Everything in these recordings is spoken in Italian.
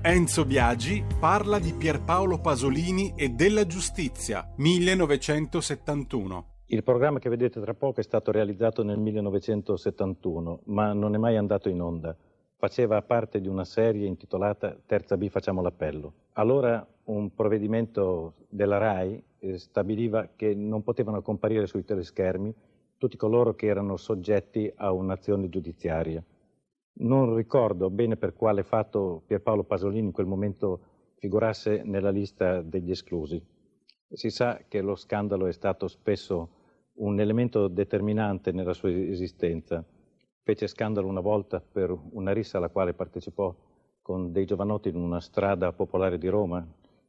Enzo Biagi parla di Pierpaolo Pasolini e della giustizia, 1971. Il programma che vedete tra poco è stato realizzato nel 1971, ma non è mai andato in onda. Faceva parte di una serie intitolata Terza B facciamo l'appello. Allora un provvedimento della RAI eh, stabiliva che non potevano comparire sui teleschermi tutti coloro che erano soggetti a un'azione giudiziaria. Non ricordo bene per quale fatto Pierpaolo Pasolini in quel momento figurasse nella lista degli esclusi. Si sa che lo scandalo è stato spesso un elemento determinante nella sua esistenza. Fece scandalo una volta per una rissa alla quale partecipò con dei giovanotti in una strada popolare di Roma,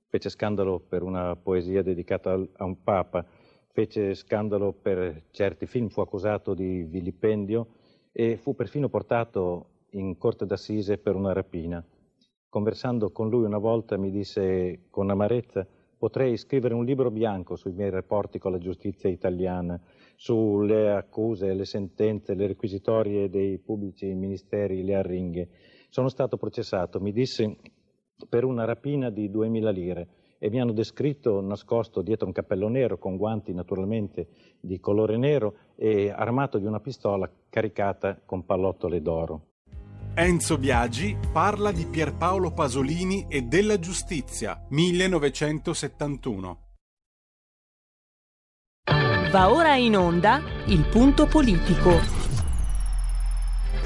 fece scandalo per una poesia dedicata a un papa, fece scandalo per certi film, fu accusato di vilipendio e fu perfino portato in corte d'assise per una rapina. Conversando con lui una volta mi disse con amarezza potrei scrivere un libro bianco sui miei rapporti con la giustizia italiana, sulle accuse, le sentenze, le requisitorie dei pubblici ministeri, le arringhe. Sono stato processato, mi disse, per una rapina di 2000 lire e mi hanno descritto nascosto dietro un cappello nero, con guanti naturalmente di colore nero e armato di una pistola caricata con pallottole d'oro. Enzo Biagi parla di Pierpaolo Pasolini e della giustizia, 1971. Va ora in onda il punto politico.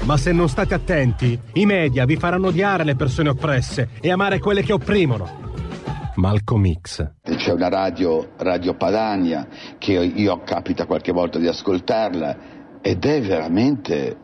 Ma se non state attenti, i media vi faranno odiare le persone oppresse e amare quelle che opprimono. Malcolm X. C'è una radio, Radio Padania, che io capita qualche volta di ascoltarla ed è veramente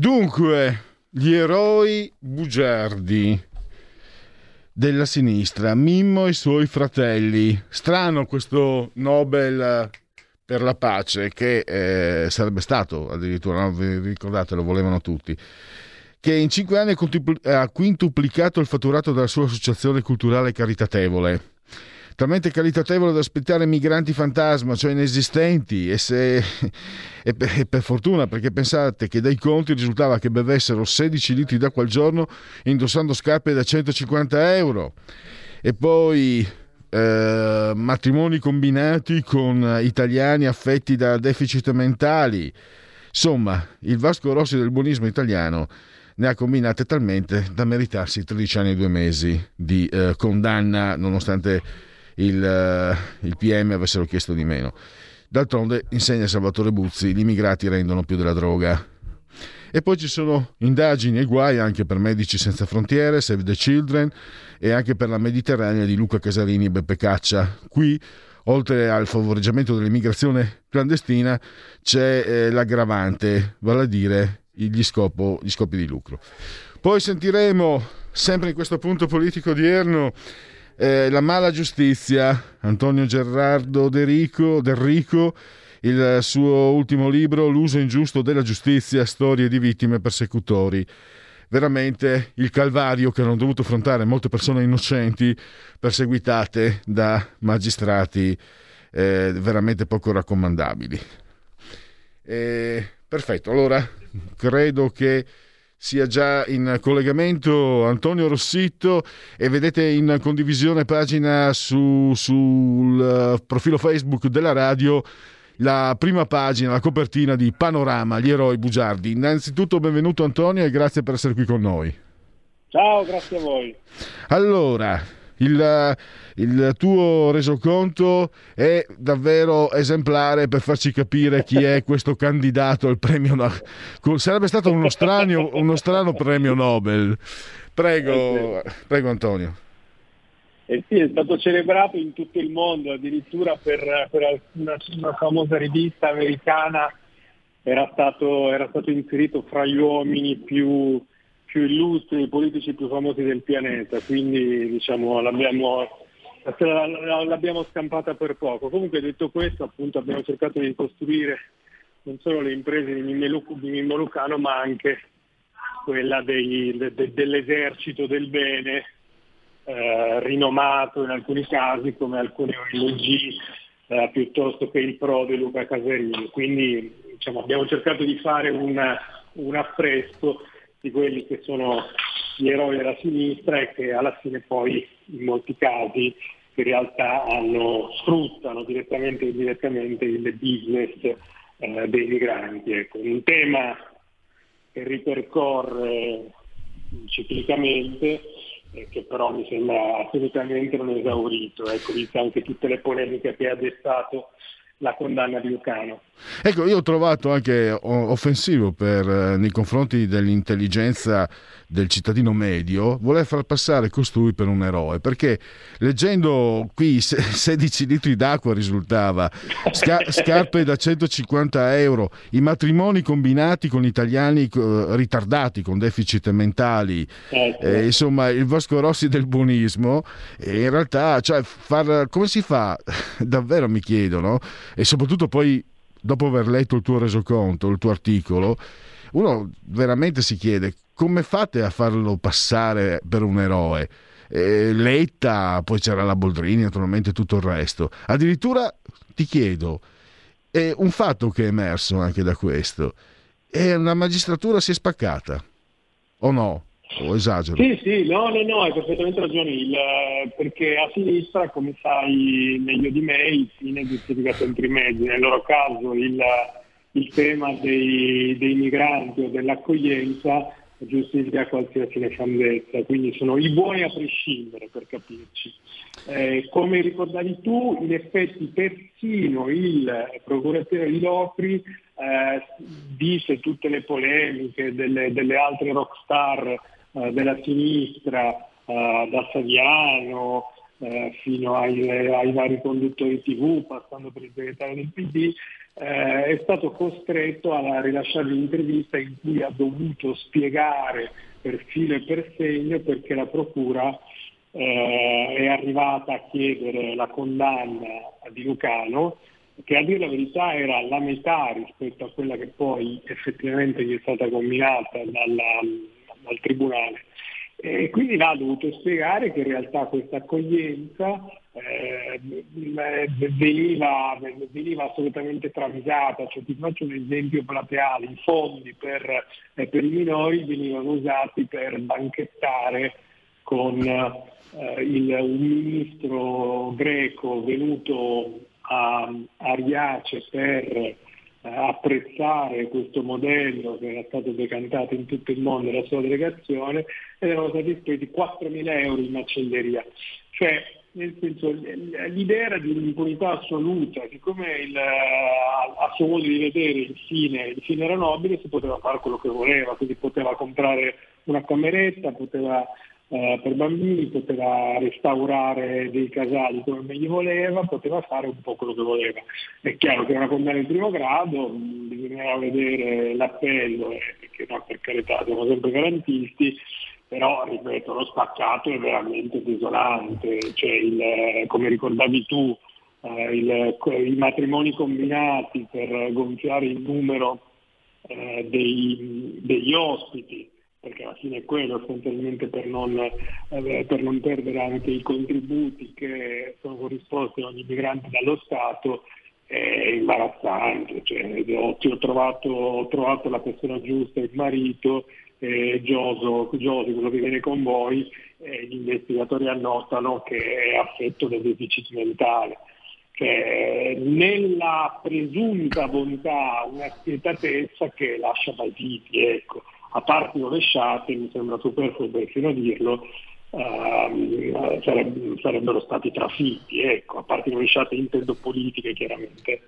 Dunque, gli eroi bugiardi della sinistra, Mimmo e i suoi fratelli. Strano questo Nobel per la pace che eh, sarebbe stato addirittura, no? vi ricordate, lo volevano tutti che in cinque anni ha quintuplicato il fatturato della sua associazione culturale caritatevole talmente caritatevole da aspettare migranti fantasma, cioè inesistenti, e, se, e, per, e, per, fortuna, perché pensate che dai conti risultava che bevessero 16 litri d'acqua al giorno indossando scarpe da 150 euro. E poi eh, matrimoni combinati con italiani affetti da deficit mentali. Insomma, il Vasco Rossi del buonismo italiano ne ha combinate talmente da meritarsi 13 anni e 2 mesi di eh, condanna, nonostante il, uh, il PM avessero chiesto di meno. D'altronde, insegna Salvatore Buzzi, gli immigrati rendono più della droga. E poi ci sono indagini e guai anche per Medici Senza Frontiere, Save the Children e anche per la Mediterranea di Luca Casarini e Beppe Caccia. Qui, oltre al favoreggiamento dell'immigrazione clandestina, c'è eh, l'aggravante, vale a dire gli, scopo, gli scopi di lucro. Poi sentiremo, sempre in questo punto politico odierno, eh, La mala giustizia, Antonio Gerardo De Rico, Del Rico, il suo ultimo libro, L'uso ingiusto della giustizia, storie di vittime e persecutori. Veramente il calvario che hanno dovuto affrontare molte persone innocenti perseguitate da magistrati eh, veramente poco raccomandabili. Eh, perfetto, allora credo che sia già in collegamento Antonio Rossitto e vedete in condivisione pagina su, sul eh, profilo Facebook della radio la prima pagina, la copertina di Panorama, gli eroi bugiardi. Innanzitutto benvenuto Antonio e grazie per essere qui con noi. Ciao, grazie a voi. Allora, il, il, tuo resoconto è davvero esemplare per farci capire chi è questo candidato al premio Nobel. Sarebbe stato uno, strano, uno strano premio Nobel. Prego, prego Antonio. Eh sì, è stato celebrato in tutto il mondo, addirittura per, per una, una, famosa rivista americana era stato, era stato inserito fra gli uomini più, più illustri, i politici più famosi del pianeta, quindi diciamo, l'abbiamo, l'abbiamo scampata per poco. Comunque detto questo, appunto, abbiamo cercato di costruire non solo le imprese di Mimmo, Lucano, ma anche quella dei, de, dell'esercito del bene, eh, rinomato in alcuni casi come alcune ONG eh, piuttosto che il pro di Luca Caserini. Quindi diciamo, abbiamo cercato di fare un, un affresco di quelli che sono gli eroi della sinistra e che alla fine poi in molti casi in realtà hanno, sfruttano direttamente o indirettamente il business eh, dei migranti. Ecco, un tema che ripercorre ciclicamente e che però mi sembra assolutamente non esaurito, ecco, viste anche tutte le polemiche che ha destato la condanna di Lucano. Ecco, io ho trovato anche offensivo per, eh, nei confronti dell'intelligenza del cittadino medio voler far passare costui per un eroe, perché leggendo qui 16 litri d'acqua risultava, sca- scarpe da 150 euro, i matrimoni combinati con italiani ritardati, con deficit mentali, ecco. eh, insomma il Vasco Rossi del buonismo, e in realtà cioè, far, come si fa? Davvero mi chiedono, e soprattutto poi dopo aver letto il tuo resoconto, il tuo articolo, uno veramente si chiede come fate a farlo passare per un eroe? Eh, Letta, poi c'era la Boldrini, naturalmente tutto il resto. Addirittura ti chiedo, è un fatto che è emerso anche da questo, e la magistratura si è spaccata, o no? O esagero? Sì, sì, no, no, no, hai perfettamente ragione, il, perché a sinistra, come sai meglio di me, il fine giustifica sempre i mezzi. Nel loro caso il, il tema dei, dei migranti o dell'accoglienza giustifica qualsiasi nefandezza, quindi sono i buoni a prescindere per capirci. Eh, come ricordavi tu, in effetti persino il procuratore di Lopri eh, disse tutte le polemiche delle, delle altre rockstar eh, della sinistra, eh, da Saviano eh, fino ai, ai, vari conduttori tv, passando per il segretario del PD, è stato costretto a rilasciare un'intervista in cui ha dovuto spiegare per filo e per segno perché la Procura è arrivata a chiedere la condanna di Lucano, che a dire la verità era la metà rispetto a quella che poi effettivamente gli è stata combinata dalla, dal Tribunale. E quindi là ha dovuto spiegare che in realtà questa accoglienza eh, veniva, veniva, assolutamente travisata, cioè, ti faccio un esempio plateale, i fondi per, eh, per, i minori venivano usati per banchettare con eh, il, un ministro greco venuto a, a Riace per apprezzare questo modello che era stato decantato in tutto il mondo dalla sua delegazione ed erano stati spesi 4.000 euro in macelleria. Cioè, nel senso, l'idea era di un'impunità assoluta, siccome il, a, suo modo di vedere il fine, il fine era nobile, si poteva fare quello che voleva, quindi poteva comprare una cameretta, poteva eh, per bambini, poteva restaurare dei casali come meglio voleva, poteva fare un po' quello che voleva. È chiaro che è una condanna in primo grado, bisognerà vedere l'appello, eh, perché no, per carità siamo sempre garantisti, però ripeto, lo spaccato è veramente desolante, cioè il, come ricordavi tu, eh, il, i matrimoni combinati per gonfiare il numero eh, dei, degli ospiti, perché alla fine è quello sostanzialmente per non, eh, per non perdere anche i contributi che sono corrisposti a ogni migrante dallo Stato, è imbarazzante. Cioè, ho, ho, trovato, ho, trovato, la persona giusta, il marito, eh, Gioso, quello che viene con voi, eh, gli investigatori annotano che è affetto da deficit mentale. Cioè, nella presunta bontà una spietatezza che lascia basiti, ecco a parti rovesciate, mi sembra superfluo persino a dirlo, ehm, sarebbero stati trafitti, ecco, a parti rovesciate intendo politiche chiaramente.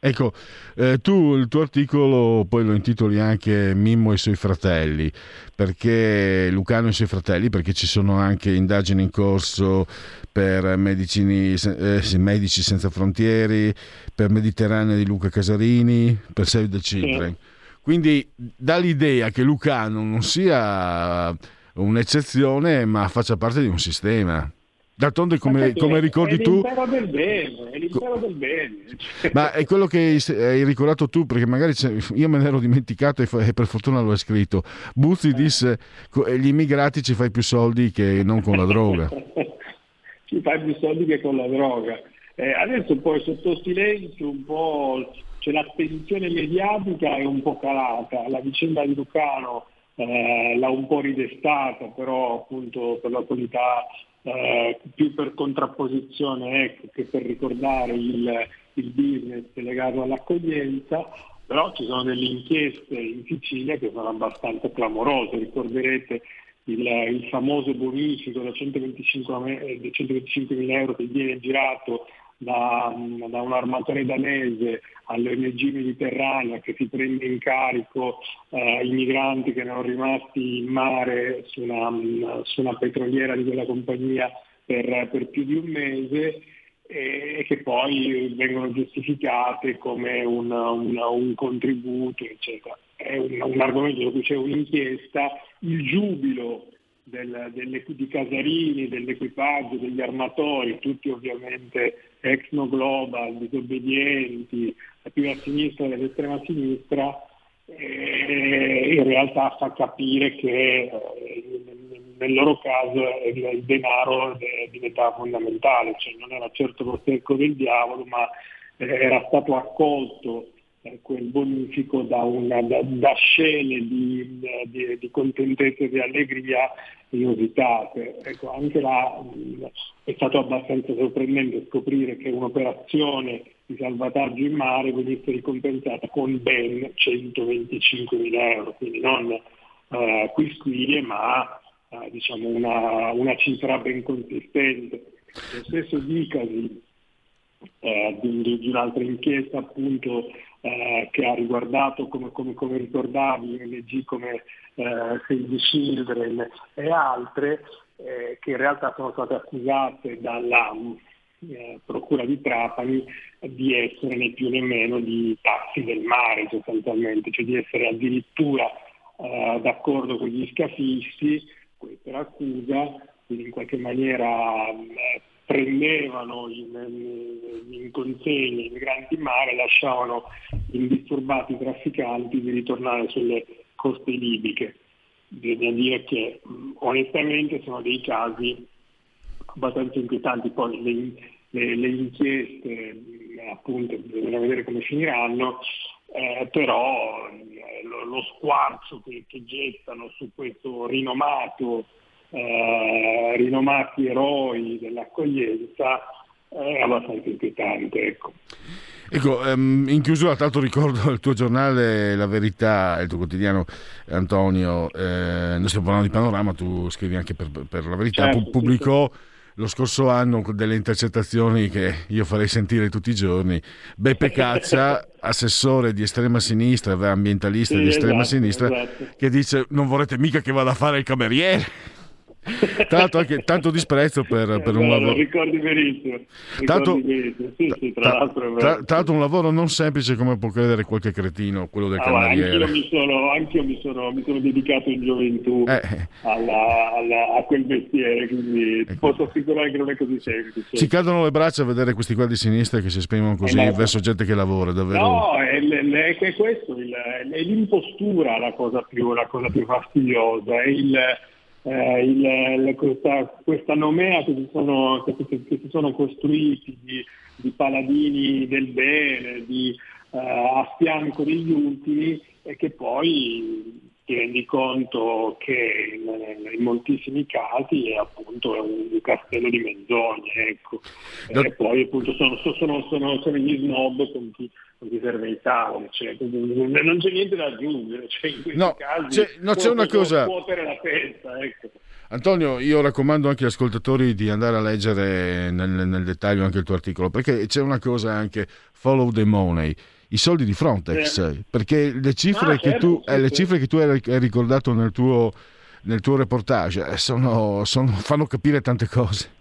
Ecco, eh, tu il tuo articolo poi lo intitoli anche Mimmo e i suoi fratelli, perché Lucano e i suoi fratelli, perché ci sono anche indagini in corso per medicini, eh, Medici Senza Frontiere, per Mediterranea di Luca Casarini, per Save the Children. Sì. Quindi dà l'idea che Lucano non sia un'eccezione, ma faccia parte di un sistema. D'altronde, come, come ricordi è tu. Del bene, è l'impero del bene. Ma è quello che hai ricordato tu, perché magari io me ne ero dimenticato e per fortuna l'ho scritto. Buzzi disse: gli immigrati ci fai più soldi che non con la droga. ci fai più soldi che con la droga. Eh, adesso poi sotto silenzio un po' c'è l'attenzione mediatica è un po' calata. La vicenda di Lucano eh, l'ha un po' ridestata, però appunto per la qualità eh, più per contrapposizione ecco, che per ricordare il, il business legato all'accoglienza, però ci sono delle inchieste in Sicilia che sono abbastanza clamorose, ricorderete il, il famoso bonifico da 125.000 125 euro che viene girato da, da un armatore danese all'ONG mediterranea che si prende in carico eh, i migranti che erano rimasti in mare su una, su una petroliera di quella compagnia per, per più di un mese e che poi vengono giustificate come un, un, un contributo, eccetera. È un, un argomento su cui c'è un'inchiesta, il giubilo del, delle, di Casarini, dell'equipaggio, degli armatori, tutti ovviamente ex no global, disobbedienti, più a sinistra dell'estrema sinistra, eh, in realtà fa capire che eh, nel loro caso il, il denaro diventava fondamentale, cioè non era certo lo stecco del diavolo, ma eh, era stato accolto quel bonifico da, una, da, da scene di, di, di, contentezza e di allegria inusitate. Ecco, anche là mh, è stato abbastanza sorprendente scoprire che un'operazione di salvataggio in mare venisse ricompensata con ben 125 mila euro, quindi non eh, quisquilie ma eh, diciamo una, una, cifra ben consistente. Lo stesso dicasi eh, di, di, un'altra inchiesta appunto eh, che ha riguardato, come, come, come ricordavi, ONG come eh, Save the Children e altre, eh, che in realtà sono state accusate dalla eh, Procura di Trapani di essere né più né meno di taxi del mare sostanzialmente, cioè di essere addirittura eh, d'accordo con gli scafisti, questa è l'accusa, quindi in qualche maniera eh, prendevano in, in consegna i migranti in mare, lasciavano indisturbati i trafficanti di ritornare sulle coste libiche. Bisogna dire che onestamente sono dei casi abbastanza inquietanti, poi le, le, le inchieste appunto bisogna vedere come finiranno, eh, però lo, lo, squarcio che, che, gettano su questo rinomato eh, rinomati eroi dell'accoglienza è abbastanza inquietante. Ecco. Ecco, um, in chiusura, tra l'altro ricordo il tuo giornale La Verità, il tuo quotidiano Antonio, eh, noi stiamo parlando di Panorama, tu scrivi anche per, per La Verità, certo, pubblicò sì, sì. lo scorso anno delle intercettazioni che io farei sentire tutti i giorni. Beppe Caccia, assessore di estrema sinistra, ambientalista sì, di estrema esatto, sinistra, esatto. che dice non vorrete mica che vada a fare il cameriere. Tra l'altro anche tanto disprezzo per, per un no, lavoro. Ricordi benissimo. Ricordi tanto, benissimo. Sì, sì, tra, tra, l'altro tra, tra, l'altro un lavoro non semplice come può credere qualche cretino, quello del ah, cameriere. Anch'io, mi sono, anch'io mi, sono, mi sono dedicato in gioventù eh. alla, alla, a quel mestiere, quindi ecco. posso assicurare che non è così semplice. Ci cadono le braccia a vedere questi qua di sinistra che si esprimono così eh, verso gente che lavora, davvero. No, è, è, è questo, il, è l'impostura la cosa più, la cosa più fastidiosa, è il eh, il, questa, questa, nomea che si sono, che, che si sono costruiti di, di, paladini del bene, di, eh, a fianco degli ultimi e che poi ti rendi conto che in, in moltissimi casi è appunto un castello di menzogne. Ecco. E poi appunto sono, sono, sono, sono gli snob con chi non ti serve il tavolo, cioè, non c'è niente da aggiungere, cioè, in questi no, casi c'è, no, c'è una cosa... scuotere la testa, ecco. Antonio, io raccomando anche agli ascoltatori di andare a leggere nel, nel, dettaglio anche il tuo articolo, perché c'è una cosa anche, follow the money, i soldi di Frontex, eh. perché le cifre, ah, che, certo, tu, eh, le cifre che tu hai ricordato nel tuo, nel tuo reportage eh, sono, sono, fanno capire tante cose.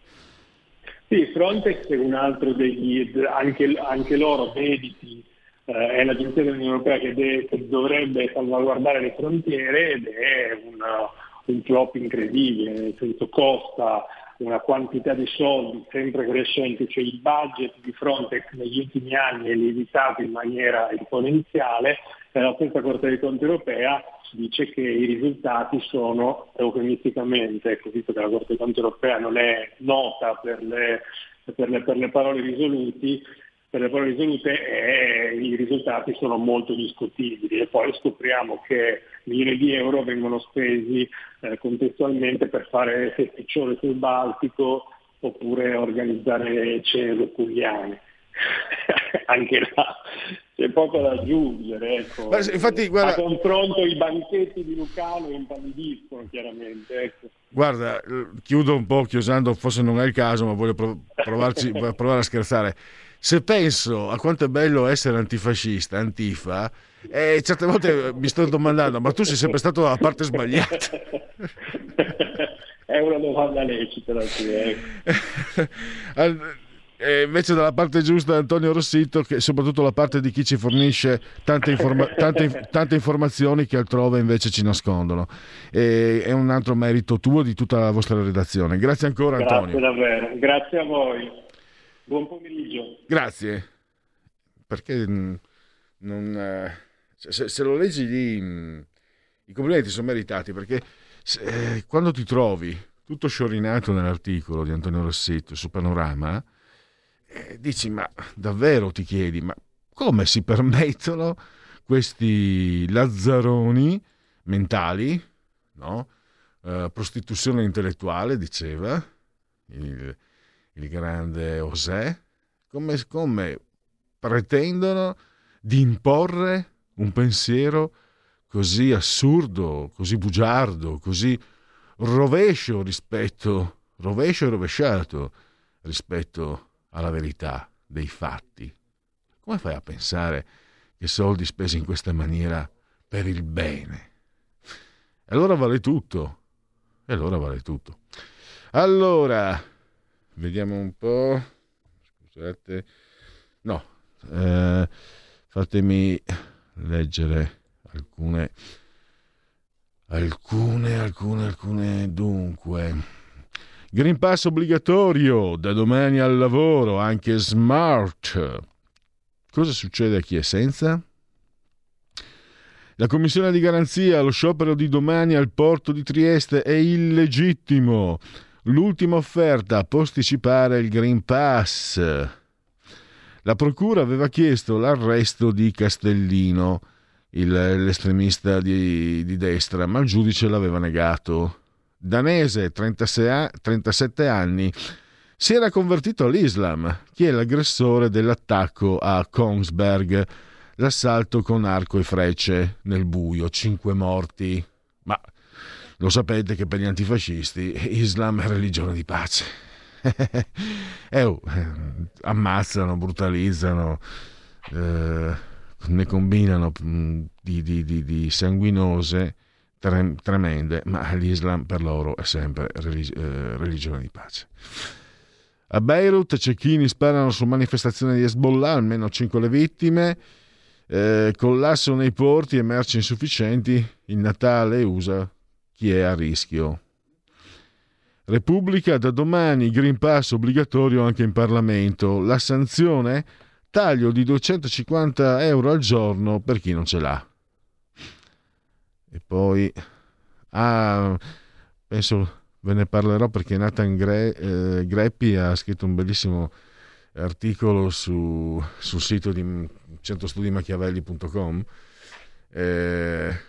Sì, Frontex è un altro degli, anche, anche loro dediti, eh, è l'agenzia dell'Unione Europea che, de, che, dovrebbe salvaguardare le frontiere ed è una, un flop incredibile, nel senso costa una quantità di soldi sempre crescente, cioè il budget di Frontex negli ultimi anni è limitato in maniera esponenziale e la stessa Corte dei Conti europea dice che i risultati sono eufemisticamente, ecco, visto che la Corte dei Conti europea non è nota per le, per le, per le parole risoluti, per le parole risolute eh, i risultati sono molto discutibili e poi scopriamo che milioni di euro vengono spesi eh, contestualmente per fare festiccione sul Baltico oppure organizzare cene luculiane. Anche là c'è poco da aggiungere. Ecco. Ma, infatti, guarda... A confronto i banchetti di Lucano impallidiscono chiaramente. Ecco. Guarda, chiudo un po' chiusando, forse non è il caso, ma voglio provarci, provare a scherzare se penso a quanto è bello essere antifascista, antifa, eh, certe volte mi sto domandando, ma tu sei sempre stato dalla parte sbagliata. è una domanda lecita da te. E invece dalla parte giusta Antonio Rossito, che soprattutto la parte di chi ci fornisce tante, informa- tante, tante informazioni che altrove invece ci nascondono. E è un altro merito tuo di tutta la vostra redazione. Grazie ancora Antonio. Grazie davvero, grazie a voi. Buon pomeriggio. Grazie. Perché mm, non, eh, se, se, lo leggi lì, mm, i complimenti sono meritati perché se, eh, quando ti trovi tutto sciorinato nell'articolo di Antonio Rossetto su Panorama, eh, dici ma davvero ti chiedi, ma come si permettono questi lazzaroni mentali, no? Uh, prostituzione intellettuale, diceva, il, il grande José, come, come pretendono di imporre un pensiero così assurdo, così bugiardo, così rovescio rispetto, rovescio e rovesciato rispetto alla verità dei fatti. Come fai a pensare che soldi spesi in questa maniera per il bene? E allora vale tutto. E allora vale tutto. Allora, Vediamo un po'. Scusate. No, eh, fatemi leggere alcune, alcune, alcune, alcune. Dunque, Green Pass obbligatorio da domani al lavoro, anche smart. Cosa succede a chi è senza? La commissione di garanzia, lo sciopero di domani al porto di Trieste è illegittimo. L'ultima offerta, posticipare il Green Pass. La procura aveva chiesto l'arresto di Castellino, il, l'estremista di, di, destra, ma il giudice l'aveva negato. Danese, 36, 37 anni, si era convertito all'Islam. Chi è l'aggressore dell'attacco a Kongsberg? L'assalto con arco e frecce nel buio, cinque morti. Ma lo sapete che per gli antifascisti Islam è religione di pace. eh, oh, ammazzano, brutalizzano, eh, ne combinano mm, di, di, di, di sanguinose tre, tremende, ma l'Islam per loro è sempre religi- eh, religione di pace. A Beirut cecchini sparano su manifestazione di Hezbollah, almeno 5 le vittime, eh, collasso nei porti e merci insufficienti, il Natale USA chi è a rischio. Repubblica da domani Green Pass obbligatorio anche in Parlamento. La sanzione? Taglio di 250 euro al giorno per chi non ce l'ha. E poi... Ah, penso ve ne parlerò perché Nathan Gre- eh, Greppi ha scritto un bellissimo articolo su, sul sito di centrostudimachiavelli.com eh,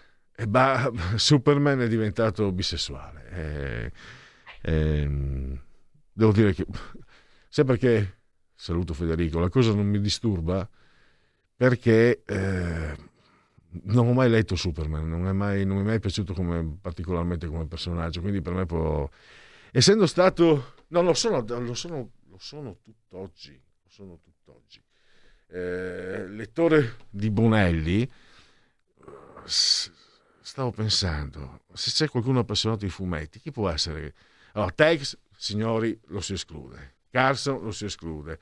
bah, Superman è diventato bisessuale. E, e, devo dire che, sai perché, saluto Federico, la cosa non mi disturba perché eh, non ho mai letto Superman, non, mai, non mi è mai piaciuto come, particolarmente come personaggio, quindi per me può... Essendo stato... No, lo sono, lo sono, lo sono tutt'oggi, lo sono tutt'oggi. Eh, lettore di Bonelli, stavo pensando, se c'è qualcuno appassionato di fumetti, chi può essere? Allora, Tex, signori, lo si esclude. Carson lo si esclude.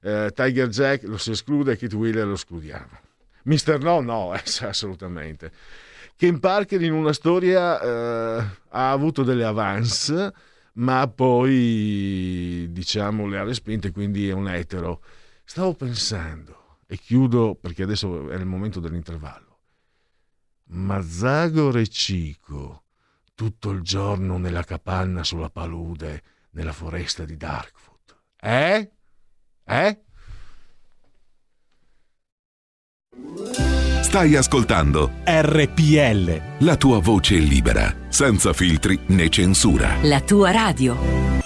Eh, Tiger Jack lo si esclude, Kit Wheeler lo escludiamo. Mister No, no, eh, assolutamente. Ken Parker in una storia eh, ha avuto delle avance, ma poi diciamo le ha respinte, quindi è un etero. Stavo pensando, e chiudo perché adesso è il momento dell'intervallo. Mazzago Cico, tutto il giorno nella capanna sulla palude, nella foresta di Darkfoot. Eh? Eh? Stai ascoltando RPL. La tua voce libera, senza filtri né censura. La tua radio.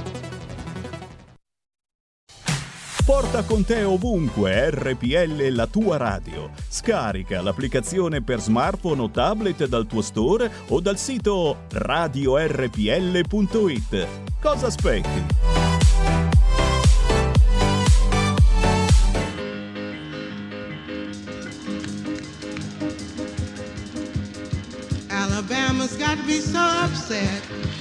Porta con te ovunque RPL la tua radio. Scarica l'applicazione per smartphone o tablet dal tuo store o dal sito radiorpl.it. Cosa aspetti? Alabama's got me so upset.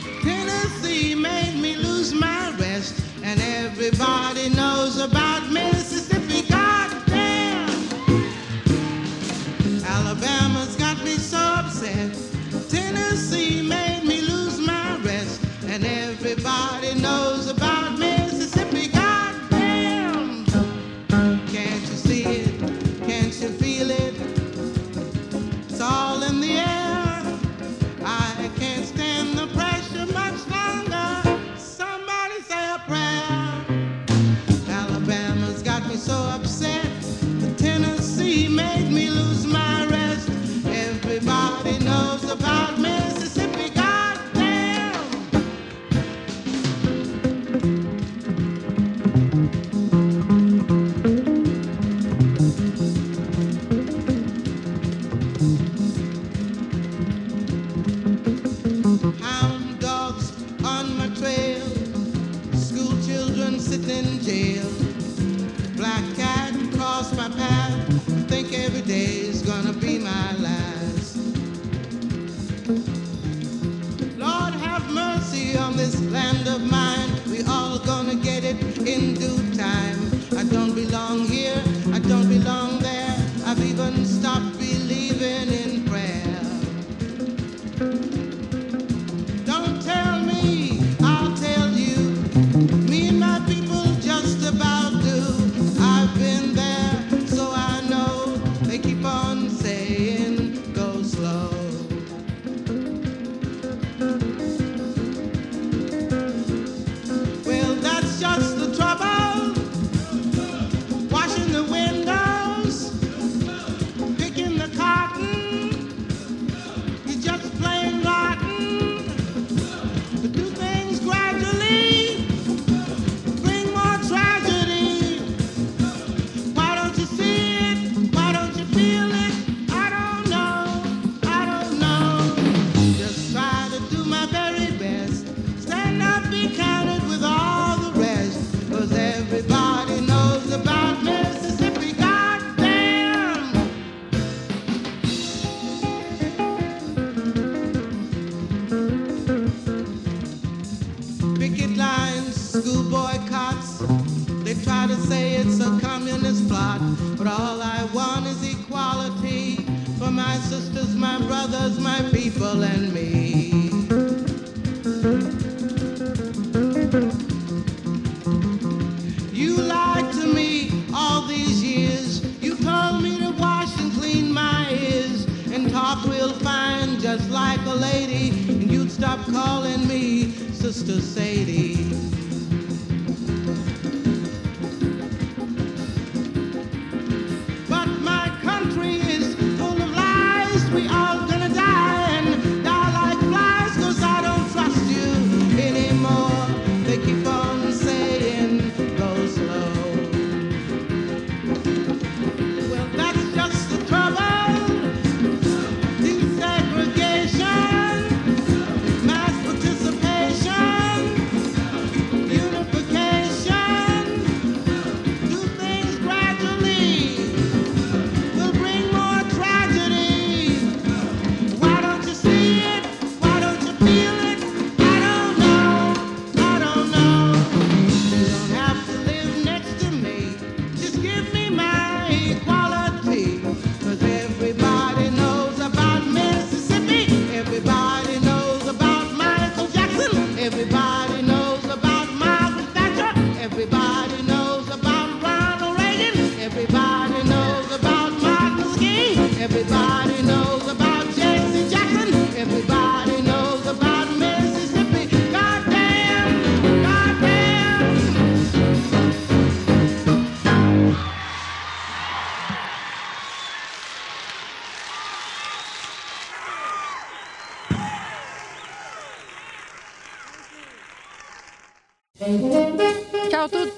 Everybody knows about Mississippi.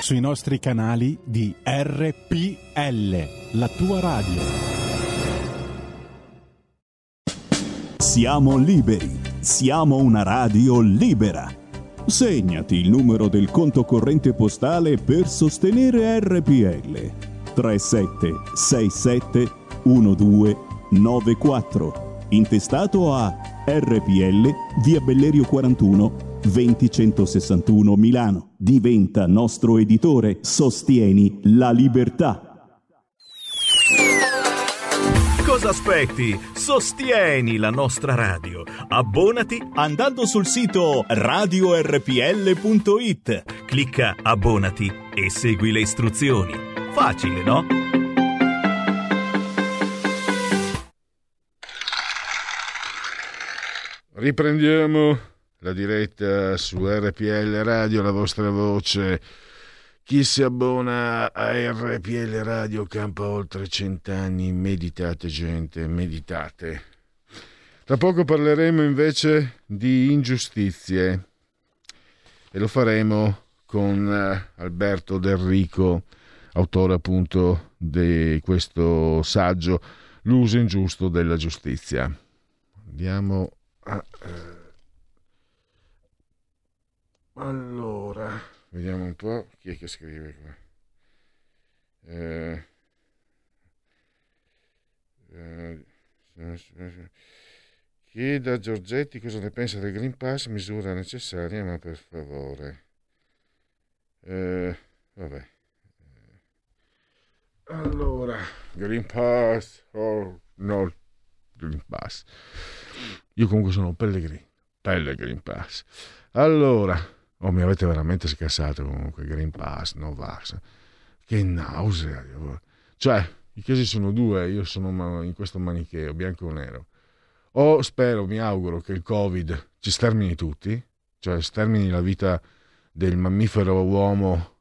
Sui nostri canali di RPL, la tua radio. Siamo liberi, siamo una radio libera. Segnati il numero del conto corrente postale per sostenere RPL. 3767 1294. Intestato a RPL via Bellerio 41 20161 Milano. Diventa nostro editore. Sostieni la libertà. Cosa aspetti? Sostieni la nostra radio. Abbonati andando sul sito radiorpl.it. Clicca abbonati e segui le istruzioni. Facile, no? Riprendiamo la diretta su RPL Radio, la vostra voce. Chi si abbona a RPL Radio campa oltre cent'anni. Meditate, gente, meditate. Tra poco parleremo invece di ingiustizie e lo faremo con eh, Alberto Del Rico, autore appunto di questo saggio L'uso ingiusto della giustizia. Andiamo a... Allora, vediamo un po' chi è che scrive qua. Eh, eh, chieda a Giorgetti cosa ne pensa del Green Pass, misura necessaria, ma per favore. Eh, vabbè. Allora, Green Pass o no Green Pass. Io comunque sono Pellegrini, Pellegrini Pass. Allora, oh, mi avete veramente scassato comunque, Green Pass, Novax. Che nausea. Cioè, i casi sono due, io sono in questo manicheo, bianco o nero. o spero, mi auguro che il Covid ci stermini tutti, cioè stermini la vita del mammifero uomo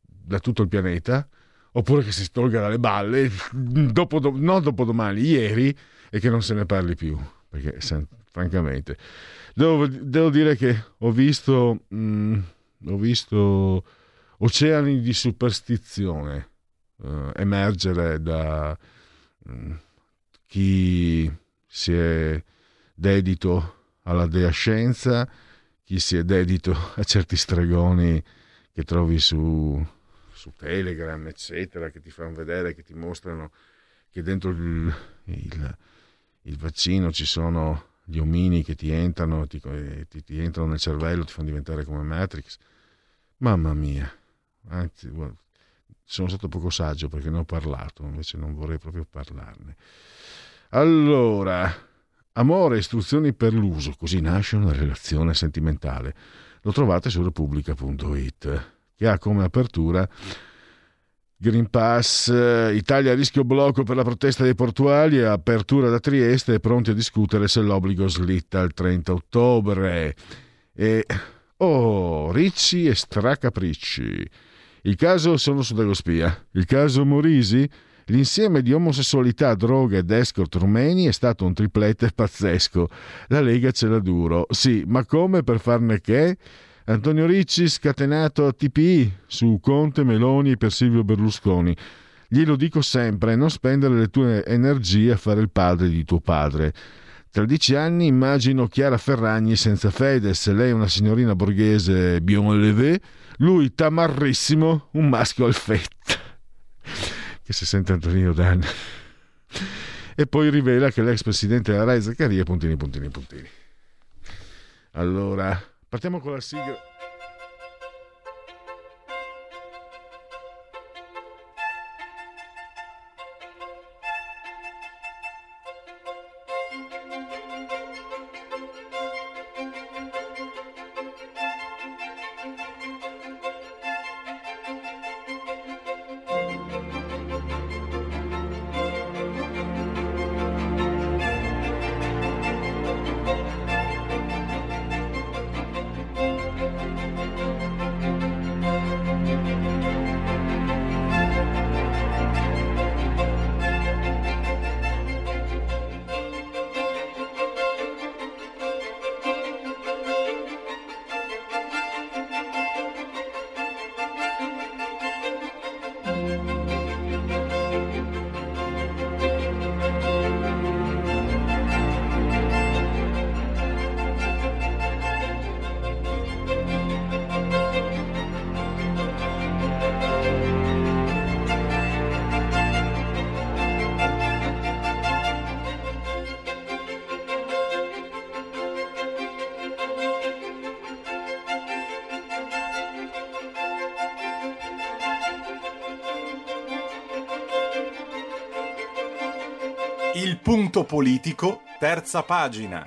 da tutto il pianeta, oppure che si tolga dalle balle, dopo, non dopodomani, ieri, e che non se ne parli più, perché francamente. Devo, devo, dire che ho visto, mh, mm, ho visto oceani di superstizione uh, emergere da mh, mm, chi si è dedito alla dea scienza, chi si è dedito a certi stregoni che trovi su, su Telegram, eccetera, che ti fanno vedere, che ti mostrano che dentro il, il, il vaccino ci sono gli omini che ti entrano, ti, ti, ti, entrano nel cervello, ti fanno diventare come Matrix. Mamma mia, anzi, sono stato poco saggio perché ne ho parlato, invece non vorrei proprio parlarne. Allora, amore, istruzioni per l'uso, così nasce una relazione sentimentale. Lo trovate su repubblica.it, che ha come apertura Green Pass, Italia a rischio blocco per la protesta dei portuali, apertura da Trieste e pronti a discutere se l'obbligo slitta al 30 ottobre. E oh, ricci e stracapricci. Il caso sono su Dagospia. Il caso Morisi? L'insieme di omosessualità, droga ed escort rumeni è stato un triplete pazzesco. La Lega ce l'ha duro. Sì, ma come per farne che? Antonio Ricci scatenato a TPI su Conte, Meloni per Silvio Berlusconi. Glielo dico sempre, non spendere le tue energie a fare il padre di tuo padre. Tra dieci anni immagino Chiara Ferragni senza Fedez, lei una signorina borghese bien lui tamarrissimo, un maschio al fetta. Che si sente Antonino Dan. E poi rivela che l'ex presidente della Rai Zaccaria puntini puntini puntini. Allora, Partiamo con la sigla. Politico, terza pagina.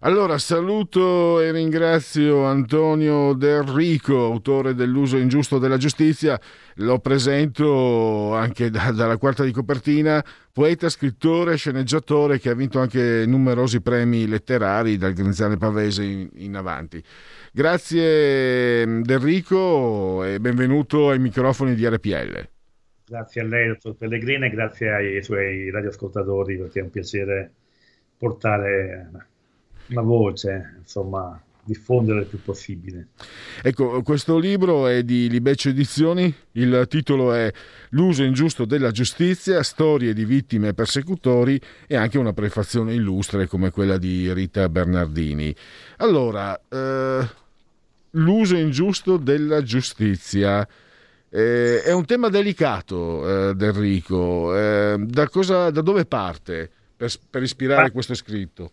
Allora saluto e ringrazio Antonio Del Rico, autore dell'uso ingiusto della giustizia, lo presento anche da, dalla quarta di copertina, poeta, scrittore, sceneggiatore che ha vinto anche numerosi premi letterari dal Grinzane Pavese in, in avanti. Grazie Del Rico e benvenuto ai microfoni di RPL. Grazie a lei, dottor Pellegrini, e grazie ai suoi radioascoltatori perché è un piacere portare una voce, insomma, diffondere il più possibile. Ecco, questo libro è di Libeccio Edizioni, il titolo è L'uso ingiusto della giustizia, storie di vittime e persecutori e anche una prefazione illustre come quella di Rita Bernardini. Allora, eh, l'uso ingiusto della giustizia. Eh, è un tema delicato, eh, Enrico. Eh, da, cosa, da dove parte per, per ispirare ah. questo scritto?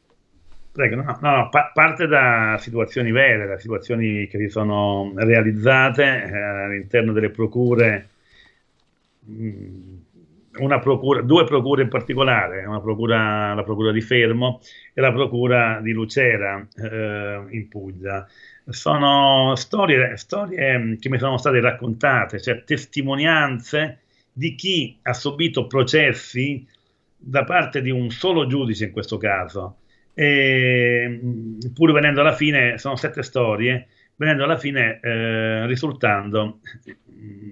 Prego, no, no, pa- parte da situazioni vere, da situazioni che si sono realizzate eh, all'interno delle procure mm, procura, due procure in particolare, procura, la procura di Fermo e la procura di Lucera eh, in Puglia. Sono storie, storie che mi sono state raccontate, cioè testimonianze di chi ha subito processi da parte di un solo giudice in questo caso. E, pur venendo alla fine, sono sette storie, venendo alla fine eh, risultando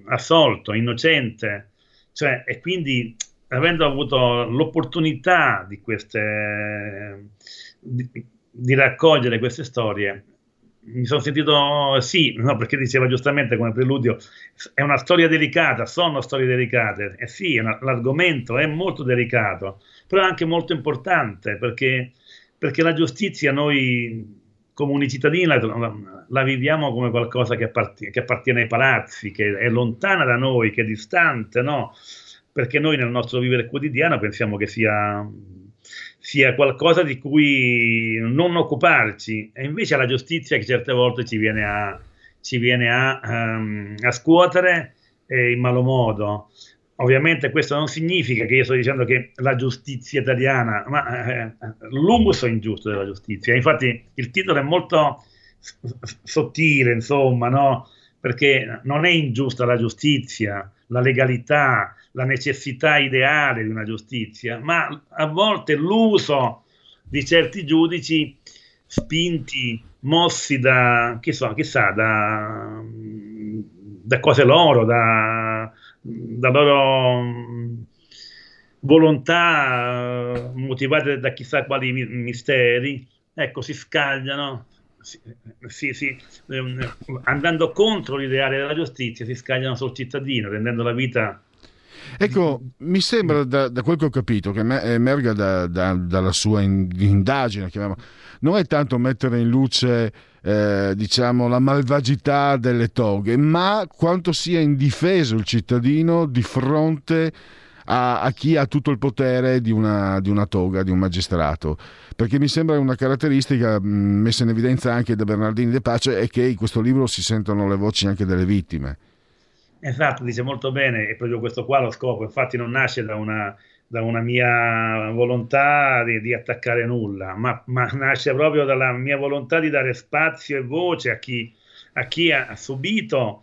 assolto, innocente, cioè, e quindi avendo avuto l'opportunità di, queste, di, di raccogliere queste storie, mi sono sentito sì, no, perché diceva giustamente come preludio, è una storia delicata, sono storie delicate, e sì, una, l'argomento è molto delicato, però è anche molto importante perché, perché la giustizia noi comuni cittadini la, la, viviamo come qualcosa che, appartiene, che appartiene ai palazzi, che è lontana da noi, che è distante, no? Perché noi nel nostro vivere quotidiano pensiamo che sia sia qualcosa di cui non occuparci, e invece la giustizia che certe volte ci viene a, ci viene a, um, a scuotere eh, in malo modo. Ovviamente questo non significa che io sto dicendo che la giustizia italiana, ma eh, l'uso ingiusto della giustizia. Infatti il titolo è molto sottile, insomma, no? perché non è ingiusta la giustizia, la legalità, la necessità ideale di una giustizia, ma a volte l'uso di certi giudici spinti, mossi da, chissà, chissà da, da cose loro, da, da loro volontà motivate da chissà quali misteri, ecco, si scagliano, sì, sì, ehm, andando contro l'ideale della giustizia, si scagliano sul cittadino, rendendo la vita Ecco, mi sembra da, da, quel che ho capito, che emerga da, da, dalla sua indagine, non è tanto mettere in luce eh, diciamo, la malvagità delle toghe, ma quanto sia indifeso il cittadino di fronte a, a chi ha tutto il potere di una, di una, toga, di un magistrato. Perché mi sembra una caratteristica mh, messa in evidenza anche da Bernardini De Pace è che in questo libro si sentono le voci anche delle vittime. Esatto, dice molto bene, è proprio questo qua lo scopo, infatti non nasce da una, da una mia volontà di, di attaccare nulla, ma, ma, nasce proprio dalla mia volontà di dare spazio e voce a chi, a chi ha subito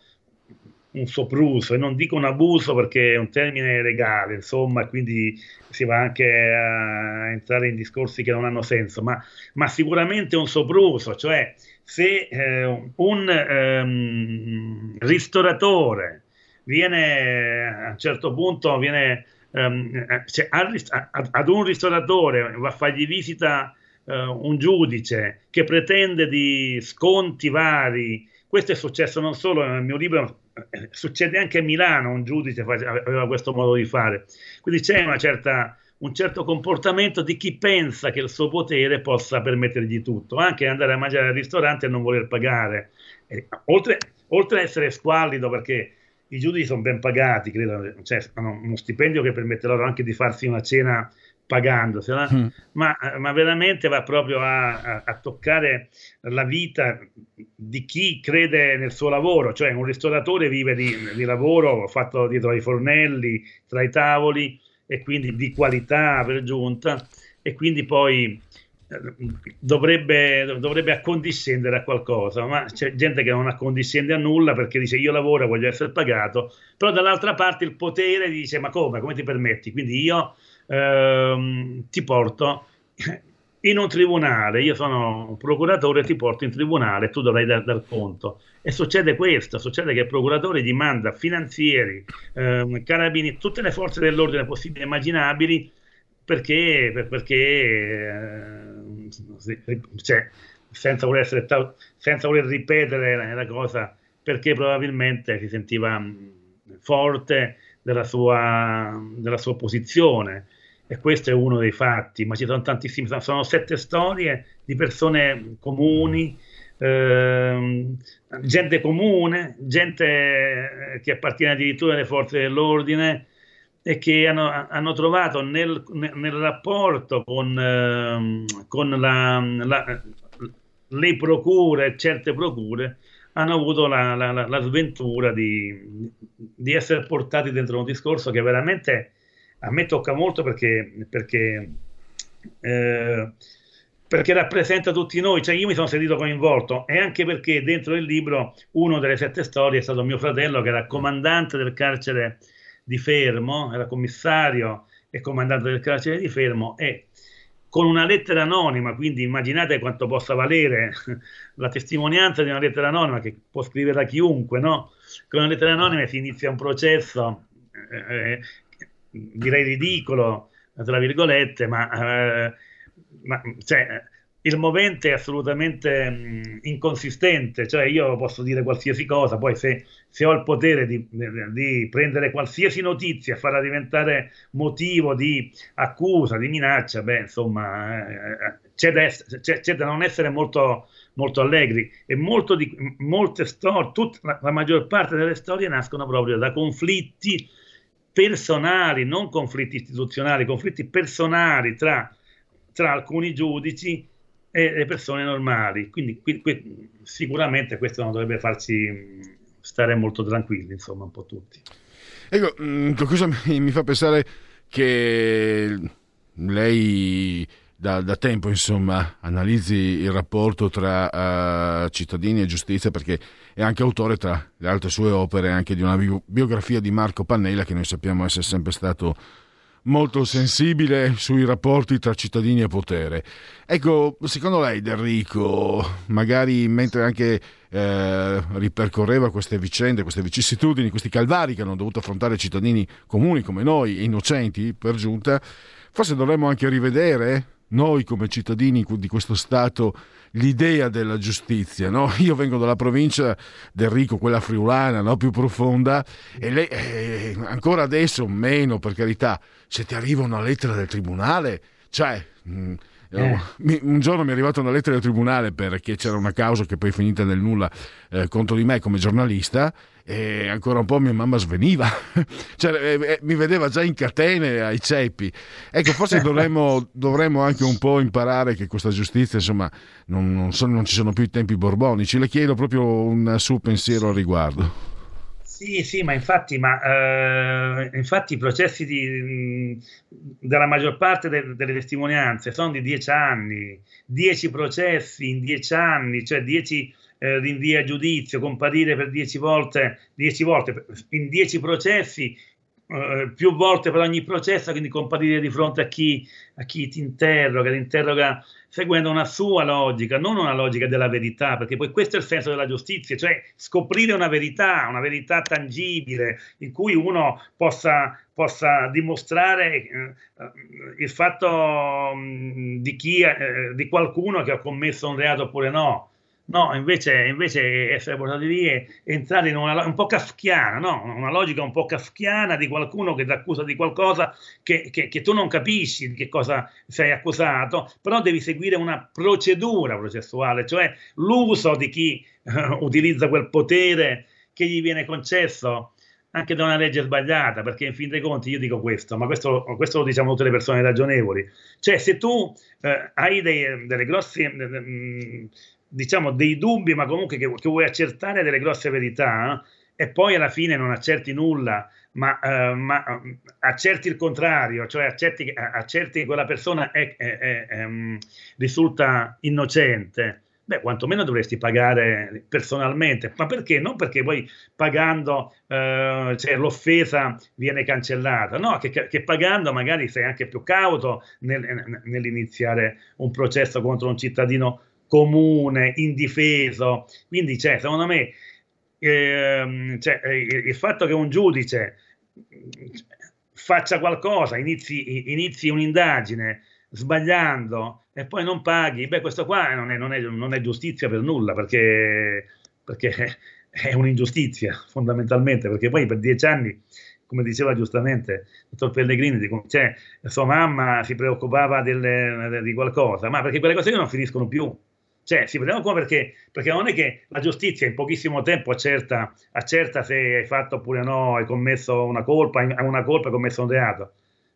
un sopruso, e non dico un abuso perché è un termine legale, insomma, quindi si va anche a entrare in discorsi che non hanno senso, ma, ma sicuramente un sopruso, cioè se eh, un ehm, ristoratore viene a un certo punto viene, um, cioè, ad un ristoratore va a fargli visita uh, un giudice che pretende di sconti vari. Questo è successo non solo nel mio libro, eh, succede anche a Milano, un giudice aveva questo modo di fare. Quindi c'è certa, un certo comportamento di chi pensa che il suo potere possa permettergli tutto, anche andare a mangiare al ristorante e non voler pagare. Oltre, oltre a essere squallido perché i giudici sono ben pagati, credo, cioè, hanno uno stipendio che permette loro anche di farsi una cena pagandosela, mm. ma, ma, veramente va proprio a, a, a, toccare la vita di chi crede nel suo lavoro, cioè un ristoratore vive di, di lavoro fatto dietro ai fornelli, tra i tavoli e quindi di qualità per giunta e quindi poi dovrebbe, dovrebbe accondiscendere a qualcosa, ma c'è gente che non accondiscende a nulla perché dice io lavoro, voglio essere pagato, però dall'altra parte il potere dice ma come, come ti permetti? Quindi io ehm, ti porto in un tribunale, io sono procuratore, ti porto in tribunale, tu dovrai dar, dar conto. E succede questo, succede che il procuratore gli manda finanzieri, ehm, carabini, tutte le forze dell'ordine possibili e immaginabili perché, perché eh, cioè, senza, voler essere, senza voler ripetere la cosa, perché probabilmente si sentiva mm, forte della sua, della sua posizione. E questo è uno dei fatti, ma ci sono tantissimi, sono sette storie di persone comuni, eh, gente comune, gente che appartiene addirittura alle forze dell'ordine, e che hanno, hanno trovato nel, nel, rapporto con, eh, con la, la, le procure, certe procure, hanno avuto la, la, sventura di, di, essere portati dentro un discorso che veramente a me tocca molto perché, perché, eh, perché rappresenta tutti noi, cioè io mi sono sentito coinvolto e anche perché dentro il libro uno delle sette storie è stato mio fratello che era comandante del carcere di Fermo, era commissario e comandante del carcere di Fermo e con una lettera anonima, quindi immaginate quanto possa valere la testimonianza di una lettera anonima che può scriverla chiunque, no? Con una lettera anonima si inizia un processo, eh, eh direi ridicolo, tra virgolette, ma, eh, ma cioè, il movente è assolutamente mh, inconsistente, cioè io posso dire qualsiasi cosa, poi se, se ho il potere di, di, prendere qualsiasi notizia e farla diventare motivo di accusa, di minaccia, beh, insomma, eh, c'è, da essere, c'è, c'è, da non essere molto, molto allegri. E molto di, molte storie, tutta, la, la maggior parte delle storie nascono proprio da conflitti personali, non conflitti istituzionali, conflitti personali tra, tra alcuni giudici e le persone normali. Quindi qui, qui, sicuramente questo non dovrebbe farci stare molto tranquilli, insomma, un po' tutti. Ecco, qualcosa mi fa pensare che lei da, da, tempo insomma analizzi il rapporto tra uh, cittadini e giustizia perché è anche autore tra le altre sue opere anche di una biografia di Marco Pannella che noi sappiamo essere sempre stato molto sensibile sui rapporti tra cittadini e potere. Ecco, secondo lei Enrico, magari mentre anche eh, ripercorreva queste vicende, queste vicissitudini, questi calvari che hanno dovuto affrontare cittadini comuni come noi, innocenti per giunta, forse dovremmo anche rivedere noi come cittadini di questo Stato l'idea della giustizia. No? Io vengo dalla provincia del Rico, quella friulana, no? più profonda, e lei, eh, ancora adesso meno, per carità, se ti arriva una lettera del tribunale, cioè... Mh, mm, eh. Un giorno mi è arrivata una lettera del tribunale perché c'era una causa che poi è finita nel nulla eh, contro di me come giornalista e ancora un po' mia mamma sveniva, cioè, eh, eh, mi vedeva già in catene ai ceppi. Ecco, forse dovremmo, dovremmo, anche un po' imparare che questa giustizia, insomma, non, non, sono, non ci sono più i tempi borbonici. Le chiedo proprio un suo pensiero al riguardo. Sì, sì, ma infatti, ma, eh, infatti i processi di, della maggior parte de, delle testimonianze sono di dieci anni, dieci processi in dieci anni, cioè dieci eh, rinvii a giudizio, comparire per dieci volte, dieci volte in dieci processi, eh, più volte per ogni processo, quindi comparire di fronte a chi, a chi ti interroga, ti interroga seguendo una sua logica, non una logica della verità, perché poi questo è il senso della giustizia, cioè scoprire una verità, una verità tangibile, in cui uno possa, possa dimostrare eh, il fatto mh, mm, di, chi, eh, di qualcuno che ha commesso un reato oppure no. No, invece, invece essere portati lì e entrare in una un po' kafkiana, no? una logica un po' kafkiana di qualcuno che ti accusa di qualcosa che, che, che, tu non capisci di che cosa sei accusato, però devi seguire una procedura processuale, cioè l'uso di chi uh, utilizza quel potere che gli viene concesso anche da una legge sbagliata, perché in fin dei conti io dico questo, ma questo, questo lo diciamo tutte le persone ragionevoli, cioè se tu eh, hai dei, delle grosse... Eh, diciamo dei dubbi, ma comunque che, che vuoi accertare delle grosse verità eh? e poi alla fine non accerti nulla, ma, uh, ma uh, accerti il contrario, cioè accerti, accerti che quella persona è, è, è, um, risulta innocente. Beh, quantomeno dovresti pagare personalmente, ma perché? Non perché poi pagando uh, cioè, l'offesa viene cancellata, no, che, che, pagando magari sei anche più cauto nel, nell'iniziare un processo contro un cittadino comune, indifeso. Quindi, cioè, secondo me, ehm, cioè, il, il fatto che un giudice faccia qualcosa, inizi, inizi un'indagine sbagliando e poi non paghi, beh, questo qua non è, non è, non è giustizia per nulla, perché, perché è un'ingiustizia fondamentalmente, perché poi per dieci anni come diceva giustamente il dottor Pellegrini, cioè, sua mamma si preoccupava delle, di qualcosa, ma perché quelle cose non finiscono più. Cioè, si vediamo come perché, perché non è che la giustizia in pochissimo tempo accerta, accerta se hai fatto oppure no, hai commesso una colpa, hai una colpa, hai commesso un reato.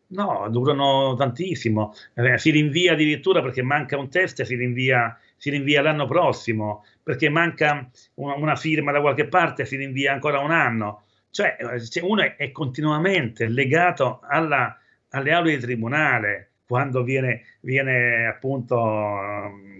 No, durano tantissimo. Eh, si rinvia addirittura perché manca un test, si rinvia, si rinvia l'anno prossimo, perché manca una, una, firma da qualche parte, si rinvia ancora un anno. Cioè, cioè uno è, è continuamente legato alla, alle aule di tribunale quando viene, viene appunto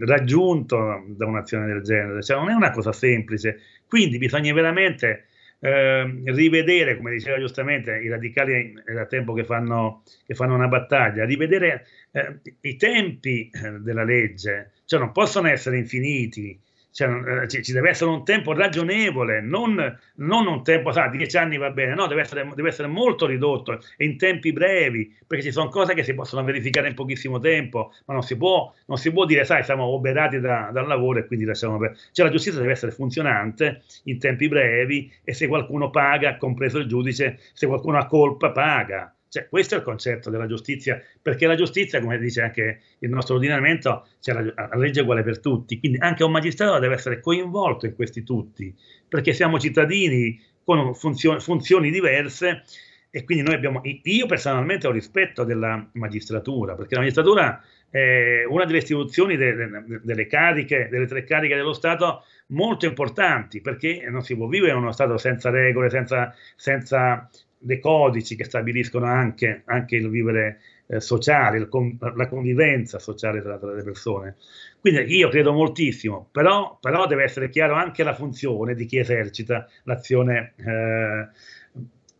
raggiunto da un'azione del genere, cioè non è una cosa semplice, quindi bisogna veramente eh, rivedere, come diceva giustamente, i radicali è da tempo che fanno, che fanno una battaglia, rivedere eh, i tempi eh, della legge, cioè non possono essere infiniti, cioè, eh, ci, ci, deve essere un tempo ragionevole, non, non un tempo, sa, dieci anni va bene, no, deve essere, deve essere, molto ridotto in tempi brevi, perché ci sono cose che si possono verificare in pochissimo tempo, ma non si può, non si può dire, sai, siamo oberati da, dal lavoro e quindi lasciamo perdere. Cioè la giustizia deve essere funzionante in tempi brevi e se qualcuno paga, compreso il giudice, se qualcuno ha colpa, paga. Cioè, questo è il concetto della giustizia, perché la giustizia, come dice anche il nostro ordinamento, c'è la, la legge uguale per tutti, quindi anche un magistrato deve essere coinvolto in questi tutti, perché siamo cittadini con funzioni, funzioni diverse e quindi noi abbiamo, io personalmente ho rispetto della magistratura, perché la magistratura è una delle istituzioni de, de, delle cariche, delle tre cariche dello Stato molto importanti, perché non si può vivere in uno Stato senza regole, senza, senza dei codici che stabiliscono anche, anche il vivere eh, sociale, il con, la convivenza sociale tra, tra, le persone. Quindi io credo moltissimo, però, però, deve essere chiaro anche la funzione di chi esercita l'azione, eh,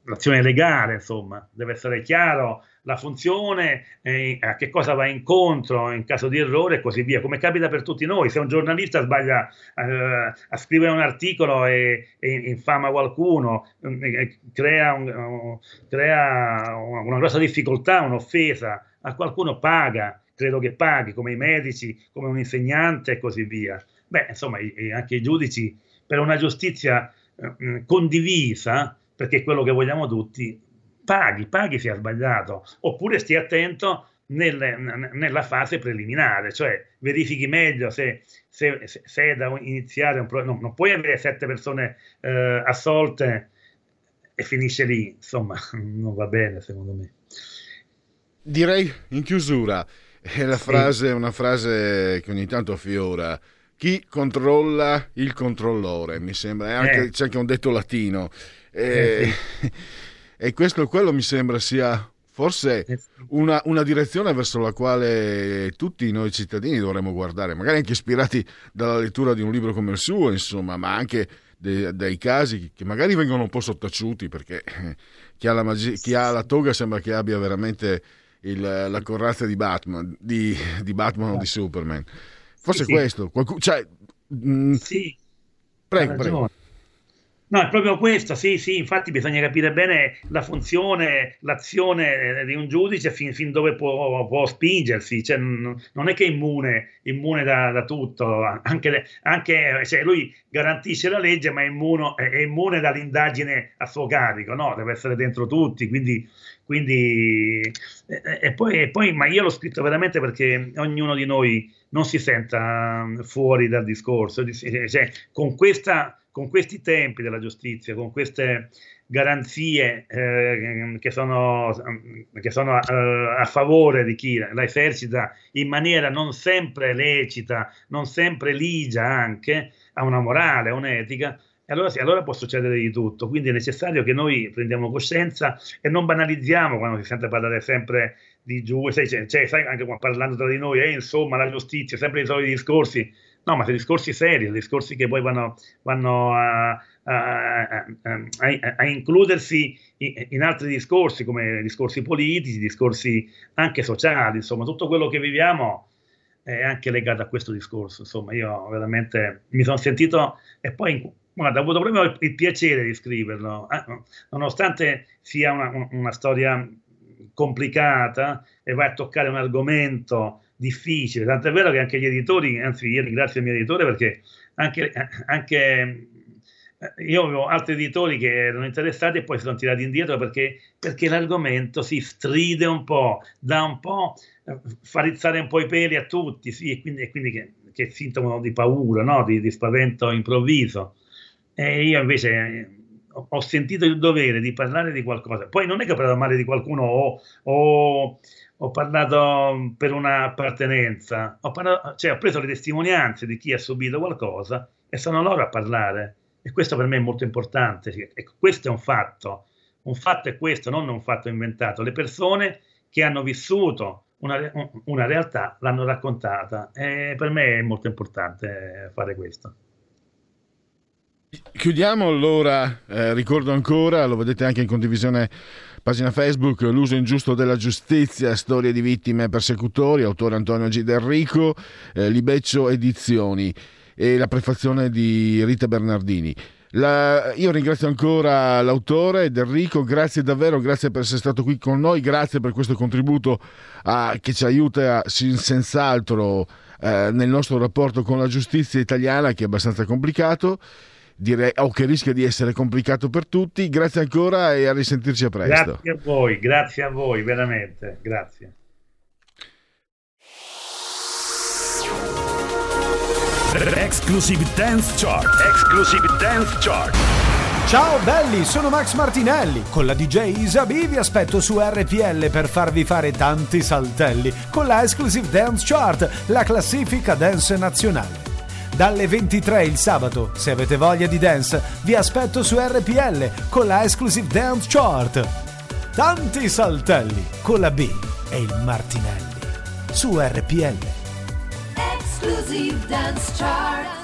l'azione legale, insomma, deve essere chiaro la funzione, eh, a che cosa va incontro in caso di errore e così via, come capita per tutti noi. Se un giornalista sbaglia eh, a scrivere un articolo e, e infama qualcuno, eh, crea, un, crea una grossa difficoltà, un'offesa, a qualcuno paga, credo che paghi, come i medici, come un insegnante e così via. Beh, insomma, i, anche i giudici per una giustizia eh, condivisa, perché è quello che vogliamo tutti, paghi, paghi se ha sbagliato, oppure stia attento nel, nella fase preliminare, cioè verifichi meglio se, se, se è da iniziare un problema. No, non puoi avere sette persone eh, assolte e finisce lì, insomma, non va bene secondo me. Direi in chiusura, è la frase, una frase che ogni tanto affiora. Chi controlla il controllore, mi sembra, anche, eh. c'è anche un detto latino. Eh, eh sì. E questo quello mi sembra sia forse eh una, una, direzione verso la quale tutti noi cittadini dovremmo guardare, magari anche ispirati dalla lettura di un libro come il suo, insomma, ma anche dei, dei casi che magari vengono un po' sottaciuti perché eh, chi ha la, magia, chi ha la toga sembra che abbia veramente il, la corazza di Batman, di, di Batman o di Superman. Forse sì, questo, qualcuno, cioè, mh, mm, sì, prego, prego. No, è proprio questo, sì, sì, infatti bisogna capire bene la funzione, l'azione di un giudice fin, fin dove può, può spingersi, cioè, non è che è immune, immune da, da tutto, anche, anche cioè, lui garantisce la legge ma è immune, è immune dall'indagine a suo carico, no, deve essere dentro tutti, quindi, quindi e, e, poi, e poi, ma io l'ho scritto veramente perché ognuno di noi non si senta fuori dal discorso, cioè, con questa con questi tempi della giustizia, con queste garanzie eh, che sono, che sono eh, a favore di chi la esercita in maniera non sempre lecita, non sempre ligia anche, a una morale, a un'etica, e allora sì, allora può succedere di tutto. Quindi è necessario che noi prendiamo coscienza e non banalizziamo quando si sente parlare sempre di giù, cioè, sai, anche parlando tra di noi, eh, insomma, la giustizia, sempre i soliti discorsi No, ma sono discorsi seri, discorsi che poi vanno, vanno a, a, a, a, includersi in altri discorsi, come discorsi politici, discorsi anche sociali, insomma, tutto quello che viviamo è anche legato a questo discorso. Insomma, io veramente mi sono sentito e poi guarda, ho avuto proprio il piacere di scriverlo, eh, nonostante sia una, una storia complicata e vai a toccare un argomento difficile, tanto è vero che anche gli editori, anzi io ringrazio il mio editore perché anche, anche eh, io avevo altri editori che erano interessati e poi si sono tirati indietro perché, perché l'argomento si stride un po', dà un po', eh, fa rizzare un po' i peli a tutti, sì, e quindi, e quindi che, che sintomo di paura, no? di, di, spavento improvviso. E io invece eh, ho sentito il dovere di parlare di qualcosa. Poi non è che ho parlato male di qualcuno o, o ho parlato per un'appartenenza, ho, parlato, cioè ho preso le testimonianze di chi ha subito qualcosa e sono loro a parlare. E questo per me è molto importante. E questo è un fatto. Un fatto è questo, non un fatto inventato. Le persone che hanno vissuto una, una realtà, l'hanno raccontata. E per me è molto importante fare questo. Chiudiamo allora, eh, ricordo ancora, lo vedete anche in condivisione pagina Facebook, l'uso ingiusto della giustizia, storie di vittime e persecutori, autore Antonio G. D'Enrico, eh, Libeccio Edizioni e la prefazione di Rita Bernardini. La, io ringrazio ancora l'autore Enrico, grazie davvero, grazie per essere stato qui con noi, grazie per questo contributo a, che ci aiuta senz'altro eh, nel nostro rapporto con la giustizia italiana che è abbastanza complicato direi, o che rischia di essere complicato per tutti. Grazie ancora e a risentirci a presto. Grazie a voi, grazie a voi, veramente, grazie. Exclusive Dance Chart. Exclusive Dance Chart. Ciao belli, sono Max Martinelli. Con la DJ Isabi vi aspetto su RPL per farvi fare tanti saltelli con la Exclusive Dance Chart, la classifica dance nazionale. Dalle 23 il sabato, se avete voglia di dance, vi aspetto su RPL con la Exclusive Dance Chart. Tanti saltelli con la B e il Martinelli su RPL. Exclusive Dance Chart.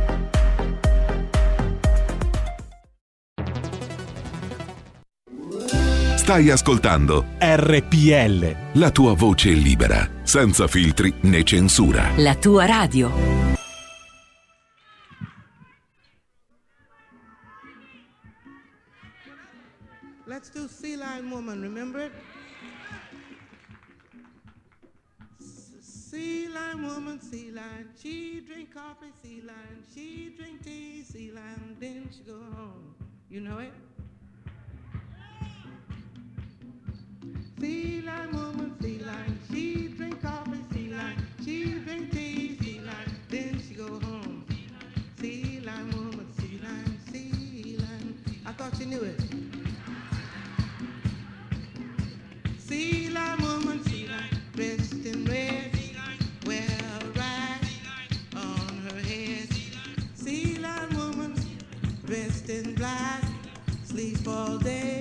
Stai ascoltando RPL. la tua voce libera, senza filtri né censura. La tua radio. Let's do Sea Lion Woman, remember it? Sea Lion Woman, Sea Lion, she drink coffee, Sea Lion, she drink tea, Sea Lion, then she go home. You know it? Sea Lion Woman, Sea Lion, she drink coffee, Sea Lion, she drink tea, Sea Lion, then she go home. Sea Lion Woman, Sea Lion, Sea Lion. I thought you knew it. Sea lion woman, sea lion, dressed in red, wear a rag on her head. Sea lion woman, dressed in black, sleep all day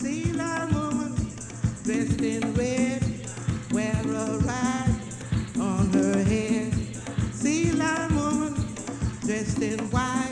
Sea lion woman, dressed in red, wear a on her head. Woman, dressed in white,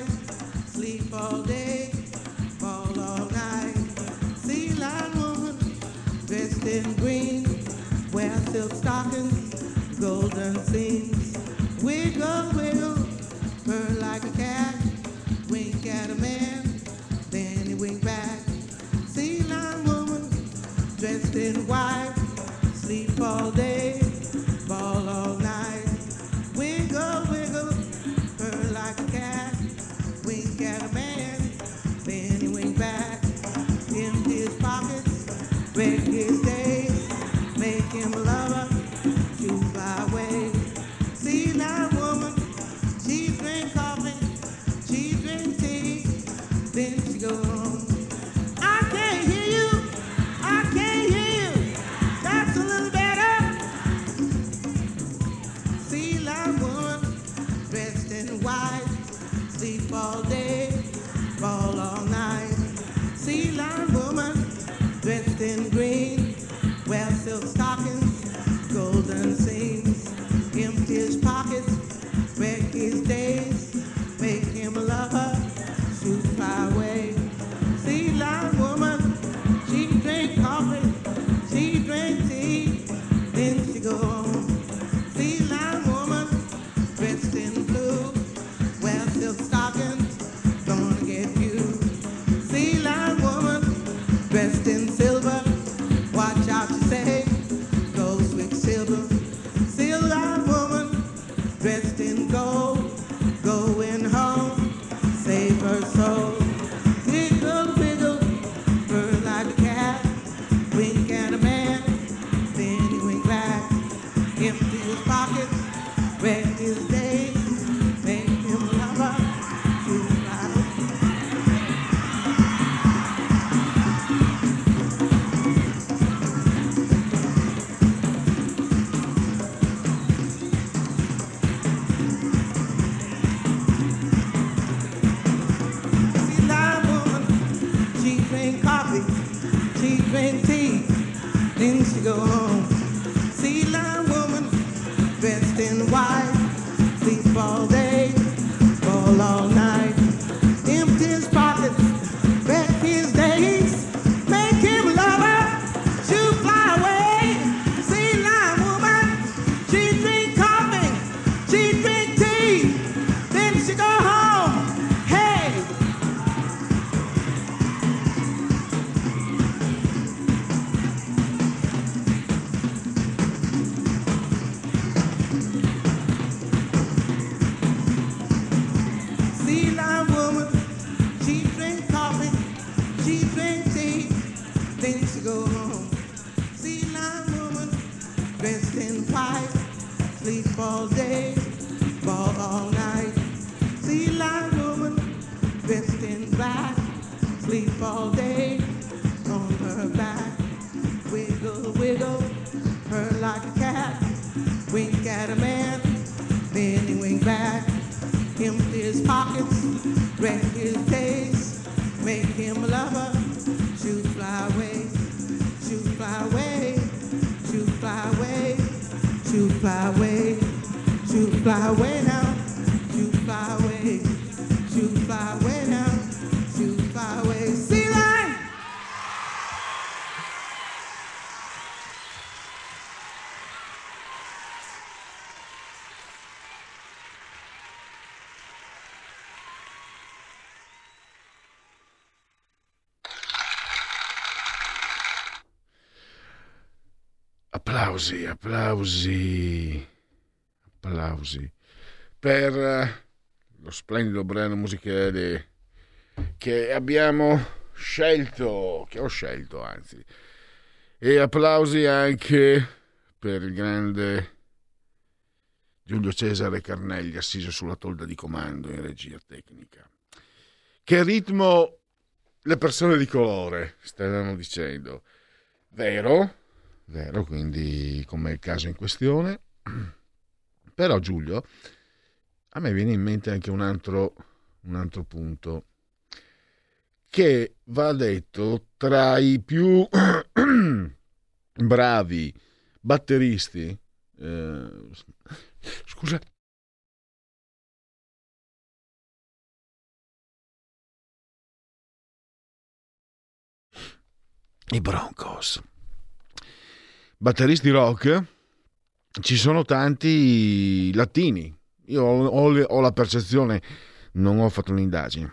Applausi, applausi, applausi per eh, lo splendido brano musicale che abbiamo scelto, che ho scelto anzi, e applausi anche per il grande Giulio Cesare Carnelli assiso sulla tolda di comando in regia tecnica. Che ritmo le persone di colore stavano dicendo. Vero? Vero, quindi come il caso in questione. Però Giulio, a me viene in mente anche un altro, un altro punto che va detto tra i più bravi batteristi. eh, scusa. I Broncos batteristi rock ci sono tanti latini. Io ho, ho- ho la percezione, non ho fatto un'indagine.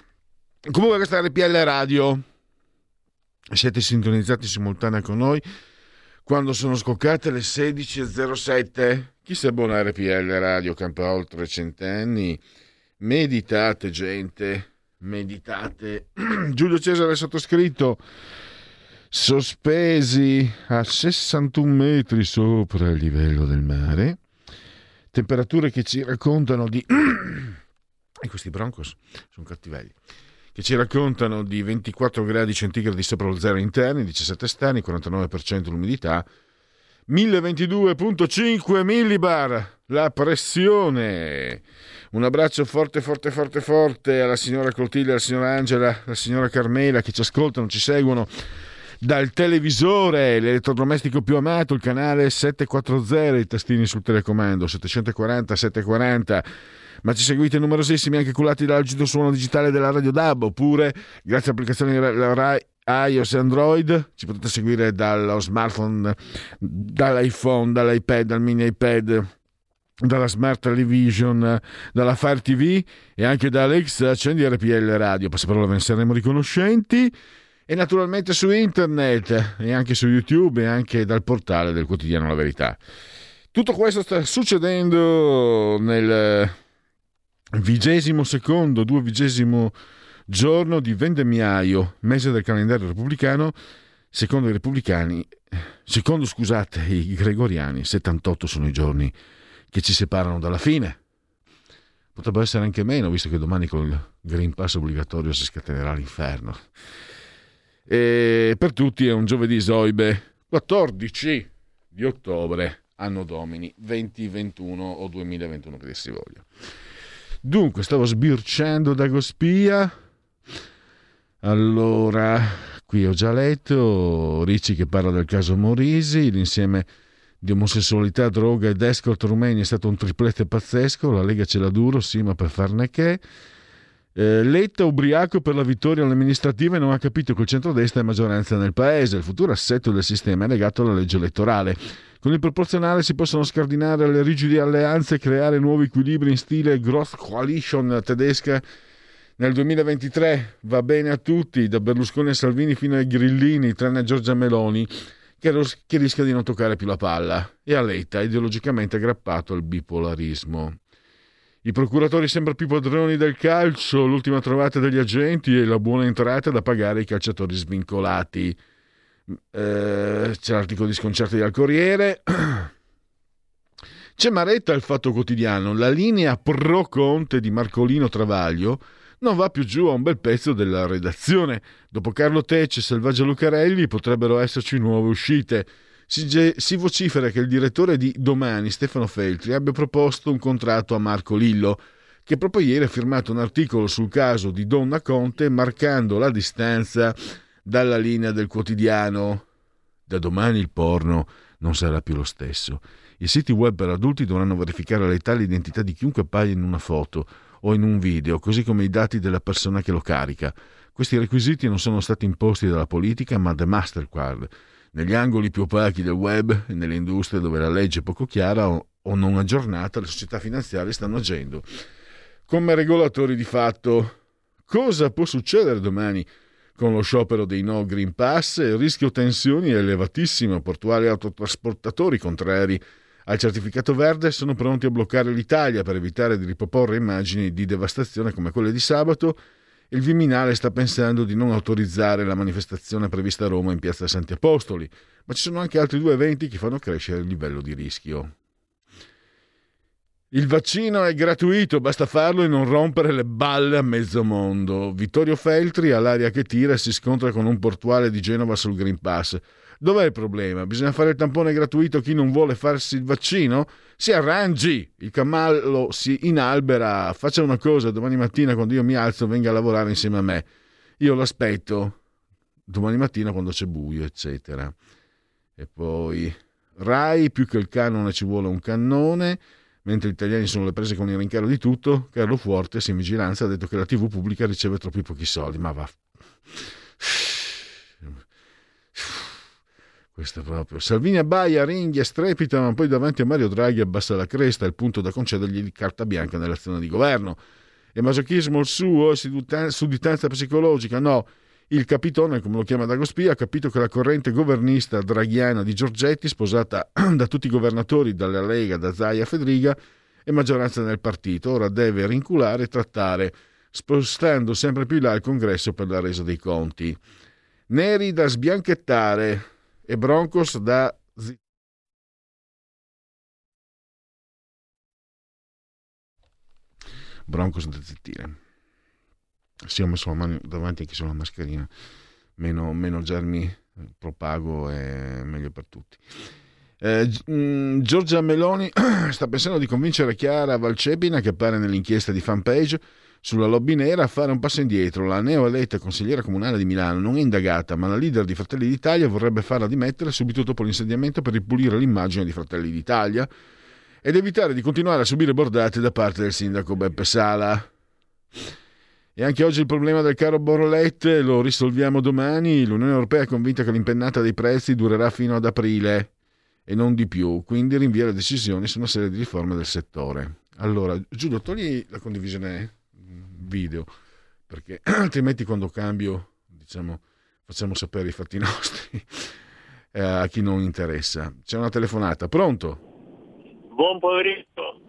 Comunque questa è RPL Radio. Siete sintonizzati simultanea con noi quando sono scoccate le 16.07. Chi si abbona a RPL Radio campa oltre centenni. Meditate, gente. Meditate. Giulio Cesare sottoscritto sospesi a 61 metri sopra il livello del mare, temperature che ci raccontano di... e questi Broncos sono cattivelli, che ci raccontano di 24 gradi centigradi sopra lo zero interni, 17 esterni, 49% l'umidità, 1022.5 millibar la pressione. Un abbraccio forte, forte, forte, forte alla signora Coltiglia, alla signora Angela, alla signora Carmela che ci ascoltano, ci seguono dal televisore, l'elettrodomestico più amato, il canale 740, i tastini sul telecomando 740 740. Ma ci seguite numerosissimi anche culati dall'agito suono digitale della Radio DAB oppure grazie all'applicazione Rai iOS e Android ci potete seguire dallo smartphone, dall'iPhone, dall'iPad, dal mini iPad dalla Smart Television, dalla Fire TV e anche da Alexa, accendi RPL Radio, passaparola ve ne saremo riconoscenti e naturalmente su internet e anche su YouTube e anche dal portale del quotidiano La Verità. Tutto questo sta succedendo nel vigesimo secondo, due vigesimo giorno di vendemmiaio, mese del calendario repubblicano, secondo i repubblicani, secondo scusate i gregoriani, 78 sono i giorni che ci separano dalla fine. Potrebbe essere anche meno, visto che domani con il Green Pass obbligatorio si scatenerà l'inferno. E per tutti è un giovedì Zoibe, 14 di ottobre, anno domini 2021 o 2021 che si voglia. Dunque, stavo sbirciando da Gospia. Allora, qui ho già letto Ricci che parla del caso Morisi, l'insieme di omosessualità, droga ed escort rumeni è stato un triplete pazzesco, la Lega ce l'ha duro, sì, ma per farne che. Eh, Letta, ubriaco per la vittoria alle amministrative, non ha capito che il centrodestra è maggioranza nel paese. Il futuro assetto del sistema è legato alla legge elettorale. Con il proporzionale si possono scardinare le rigide alleanze e creare nuovi equilibri in stile Growth Coalition tedesca nel 2023. Va bene a tutti, da Berlusconi a Salvini fino ai grillini, tranne a Giorgia Meloni, che, ros- che rischia di non toccare più la palla, e a Letta, ideologicamente aggrappato al bipolarismo. I procuratori sempre più padroni del calcio, l'ultima trovata degli agenti e la buona entrata da pagare ai calciatori svincolati. Eh, c'è l'articolo di sconcerti al Corriere. C'è Maretta al Fatto Quotidiano. La linea pro Conte di Marcolino Travaglio non va più giù a un bel pezzo della redazione. Dopo Carlo Tecce e Selvaggio Lucarelli potrebbero esserci nuove uscite. Si, ge- si, vocifera che il direttore di Domani, Stefano Feltri, abbia proposto un contratto a Marco Lillo, che proprio ieri ha firmato un articolo sul caso di Donna Conte marcando la distanza dalla linea del quotidiano. Da domani il porno non sarà più lo stesso. I siti web per adulti dovranno verificare l'età e l'identità di chiunque appaia in una foto o in un video, così come i dati della persona che lo carica. Questi requisiti non sono stati imposti dalla politica, ma da Mastercard negli angoli più opachi del web e nelle industrie dove la legge è poco chiara o, non aggiornata, le società finanziarie stanno agendo come regolatori di fatto. Cosa può succedere domani con lo sciopero dei no Green Pass? Il rischio tensioni è elevatissimo. Portuali autotrasportatori contrari al certificato verde sono pronti a bloccare l'Italia per evitare di riproporre immagini di devastazione come quelle di sabato il Viminale sta pensando di non autorizzare la manifestazione prevista a Roma in piazza Santi Apostoli, ma ci sono anche altri due eventi che fanno crescere il livello di rischio. Il vaccino è gratuito, basta farlo e non rompere le balle a mezzo mondo. Vittorio Feltri all'aria che tira si scontra con un portuale di Genova sul Green Pass. Dov'è il problema? Bisogna fare il tampone gratuito a chi non vuole farsi il vaccino? Si arrangi! Il camallo si inalbera, faccia una cosa, domani mattina quando io mi alzo venga a lavorare insieme a me. Io l'aspetto domani mattina quando c'è buio, eccetera. E poi Rai, più che il canone ci vuole un cannone, mentre gli italiani sono le prese con il rincaro di tutto, Carlo Fuortes in vigilanza ha detto che la TV pubblica riceve troppi pochi soldi, ma va... Questo proprio. Salvini abbaia, ringhia, strepita, ma poi davanti a Mario Draghi abbassa la cresta, il punto da concedergli carta bianca nell'azione di governo. E masochismo il suo, sudditanza psicologica? No. Il capitone, come lo chiama Dagospia, ha capito che la corrente governista draghiana di Giorgetti, sposata da tutti i governatori, dalla Lega, da Zaia a Fedriga, è maggioranza nel partito. Ora deve rinculare e trattare, spostando sempre più là il congresso per la resa dei conti. Neri da sbianchettare, e Broncos da Broncos da zittire. Sì, ho messo la mano davanti anche sulla mascherina. Meno, meno germi propago è meglio per tutti. Eh, Giorgia Meloni sta pensando di convincere Chiara Valcepina, che appare nell'inchiesta di fanpage, sulla lobby nera a fare un passo indietro. La neoeletta consigliera comunale di Milano non è indagata, ma la leader di Fratelli d'Italia vorrebbe farla dimettere subito dopo l'insediamento per ripulire l'immagine di Fratelli d'Italia ed evitare di continuare a subire bordate da parte del sindaco Beppe Sala. E anche oggi il problema del caro bollette lo risolviamo domani. L'Unione Europea è convinta che l'impennata dei prezzi durerà fino ad aprile e non di più, quindi rinvia le decisioni su una serie di riforme del settore. Allora, Giulio, togli la condivisione video, perché altrimenti quando cambio, diciamo, facciamo sapere i fatti nostri eh, a chi non interessa. C'è una telefonata, pronto? Buon pomeriggio.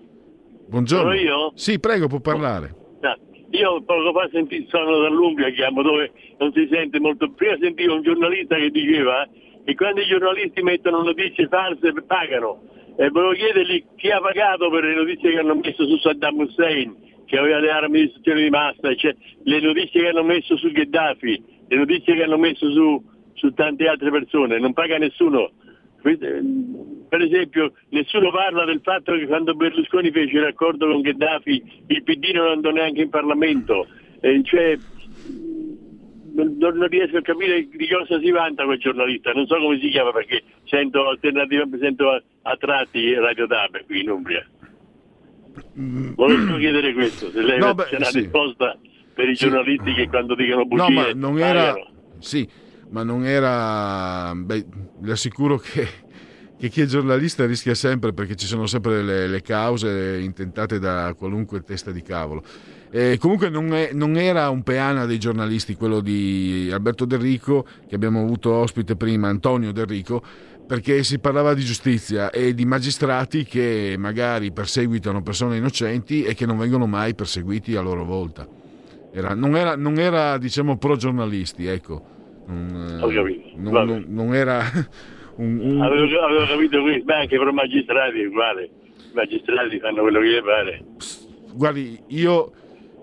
Buongiorno. Sono io? Sì, prego, può parlare. Ah, Io poco fa senti, sono dall'Umbria, chiamo dove non si sente molto. Prima sentivo un giornalista che diceva che quando i giornalisti mettono notizie false pagano. E volevo chiedergli chi ha pagato per le notizie che hanno messo su Saddam Hussein, che aveva le armi di distruzione di massa, cioè, le notizie che hanno messo su Gheddafi, le notizie che hanno messo su, su tante altre persone. Non paga nessuno. Queste- Per esempio, nessuno parla del fatto che quando Berlusconi fece l'accordo con Gheddafi il PD non andò neanche in Parlamento. Eh, cioè, non, riesco a capire di cosa si vanta quel giornalista, non so come si chiama perché sento sento a, a tratti Radio Dab qui in Umbria. Volevo chiedere questo, se lei No, c'è beh, una sì. risposta per i giornalisti che quando dicono bugie No, ma non era. pagano. Sì, ma non era. Beh, le assicuro che, che chi è giornalista rischia sempre perché ci sono sempre le, le cause intentate da qualunque testa di cavolo. Eh, comunque non, è- non era un peana dei giornalisti quello di Alberto Del Rico, che abbiamo avuto ospite prima, Antonio Del Rico, perché si parlava di giustizia e di magistrati che magari perseguitano persone innocenti e che non vengono mai perseguiti a loro volta. Era- non, era, non era, diciamo, pro giornalisti, ecco. Non, eh, Ho capito, non- non- non era un, un- Avevo, avevo capito questo, ma anche per magistrati uguale. I magistrati fanno quello che gli pare. Guardi, io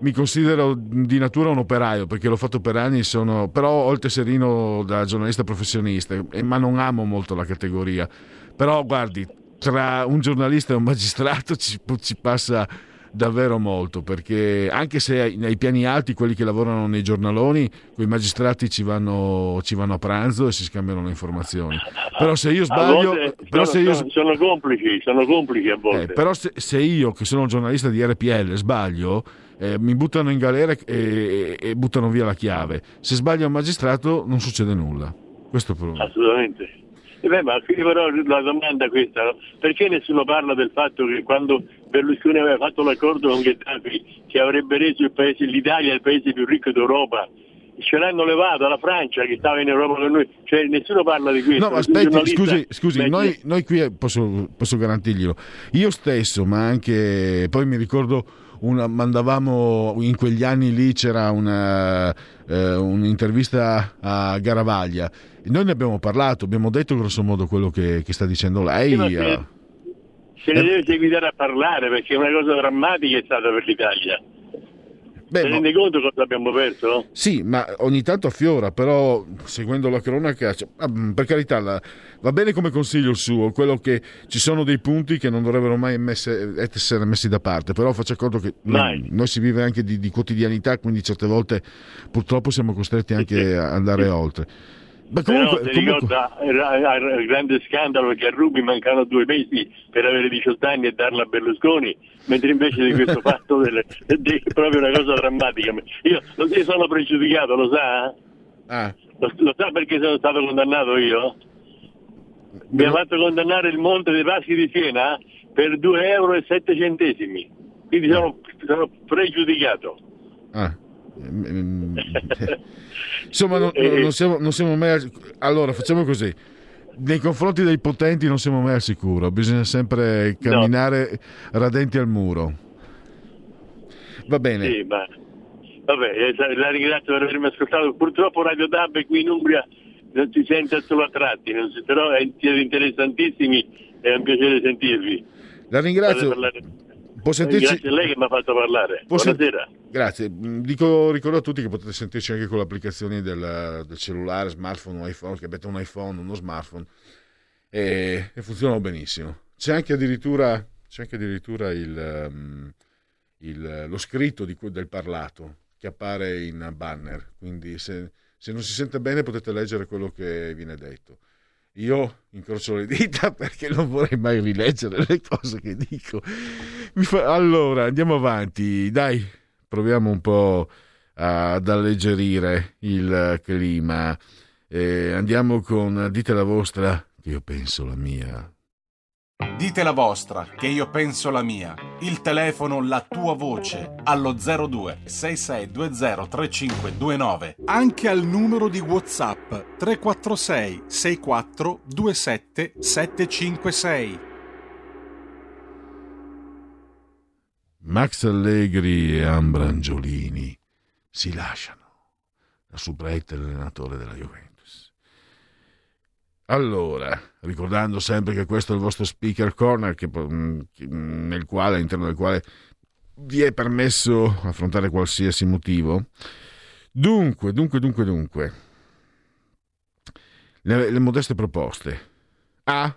mi considero di natura un operaio perché l'ho fatto per anni, sono, però ho il tesserino da giornalista professionista, eh, ma non amo molto la categoria. Però guardi, tra un giornalista e un magistrato ci, ci passa davvero molto perché anche se nei piani alti quelli che lavorano nei giornaloni quei magistrati ci vanno, ci vanno a pranzo e si scambiano le informazioni però se io sbaglio però sono, se io, sono- sono complici, sono complici a volte. eh, però se, se io, che sono un giornalista di RPL, sbaglio, eh, mi buttano in galera e, e- e buttano via la chiave. Se sbaglia un magistrato non succede nulla. Questo è il problema. Assolutamente. E beh, ma qui però la domanda è questa, perché nessuno parla del fatto che quando Berlusconi aveva fatto l'accordo con Gheddafi che avrebbe reso il paese, l'Italia il paese più ricco d'Europa, ce l'hanno levato alla Francia che stava in Europa con noi, cioè nessuno parla di questo. No, aspetti, scusi, scusi mette- noi, noi qui posso, posso garantirglielo. Io stesso, ma anche poi mi ricordo una, mandavamo in quegli anni lì c'era una, eh, un'intervista a Garavaglia. Noi ne abbiamo parlato, abbiamo detto grosso modo quello che, che sta dicendo lei. Sì, se, eh. se ne deve seguitare a parlare perché è una cosa drammatica è stata per l'Italia. Beh, ma- rende conto cosa abbiamo perso? no? Sì, ma ogni tanto affiora, però seguendo la cronaca, cioè, ah, per carità, la- va bene come consiglio il suo, quello che ci sono dei punti che non dovrebbero mai messe- essere messi da parte, però faccia conto che noi, noi si vive anche di, di quotidianità, quindi certe volte purtroppo siamo costretti anche a andare oltre. Ma comunque, Però si comunque- ricorda il grande scandalo perché a Rubi mancano due mesi per avere 18 anni e darla a Berlusconi, mentre invece di questo fatto del- di- è proprio una cosa drammatica. Io, io sono pregiudicato, lo sa? Ah. Lo, lo sa perché sono stato condannato io? Mi ha fatto condannare il Monte dei Paschi di Siena per 2 euro e 7 centesimi, quindi sono, sono pregiudicato. Ah. Ehm, Insomma, non, non- non siamo, non siamo mai. al- Allora, facciamo così. Nei confronti dei potenti non siamo mai al sicuro, bisogna sempre camminare radenti al muro. Va bene. Sì, ma vabbè, eh, la ringrazio per avermi ascoltato. Purtroppo Radio Dab qui in Umbria non si sente solo a tratti, non si- però siete interessantissimi, è un piacere sentirvi. La ringrazio. Parlare- Può sentirci- Grazie a lei che mi ha fatto parlare. Può sen- Buonasera. Grazie. Mm, Dico, ricordo a tutti che potete sentirci anche con le applicazioni del, del cellulare, smartphone iPhone, che avete un iPhone, uno smartphone, e, e funzionano benissimo. C'è anche addirittura, c'è anche addirittura il, ehm, il- lo scritto di del parlato che appare in banner, quindi se, se non si sente bene potete leggere quello che viene detto. Io incrocio le dita perché non vorrei mai rileggere le cose che dico. Fa- Allora, andiamo avanti. Dai, proviamo un po' ad alleggerire il clima. Eh, andiamo con Dite la vostra, che io penso la mia. Dite la vostra, che io penso la mia. Il telefono, la tua voce, allo 02 6620 3529. Anche al numero di WhatsApp 346 64 27 756. Max Allegri e Ambra Angiolini si lasciano. La subretta l'allenatore della Juventus. Allora, ricordando sempre che questo è il vostro speaker corner, che, mm, nel quale, all'interno del quale vi è permesso affrontare qualsiasi motivo. Dunque, dunque, dunque, dunque. Le, le modeste proposte. A.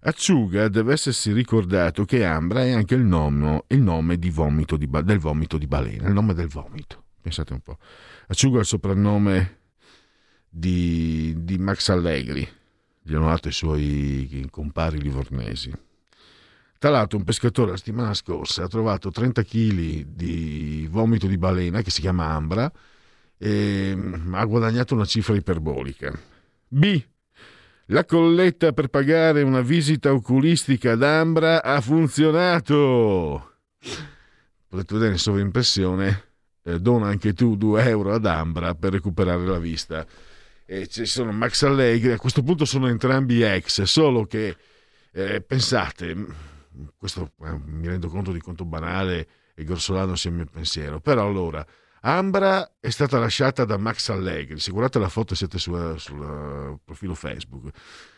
Acciuga deve essersi ricordato che Ambra è anche il nome, il nome di vomito di, del vomito di balena, il nome del vomito. Pensate un po'. Acciuga è il soprannome di, di Max Allegri, gli hanno dato i suoi compari livornesi. Tra l'altro un pescatore la settimana scorsa ha trovato 30 kg di vomito di balena che si chiama Ambra e mm, ha guadagnato una cifra iperbolica. B. La colletta per pagare una visita oculistica ad Ambra ha funzionato. Potete vedere in sovrimpressione. Eh, dona anche tu 2 euro ad Ambra per recuperare la vista. E ci sono Max Allegri, a questo punto sono entrambi ex, solo che eh, pensate, questo eh, mi rendo conto di quanto banale e grossolano sia il mio pensiero, però allora Ambra è stata lasciata da Max Allegri, se guardate la foto siete sul, sul profilo Facebook,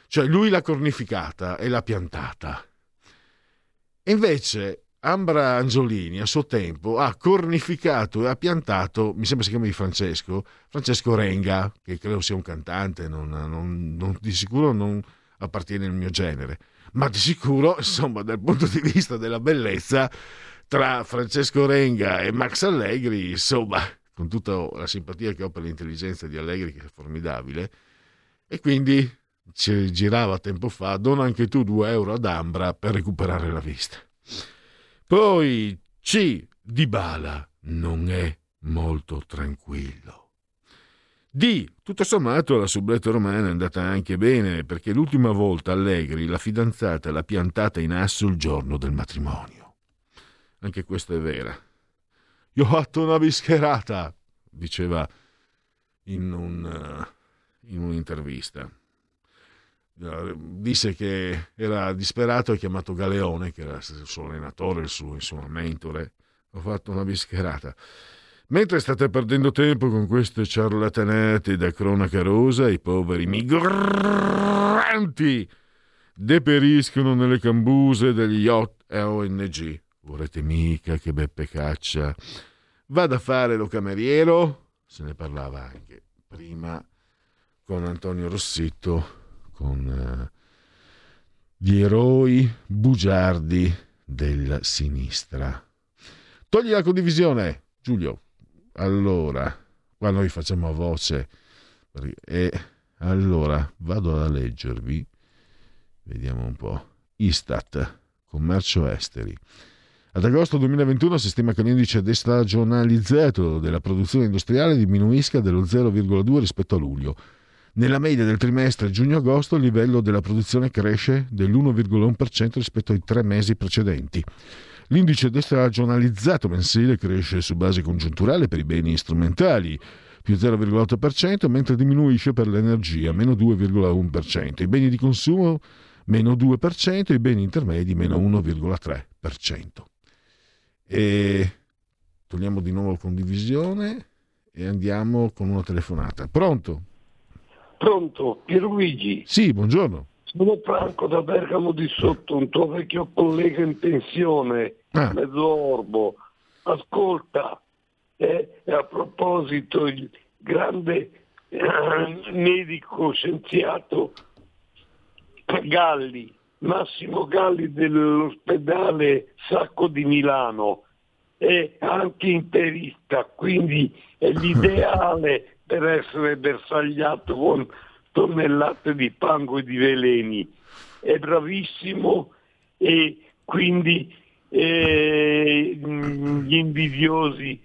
cioè lui l'ha cornificata e l'ha piantata. Invece Ambra Angiolini a suo tempo ha cornificato e ha piantato, mi sembra si chiami Francesco, Francesco Renga, che credo sia un cantante, non, non, non, di sicuro non appartiene al mio genere, ma di sicuro, insomma, dal punto di vista della bellezza, tra Francesco Renga e Max Allegri, insomma, con tutta la simpatia che ho per l'intelligenza di Allegri, che è formidabile, e quindi ci girava tempo fa, dona anche tu due euro ad Ambra per recuperare la vista. Poi C. Di Bala non è molto tranquillo. D. Tutto sommato la subletta romana è andata anche bene perché l'ultima volta Allegri la fidanzata l'ha piantata in asso il giorno del matrimonio. Anche questa è vera. Io ho fatto una bischerata, diceva in, un, in un'intervista. Disse che era disperato e ha chiamato Galeone, che era il suo allenatore, il suo, suo mentore. Ho fatto una bischerata. Mentre state perdendo tempo con queste ciarlatanate da cronaca rosa, i poveri migranti deperiscono nelle cambuse degli yacht e ONG. Vorrete mica che Beppe Caccia vada a fare lo cameriero? Se ne parlava anche prima con Antonio Rossitto, con eh, gli eroi bugiardi della sinistra. Togli la condivisione, Giulio. Allora, qua noi facciamo a voce. E allora vado a leggervi, vediamo un po'. Istat, commercio esteri. Ad agosto 2021 si stima che l'indice destagionalizzato della produzione industriale diminuisca dello 0,2 rispetto a luglio. Nella media del trimestre giugno-agosto il livello della produzione cresce dell'1,1% rispetto ai tre mesi precedenti. L'indice destagionalizzato mensile cresce su base congiunturale per i beni strumentali, più 0,8%, mentre diminuisce per l'energia, meno 2,1%, i beni di consumo, meno 2%, i beni intermedi, meno 1,3%. E togliamo di nuovo condivisione e andiamo con una telefonata. Pronto? Pronto, Pierluigi. Sì, buongiorno. Sono Franco da Bergamo di Sotto, un tuo vecchio collega in pensione, Ah. mezzo orbo. Ascolta, eh, a proposito, il grande eh, medico scienziato Galli, Massimo Galli dell'ospedale Sacco di Milano, è anche interista, quindi è l'ideale per essere bersagliato con tonnellate di fango e di veleni. È bravissimo e quindi eh, gli invidiosi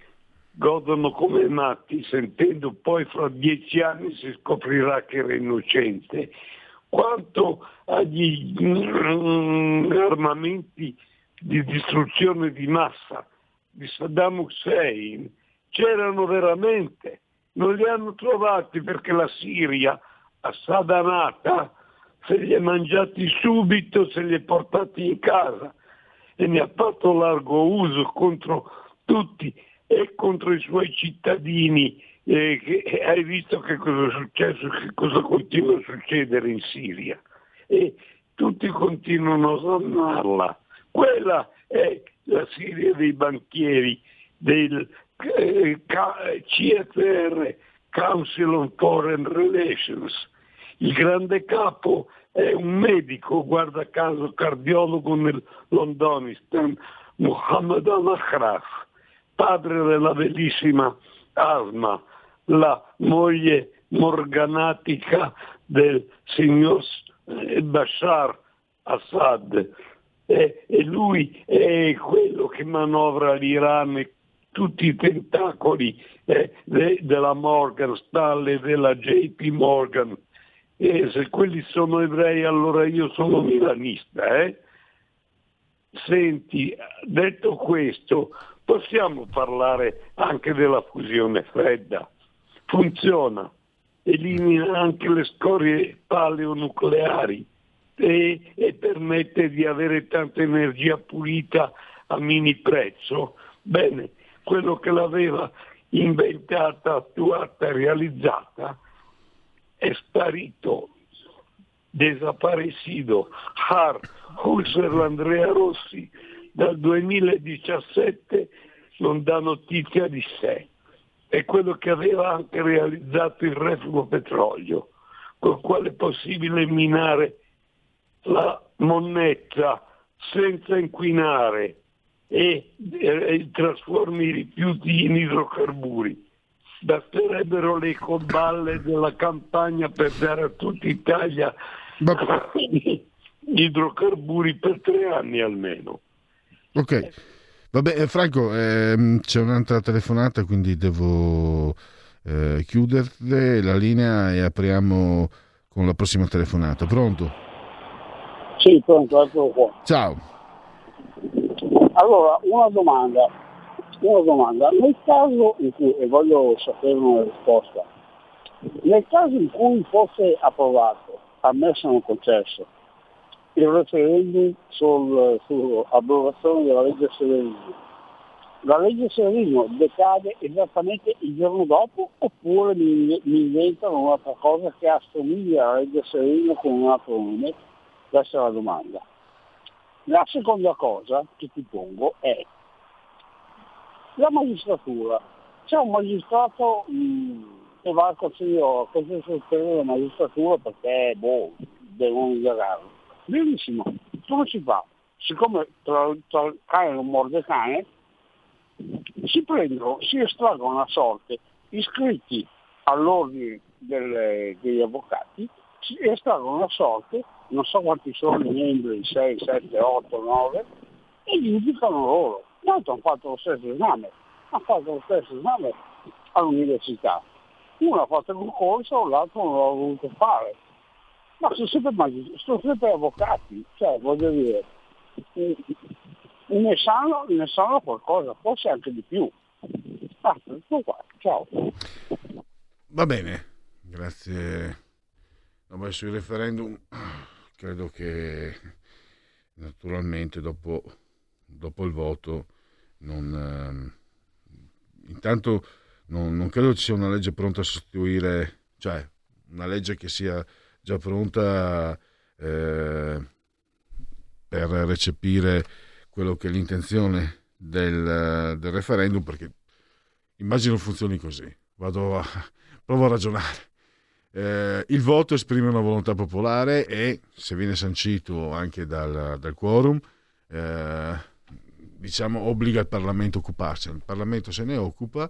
godono come matti, sentendo poi fra dieci anni si scoprirà che era innocente. Quanto agli mm, armamenti di distruzione di massa di Saddam Hussein, c'erano veramente, non li hanno trovati perché la Siria, assadanata, se li è mangiati subito, se li è portati in casa. e ne ha fatto largo uso contro tutti e contro i suoi cittadini. eh, che- hai visto che cosa è successo, che cosa continua a succedere in Siria e tutti continuano a osannarla. Quella è la Siria dei banchieri, del CFR, Council on Foreign Relations. Il grande capo è un medico, guarda caso cardiologo nel Londonistan, Muhammad al-Akhraf, padre della bellissima Asma, la moglie morganatica del signor eh, Bashar Assad. E, e lui è quello che manovra l'Iran e tutti i tentacoli eh, de- della Morgan Stanley, della JP Morgan. E se quelli sono ebrei allora io sono milanista. Eh? Senti, detto questo, possiamo parlare anche della fusione fredda. Funziona, elimina anche le scorie paleonucleari e, e permette di avere tanta energia pulita a mini prezzo. Bene, quello che l'aveva inventata, attuata, realizzata è sparito, desaparecido. Har Husserl Andrea Rossi dal 2017 non dà notizia di sé. È quello che aveva anche realizzato il refugo petrolio, col quale è possibile minare la monnezza senza inquinare e, e trasformi i rifiuti in idrocarburi. Basterebbero le coballe della campagna per dare a tutta Italia idrocarburi per tre anni almeno. Ok, vabbè eh, Franco, ehm, c'è un'altra telefonata quindi devo eh, chiuderle la linea e apriamo con la prossima telefonata. Pronto? Sì, pronto, eccolo qua. Ciao. Allora, una domanda, una domanda. Nel caso in cui, e voglio sapere una risposta, nel caso in cui fosse approvato, ammesso non concesso, il referendum sul- sull'abrogazione della legge Severino, la legge Severino decade esattamente il giorno dopo oppure mi, mi inventano un'altra cosa che assomiglia alla legge Severino con un altro nome? Questa è la domanda. La seconda cosa che ti pongo è la magistratura. C'è un magistrato mh, che va al Consiglio, Consiglio Superiore della Magistratura perché boh, devono indagarlo. Benissimo, come si fa? Siccome tra, tra cane non morde cane, si prendono, si estraggono a sorte iscritti all'ordine delle- degli avvocati, si estraggono a sorte, non so quanti sono i membri, 6, 7, 8, 9, e li indicano loro. Tanto hanno fatto lo stesso esame, hanno fatto lo stesso esame all'università. Uno ha fatto il concorso, l'altro non l'ha voluto fare. Ma sono sempre, sono sempre avvocati, cioè voglio dire, ne sanno, ne sanno qualcosa, forse anche di più. Ah, tutto qua, ciao. Va bene, grazie. No, sui referendum credo che naturalmente dopo, dopo il voto non, ehm, intanto non, non credo ci sia una legge pronta a sostituire, cioè una legge che sia già pronta eh, per recepire quello che è l'intenzione del, del referendum, perché immagino funzioni così. Vado a, provo a ragionare. Eh, il voto esprime una volontà popolare e se viene sancito anche dal, dal quorum, eh, diciamo, obbliga il Parlamento a occuparsi. Il Parlamento se ne occupa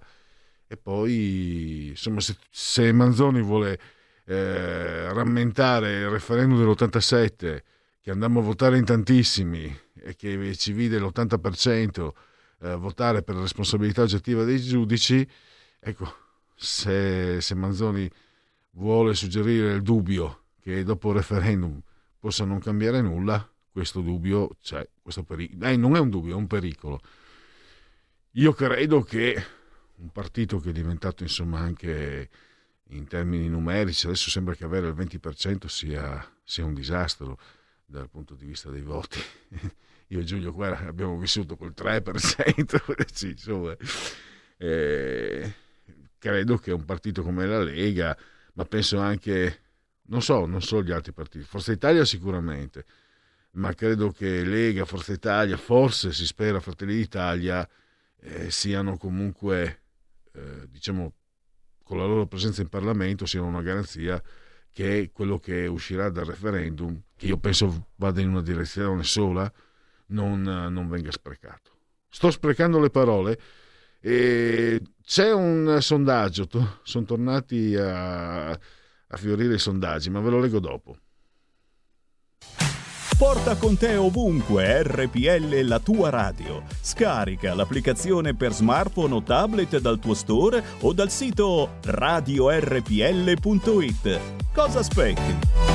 e poi, insomma, se, se Manzoni vuole eh, rammentare il referendum dell'87 che andammo a votare in tantissimi e che ci vide l'80% eh, votare per responsabilità oggettiva dei giudici, ecco, se, se Manzoni vuole suggerire il dubbio che dopo il referendum possa non cambiare nulla, questo dubbio c'è, questo pericolo. Eh, non è un dubbio, è un pericolo. Io credo che un partito che è diventato insomma anche in termini numerici, adesso sembra che avere il 20% sia, sia un disastro dal punto di vista dei voti io e Giulio Guerra abbiamo vissuto col 3%, sì, insomma, eh, credo che un partito come la Lega, ma penso anche, non so, non so gli altri partiti, Forza Italia sicuramente, ma credo che Lega, Forza Italia, forse si spera Fratelli d'Italia, eh, siano comunque, eh, diciamo, con la loro presenza in Parlamento, siano una garanzia che quello che uscirà dal referendum, che io penso vada in una direzione sola, non, non venga sprecato. Sto sprecando le parole. E c'è un sondaggio, sono tornati a, a fiorire i sondaggi, ma ve lo leggo dopo. Porta con te ovunque RPL la tua radio. Scarica l'applicazione per smartphone o tablet dal tuo store o dal sito radiorpl.it. Cosa aspetti?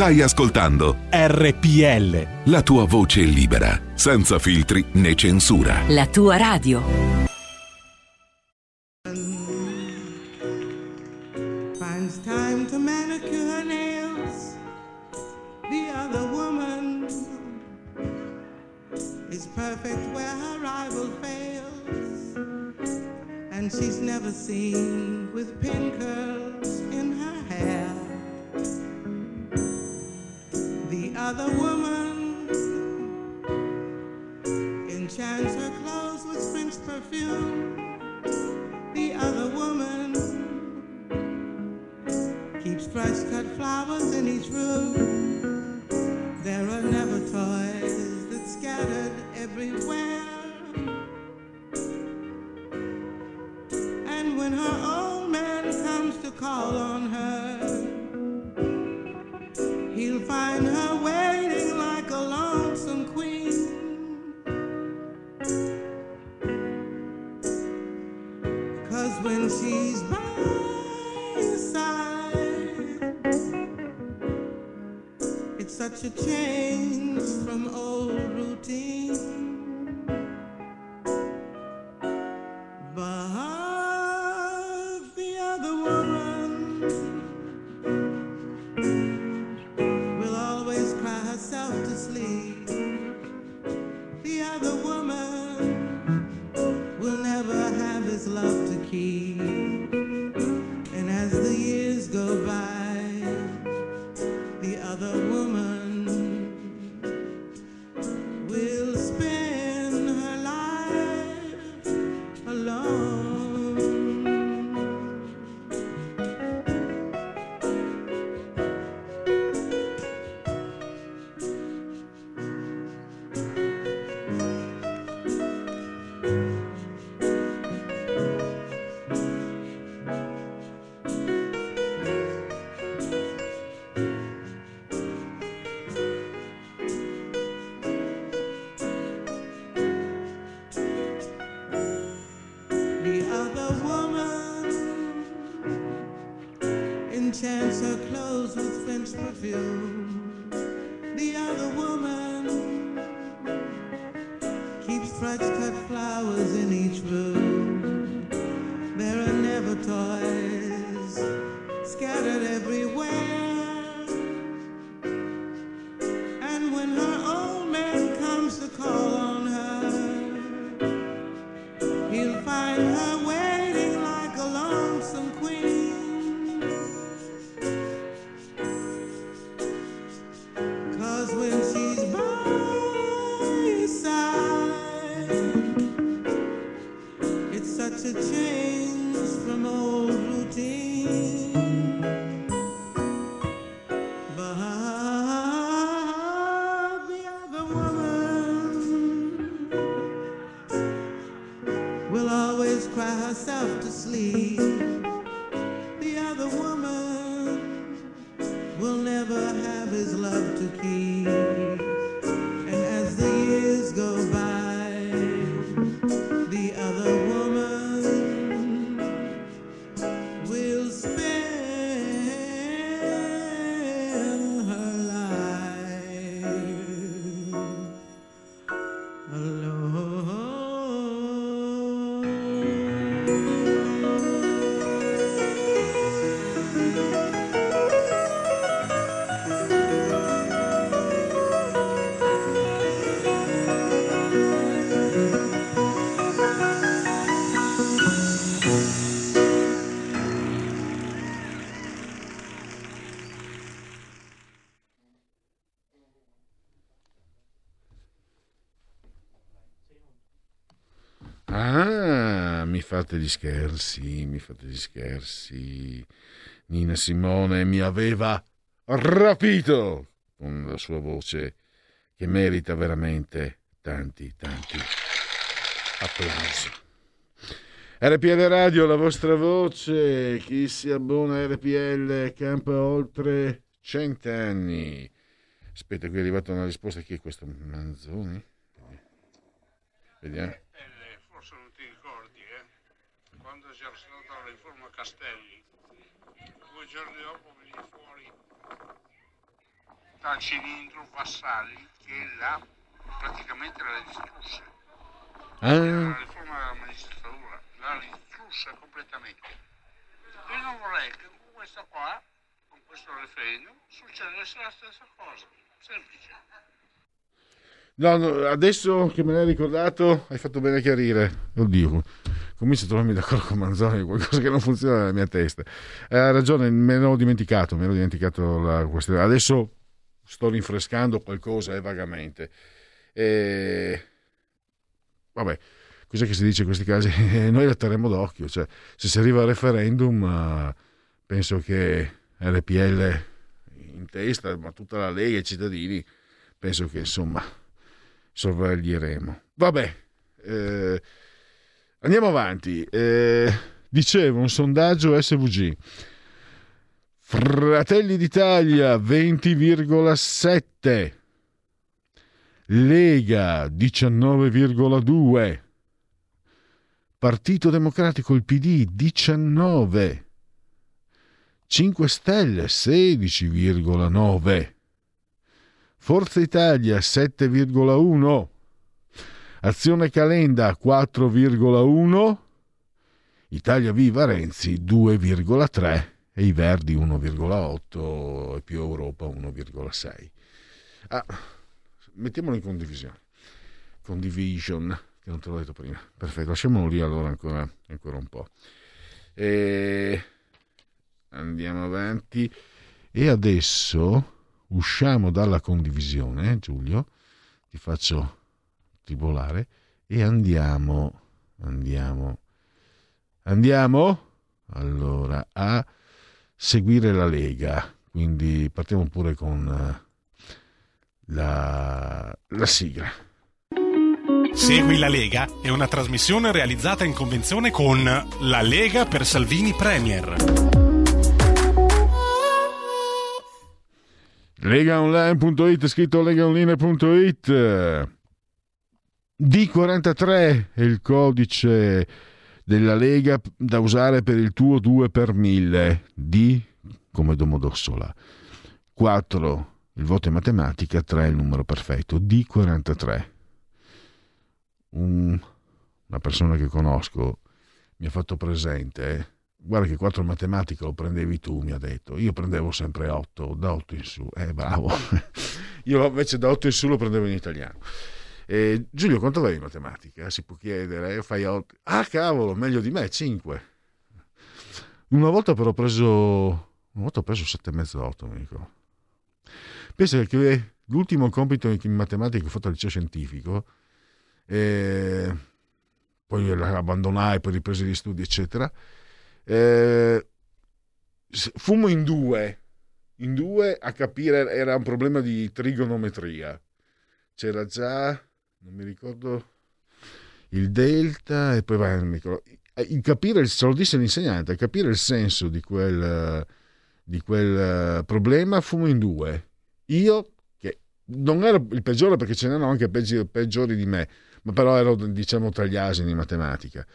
Stai ascoltando RPL. la tua voce libera, senza filtri né censura. La tua radio. finds time to manicure her nails. The other woman is perfect where her rival fails. And she's never seen with pin curls in her hair. The other woman enchants her clothes with French perfume. The other woman keeps fresh cut flowers in each room. There are never toys that scattered everywhere. And when her old man comes to call on her, he'll find her waiting like a lonesome queen. Cause when she's by his side, it's such a change from old routine. But enchants her clothes with French perfume. The other woman keeps fresh cut flowers in each room. Fate gli scherzi, mi fate gli scherzi. Nina Simone mi aveva rapito con la sua voce che merita veramente tanti, tanti applausi. RPL Radio, la vostra voce, chi si abbona a RPL campa oltre cent'anni. Aspetta, qui è arrivata una risposta. Chi è questo? Manzoni? Vediamo. forse non ti ricordi, eh? Quando si era stata la riforma Castelli, due giorni dopo veniva fuori dal cilindro Vassali che la, praticamente la distrusse. Ah. La riforma della magistratura la distrusse completamente. E non vorrei che con questa qua, con questo referendum, succedesse la stessa cosa. Semplice. No, no, adesso che me l'hai ricordato, hai fatto bene a chiarire. Oddio, comincio a trovarmi d'accordo con Manzoni, qualcosa che non funziona nella mia testa. Eh, Ha ragione, me l'ho dimenticato, me l'ho dimenticato la questione. Adesso sto rinfrescando qualcosa eh, vagamente. E... Vabbè, cos'è che si dice in questi casi? Noi la terremo d'occhio, cioè se si arriva al referendum eh, penso che RPL in testa, ma tutta la Lega e i cittadini, penso che insomma sorveglieremo. Vabbè, eh, andiamo avanti. Eh, dicevo, un sondaggio SVG. Fratelli d'Italia 20,7. Lega 19,2. Partito Democratico il PD 19. 5 Stelle 16,9. Forza Italia 7,1. Azione Calenda 4,1. Italia Viva Renzi 2,3 e i Verdi 1,8 e più Europa 1,6. Ah, mettiamolo in condivisione. Condivision, che non te l'ho detto prima. Perfetto, lasciamolo lì allora ancora, ancora un po'. E andiamo avanti. E adesso usciamo dalla condivisione, Giulio, ti faccio tribolare e andiamo, andiamo, andiamo allora a seguire la Lega. Quindi partiamo pure con eh, la, la sigla. Segui la Lega è una trasmissione realizzata in convenzione con La Lega per Salvini Premier. legaonline.it scritto legaonline.it D43 è il codice della Lega da usare per il tuo 2 per 1000 D come Domodossola. 4 il voto in matematica. 3 il numero perfetto. D43 Un- una persona che conosco mi ha fatto presente guarda che 4 in matematica lo prendevi tu mi ha detto. Io prendevo sempre 8 da 8 in su. Eh bravo. Io invece da 8 in su lo prendevo in italiano Eh, Giulio quanto avevi in matematica? si può chiedere fai 8 ah cavolo meglio di me 5 una volta però ho preso una volta ho preso 7 e mezzo 8 mi ricordo. Pensa che l'ultimo compito in matematica che ho fatto al liceo scientifico eh, poi l'abbandonai per riprese di studi eccetera eh, fumo in due. In due a capire era un problema di trigonometria. C'era già non mi ricordo il delta e poi vai non mi ricordo. il capire se lo disse l'insegnante capire il senso di quel di quel eh, problema fumo in due. Io che non ero il peggiore perché ce n'erano anche peggi- peggiori di me ma però ero diciamo tra gli asini in matematica.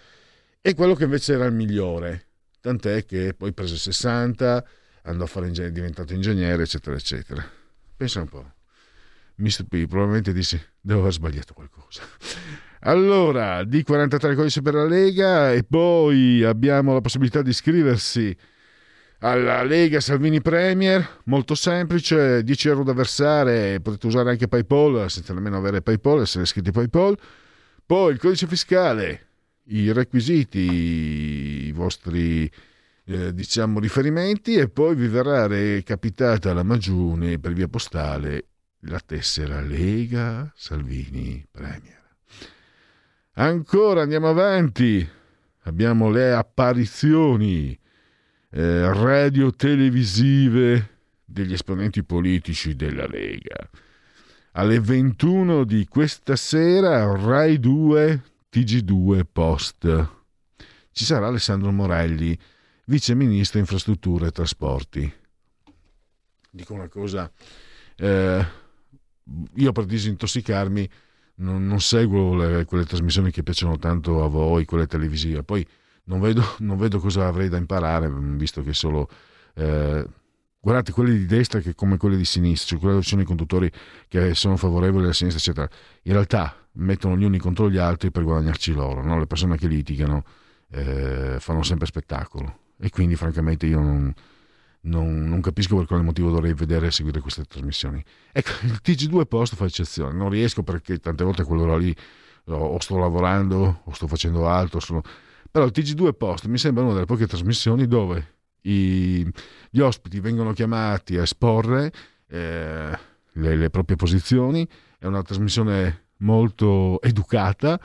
E quello che invece era il migliore tant'è che poi prese 60 andò a fare ingegnere, diventato ingegnere eccetera eccetera. Pensa un po' Mr. P probabilmente disse devo aver sbagliato qualcosa allora D43 codice per la Lega e poi abbiamo la possibilità di iscriversi alla Lega Salvini Premier, molto semplice, 10 euro da versare, potete usare anche PayPal senza nemmeno avere PayPal, essere iscritti a PayPal. Poi il codice fiscale, i requisiti, i vostri eh, diciamo riferimenti e poi vi verrà recapitata la Magione per via postale la tessera Lega Salvini Premier. Ancora andiamo avanti. abbiamo le apparizioni eh, radio-televisive degli esponenti politici della Lega. Alle 21 di questa sera, Rai 2, TG2 Post. Ci sarà Alessandro Morelli, vice ministro infrastrutture e trasporti. Dico una cosa, eh, io per disintossicarmi non, non seguo le, quelle trasmissioni che piacciono tanto a voi, quelle televisive. Poi non vedo, non vedo cosa avrei da imparare, visto che solo... Eh, guardate quelli di destra che come quelli di sinistra, cioè quelli sono i conduttori che sono favorevoli alla sinistra, eccetera. In realtà mettono gli uni contro gli altri per guadagnarci loro, no? le persone che litigano eh, fanno sempre spettacolo e quindi francamente io non, non, non, capisco per quale motivo dovrei vedere e seguire queste trasmissioni. Ecco, il TG2 Post fa eccezione, non riesco perché tante volte quell'ora lì o sto lavorando o sto facendo altro, sono... però il TG2 Post mi sembra una delle poche trasmissioni dove i, gli ospiti vengono chiamati a esporre eh, le, le, proprie posizioni, è una trasmissione molto educata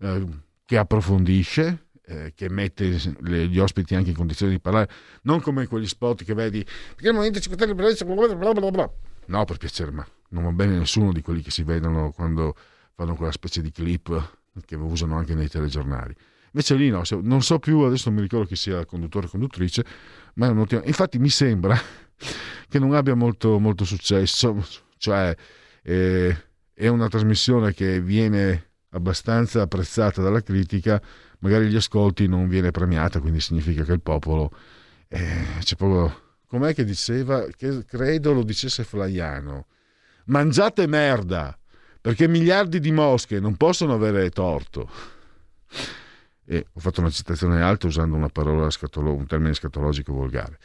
eh, che approfondisce, eh, che mette le, gli ospiti anche in condizione di parlare, non come quegli spot che vedi, perché il Movimento 5 Stelle bla bla bla No, per piacere, ma non va bene nessuno di quelli che si vedono quando fanno quella specie di clip che usano anche nei telegiornali. Invece lì no, non so più, adesso non mi ricordo chi sia conduttore o conduttrice, ma è un'ottima... Infatti mi sembra che non abbia molto, molto successo, cioè eh, è una trasmissione che viene abbastanza apprezzata dalla critica, magari gli ascolti non viene premiata, quindi significa che il popolo eh, c'è proprio com'è che diceva? Che credo lo dicesse Flaiano. Mangiate merda perché miliardi di mosche non possono avere torto. E ho fatto una citazione alta usando una parola scatolo- un termine scatologico volgare.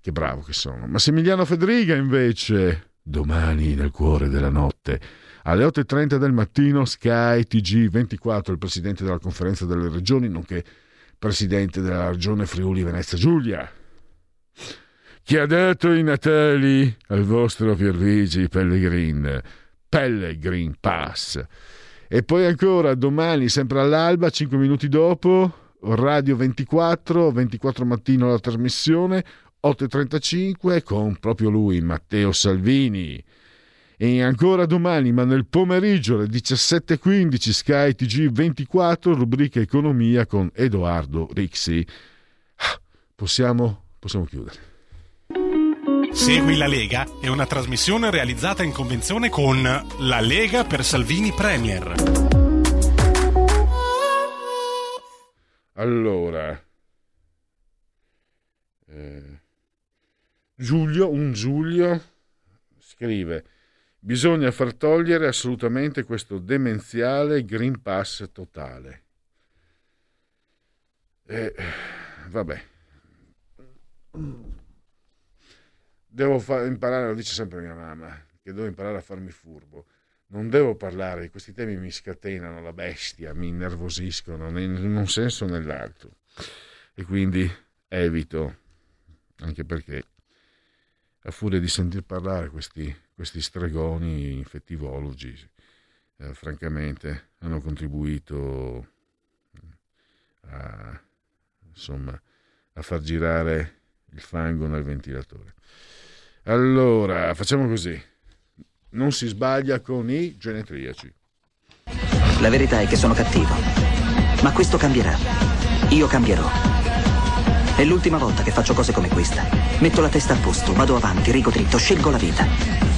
Che bravo che sono. Massimiliano Federiga invece domani nel cuore della notte alle 8.30 del mattino Sky TG24, il presidente della conferenza delle regioni, nonché presidente della regione Friuli Venezia Giulia. Chi ha dato i Natali al vostro Piervigi Pellegrin? Pellegrin Pass. E poi ancora domani, sempre all'alba, 5 minuti dopo, Radio 24, 24 mattino la trasmissione, 8.35 con proprio lui, Matteo Salvini. E ancora domani, ma nel pomeriggio alle 17.15 Sky TG 24, rubrica Economia con Edoardo Rixi. Ah, possiamo, possiamo chiudere. Segui la Lega è una trasmissione realizzata in convenzione con La Lega per Salvini Premier. Allora, eh, Giulio, un Giulio scrive Bisogna far togliere assolutamente questo demenziale Green Pass totale. E, vabbè. Devo fa- imparare, lo dice sempre mia mamma, che devo imparare a farmi furbo. Non devo parlare, questi temi mi scatenano la bestia, mi innervosiscono in un senso o nell'altro. E quindi evito, anche perché a furia di sentir parlare questi, questi stregoni infettivologi, eh, francamente, hanno contribuito a, insomma, a far girare il fango nel ventilatore. Allora, facciamo così. Non si sbaglia con i genetriaci. La verità è che sono cattivo. Ma questo cambierà. Io cambierò. È l'ultima volta che faccio cose come questa. Metto la testa a posto, vado avanti, rigo dritto, scelgo la vita.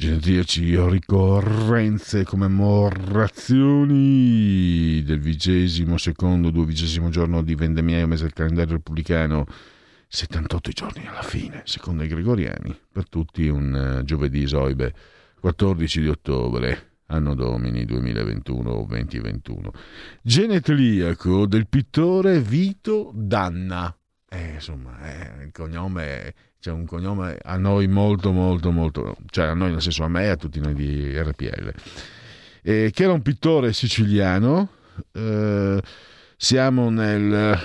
Genetriaci ricorrenze, commemorazioni del vigesimo secondo, duodicesimo giorno di vendemmiaio, mese del calendario repubblicano, 78 giorni alla fine, secondo i gregoriani, per tutti un uh, giovedì esoibe, 14 di ottobre. anno domini 2021 o 2021. Genetliaco del pittore Vito Danna. Eh, insomma, eh, il cognome c'è un cognome a noi molto molto molto, cioè a noi nel senso a me e a tutti noi di RPL, eh, che era un pittore siciliano, eh, siamo nel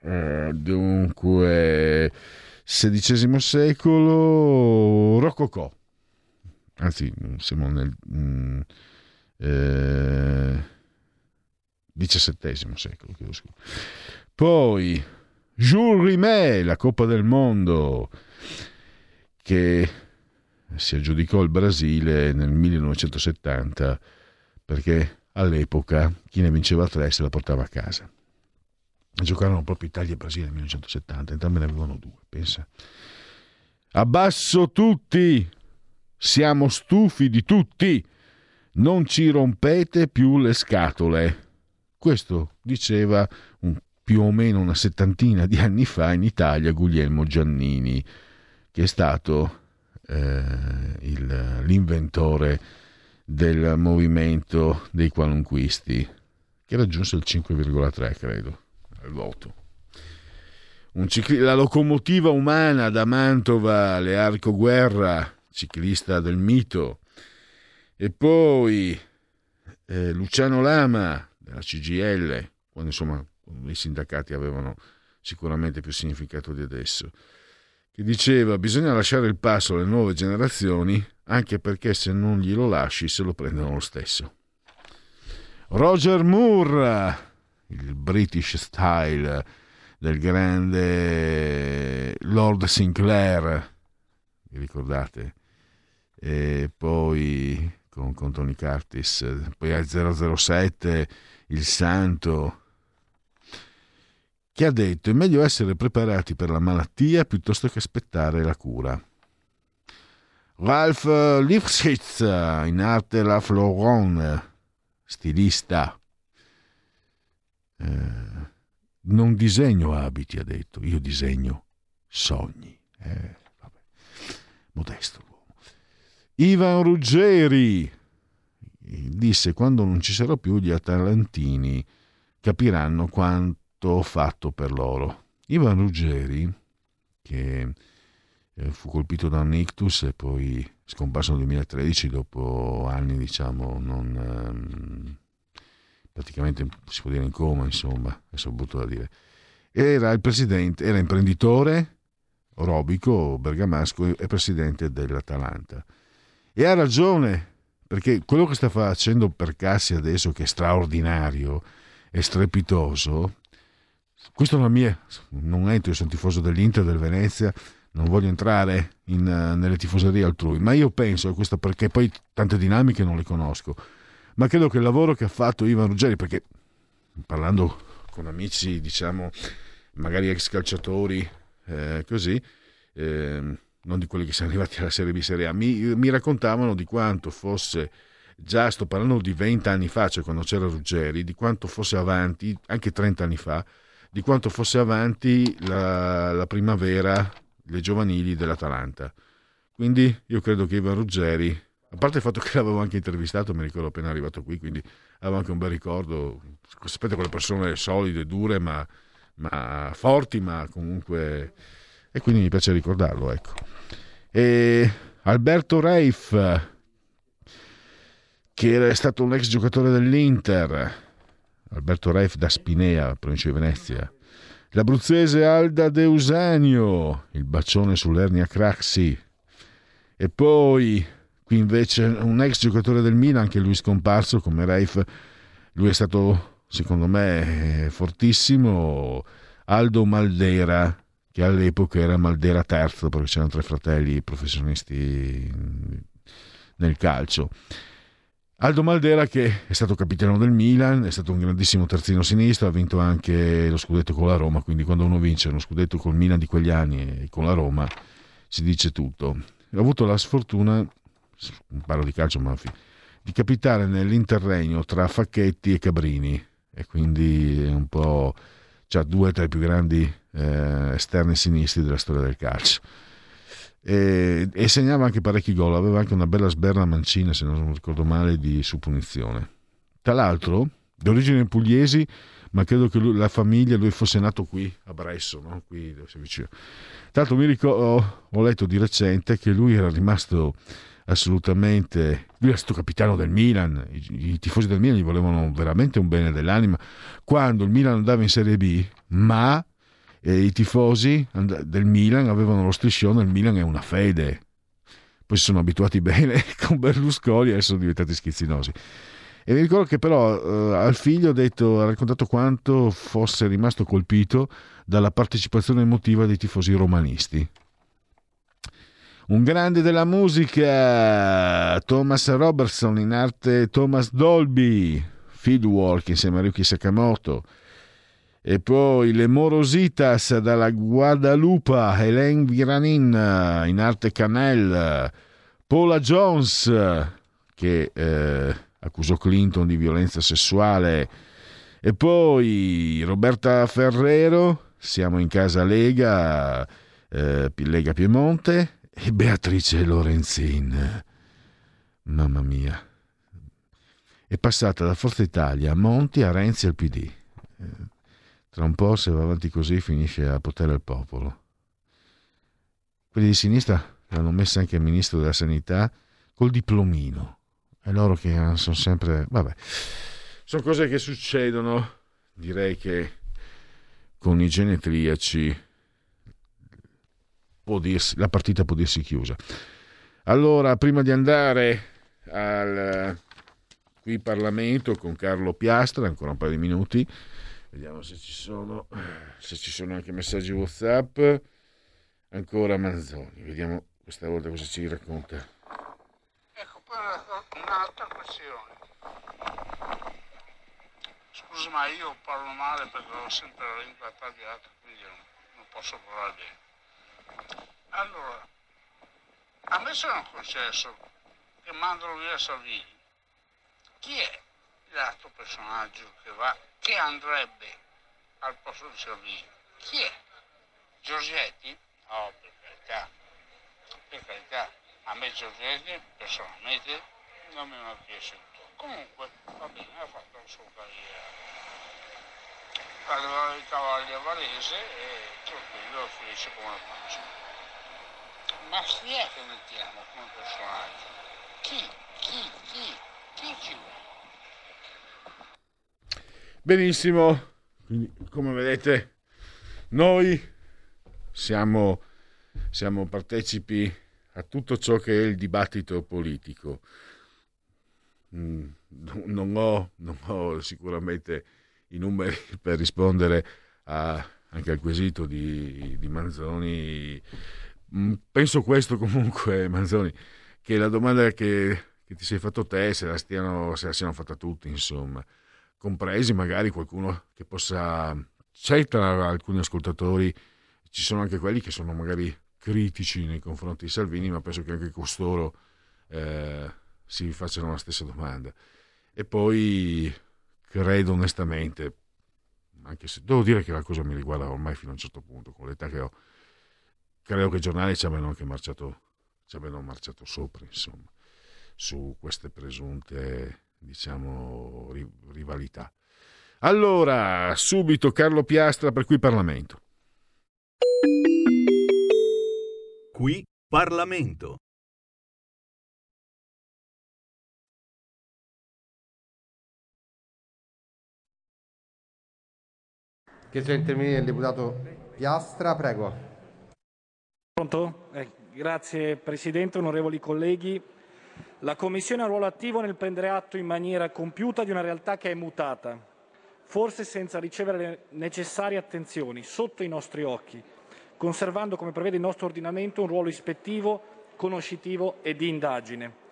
eh, dunque XVI secolo Rococò, anzi siamo nel mm, eh, XVII secolo, chiedo scusa. poi Jules Rimet, la Coppa del Mondo, che si aggiudicò il Brasile nel 1970 perché all'epoca chi ne vinceva tre se la portava a casa. Giocarono proprio Italia e Brasile nel 1970, entrambi ne avevano due, pensa. Abbasso tutti, siamo stufi di tutti, non ci rompete più le scatole. Questo diceva più o meno una settantina di anni fa in Italia Guglielmo Giannini, che è stato eh, il, l'inventore del movimento dei qualunquisti, che raggiunse il 5,3 credo al voto. Cicli- la locomotiva umana da Mantova alle Arco Guerra, ciclista del mito, e poi eh, Luciano Lama della CGL, quando insomma i sindacati avevano sicuramente più significato di adesso, che diceva bisogna lasciare il passo alle nuove generazioni anche perché se non glielo lasci se lo prendono lo stesso. Roger Moore, il British style del grande Lord Sinclair, vi ricordate? E poi con, con Tony Curtis, poi al 007 il santo, che ha detto è meglio essere preparati per la malattia piuttosto che aspettare la cura. Ralph Lifshitz, in arte la Floron, stilista. Eh, non disegno abiti, ha detto, io disegno sogni. Eh, Modesto l'uomo. Ivan Ruggeri disse quando non ci sarò più gli atalantini capiranno quanto ho fatto per loro. Ivan Ruggeri, che eh, fu colpito da un ictus e poi scomparso nel 2013 dopo anni, diciamo, non... Ehm, praticamente si può dire in coma, insomma, è brutto da dire. Era il presidente, era imprenditore orobico, bergamasco e presidente dell'Atalanta. E ha ragione, perché quello che sta facendo per Cassi adesso, che è straordinario e strepitoso, questo non è mia, non entro, io sono tifoso dell'Inter, del Venezia, non voglio entrare in, nelle tifoserie altrui, ma io penso, questo perché poi tante dinamiche non le conosco, ma credo che il lavoro che ha fatto Ivan Ruggeri, perché parlando con amici, diciamo, magari ex calciatori, eh, così, eh, non di quelli che sono arrivati alla Serie B Serie A, mi, mi raccontavano di quanto fosse, già sto parlando di 20 anni fa, cioè quando c'era Ruggeri, di quanto fosse avanti, anche 30 anni fa, di quanto fosse avanti la, la primavera, le giovanili dell'Atalanta. Quindi io credo che Ivan Ruggeri, a parte il fatto che l'avevo anche intervistato, mi ricordo appena arrivato qui, quindi avevo anche un bel ricordo, sapete quelle persone solide, dure, ma, ma forti, ma comunque... E quindi mi piace ricordarlo, ecco. E Alberto Reif, che era stato un ex giocatore dell'Inter, Alberto Reif da Spinea, provincia di Venezia. L'abruzzese Alda De Eusanio, il bacione sull'ernia Craxi. E poi, qui invece, un ex giocatore del Milan, anche lui scomparso come Reif. Lui è stato, secondo me, fortissimo. Aldo Maldera, che all'epoca era Maldera terzo, perché c'erano tre fratelli professionisti nel calcio. Aldo Maldera che è stato capitano del Milan, è stato un grandissimo terzino sinistro, ha vinto anche lo scudetto con la Roma, quindi quando uno vince uno scudetto col Milan di quegli anni e con la Roma si dice tutto. Ho avuto la sfortuna, parlo di calcio ma di capitare nell'interregno tra Facchetti e Cabrini e quindi è un po' cioè due tra i più grandi eh, esterni sinistri della storia del calcio. E, e segnava anche parecchi gol, aveva anche una bella sberla mancina, se non ricordo male, di su punizione. Tra l'altro, di origini pugliesi, ma credo che lui- la famiglia, lui fosse nato qui, a Bresso, no? qui è vicino. Tra l'altro mi ricordo, ho letto di recente che lui era rimasto assolutamente lui era stato capitano del Milan i, i tifosi del Milan gli volevano veramente un bene dell'anima quando il Milan andava in Serie B ma eh, i tifosi del Milan avevano lo striscione il Milan è una fede. Poi si sono abituati bene con Berlusconi e sono diventati schizzinosi. E mi ricordo che però eh, al figlio ha, detto, ha raccontato quanto fosse rimasto colpito dalla partecipazione emotiva dei tifosi romanisti. Un grande della musica, Thomas Robertson in arte Thomas Dolby, Fieldwork insieme a Ryuki Sakamoto. E poi le Morositas dalla Guadalupe, Hélène Viranin in arte Canel, Paula Jones che eh, accusò Clinton di violenza sessuale e poi Roberta Ferrero, siamo in casa Lega, eh, Lega Piemonte e Beatrice Lorenzin. Mamma mia. È passata da Forza Italia a Monti, a Renzi al PD. Tra un po', se va avanti così, finisce a potere al popolo. Quelli di sinistra l'hanno messa anche il ministro della Sanità col diplomino. E loro che sono sempre... Vabbè, sono cose che succedono. Direi che con i genetriaci dirsi, la partita può dirsi chiusa. Allora, prima di andare al qui Parlamento con Carlo Piastra, ancora un paio di minuti, vediamo se ci sono, se ci sono anche messaggi WhatsApp. Ancora Manzoni, vediamo questa volta cosa ci racconta. Ecco, poi un'altra questione. Scusa, ma io parlo male perché ho sempre la lingua tagliata, quindi non, non posso parlare bene. Allora, a me sono concesso che mandano via Salvini. Chi è l'altro personaggio che va, che andrebbe al posto di Salvini? Chi è? Giorgetti? No, per carità. Per carità. A me Giorgetti personalmente non mi è piaciuto. Comunque, va bene, ha fatto la sua carriera. Aveva i cavalli a Varese e tranquillo, felice come la pancia. Ma chi è che mettiamo come personaggio? Chi? Chi? Chi? Chi ci vuole? Benissimo, quindi come vedete noi siamo, siamo partecipi a tutto ciò che è il dibattito politico. Mm, Non ho, non ho sicuramente i numeri per rispondere a- anche al quesito di, di Manzoni. Mm, Penso questo comunque, Manzoni, che la domanda che, che ti sei fatto te se la, stiano, se la siano fatta tutti, insomma, compresi magari qualcuno che possa... C'è tra alcuni ascoltatori, ci sono anche quelli che sono magari critici nei confronti di Salvini, ma penso che anche costoro eh, si facciano la stessa domanda. E poi credo onestamente, anche se devo dire che la cosa mi riguarda ormai fino a un certo punto, con l'età che ho, credo che i giornali ci abbiano anche marciato, ci abbiano marciato sopra, insomma, su queste presunte, diciamo, ri- rivalità. Allora, subito Carlo Piastra per qui Parlamento. Qui Parlamento. Chiesto di intervenire il deputato Piastra, prego. Pronto? Eh, grazie Presidente, onorevoli colleghi. La Commissione ha un ruolo attivo nel prendere atto in maniera compiuta di una realtà che è mutata, forse senza ricevere le necessarie attenzioni, sotto i nostri occhi, conservando, come prevede il nostro ordinamento, un ruolo ispettivo, conoscitivo e di indagine.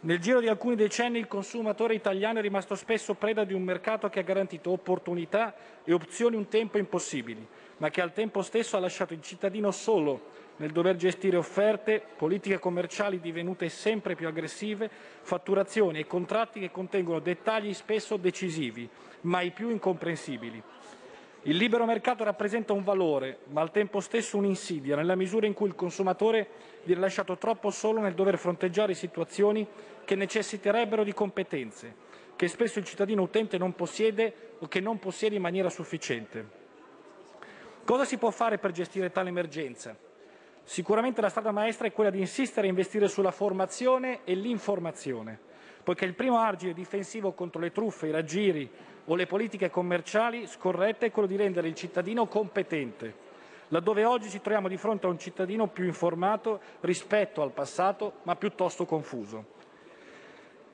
Nel giro di alcuni decenni il consumatore italiano è rimasto spesso preda di un mercato che ha garantito opportunità e opzioni un tempo impossibili, ma che al tempo stesso ha lasciato il cittadino solo nel dover gestire offerte, politiche commerciali divenute sempre più aggressive, fatturazioni e contratti che contengono dettagli spesso decisivi, mai più incomprensibili. Il libero mercato rappresenta un valore, ma al tempo stesso un'insidia, nella misura in cui il consumatore viene lasciato troppo solo nel dover fronteggiare situazioni che necessiterebbero di competenze, che spesso il cittadino utente non possiede o che non possiede in maniera sufficiente. Cosa si può fare per gestire tale emergenza? Sicuramente la strada maestra è quella di insistere e investire sulla formazione e l'informazione, poiché il primo argine difensivo contro le truffe, i raggiri o le politiche commerciali scorrette è quello di rendere il cittadino competente, laddove oggi ci troviamo di fronte a un cittadino più informato rispetto al passato, ma piuttosto confuso.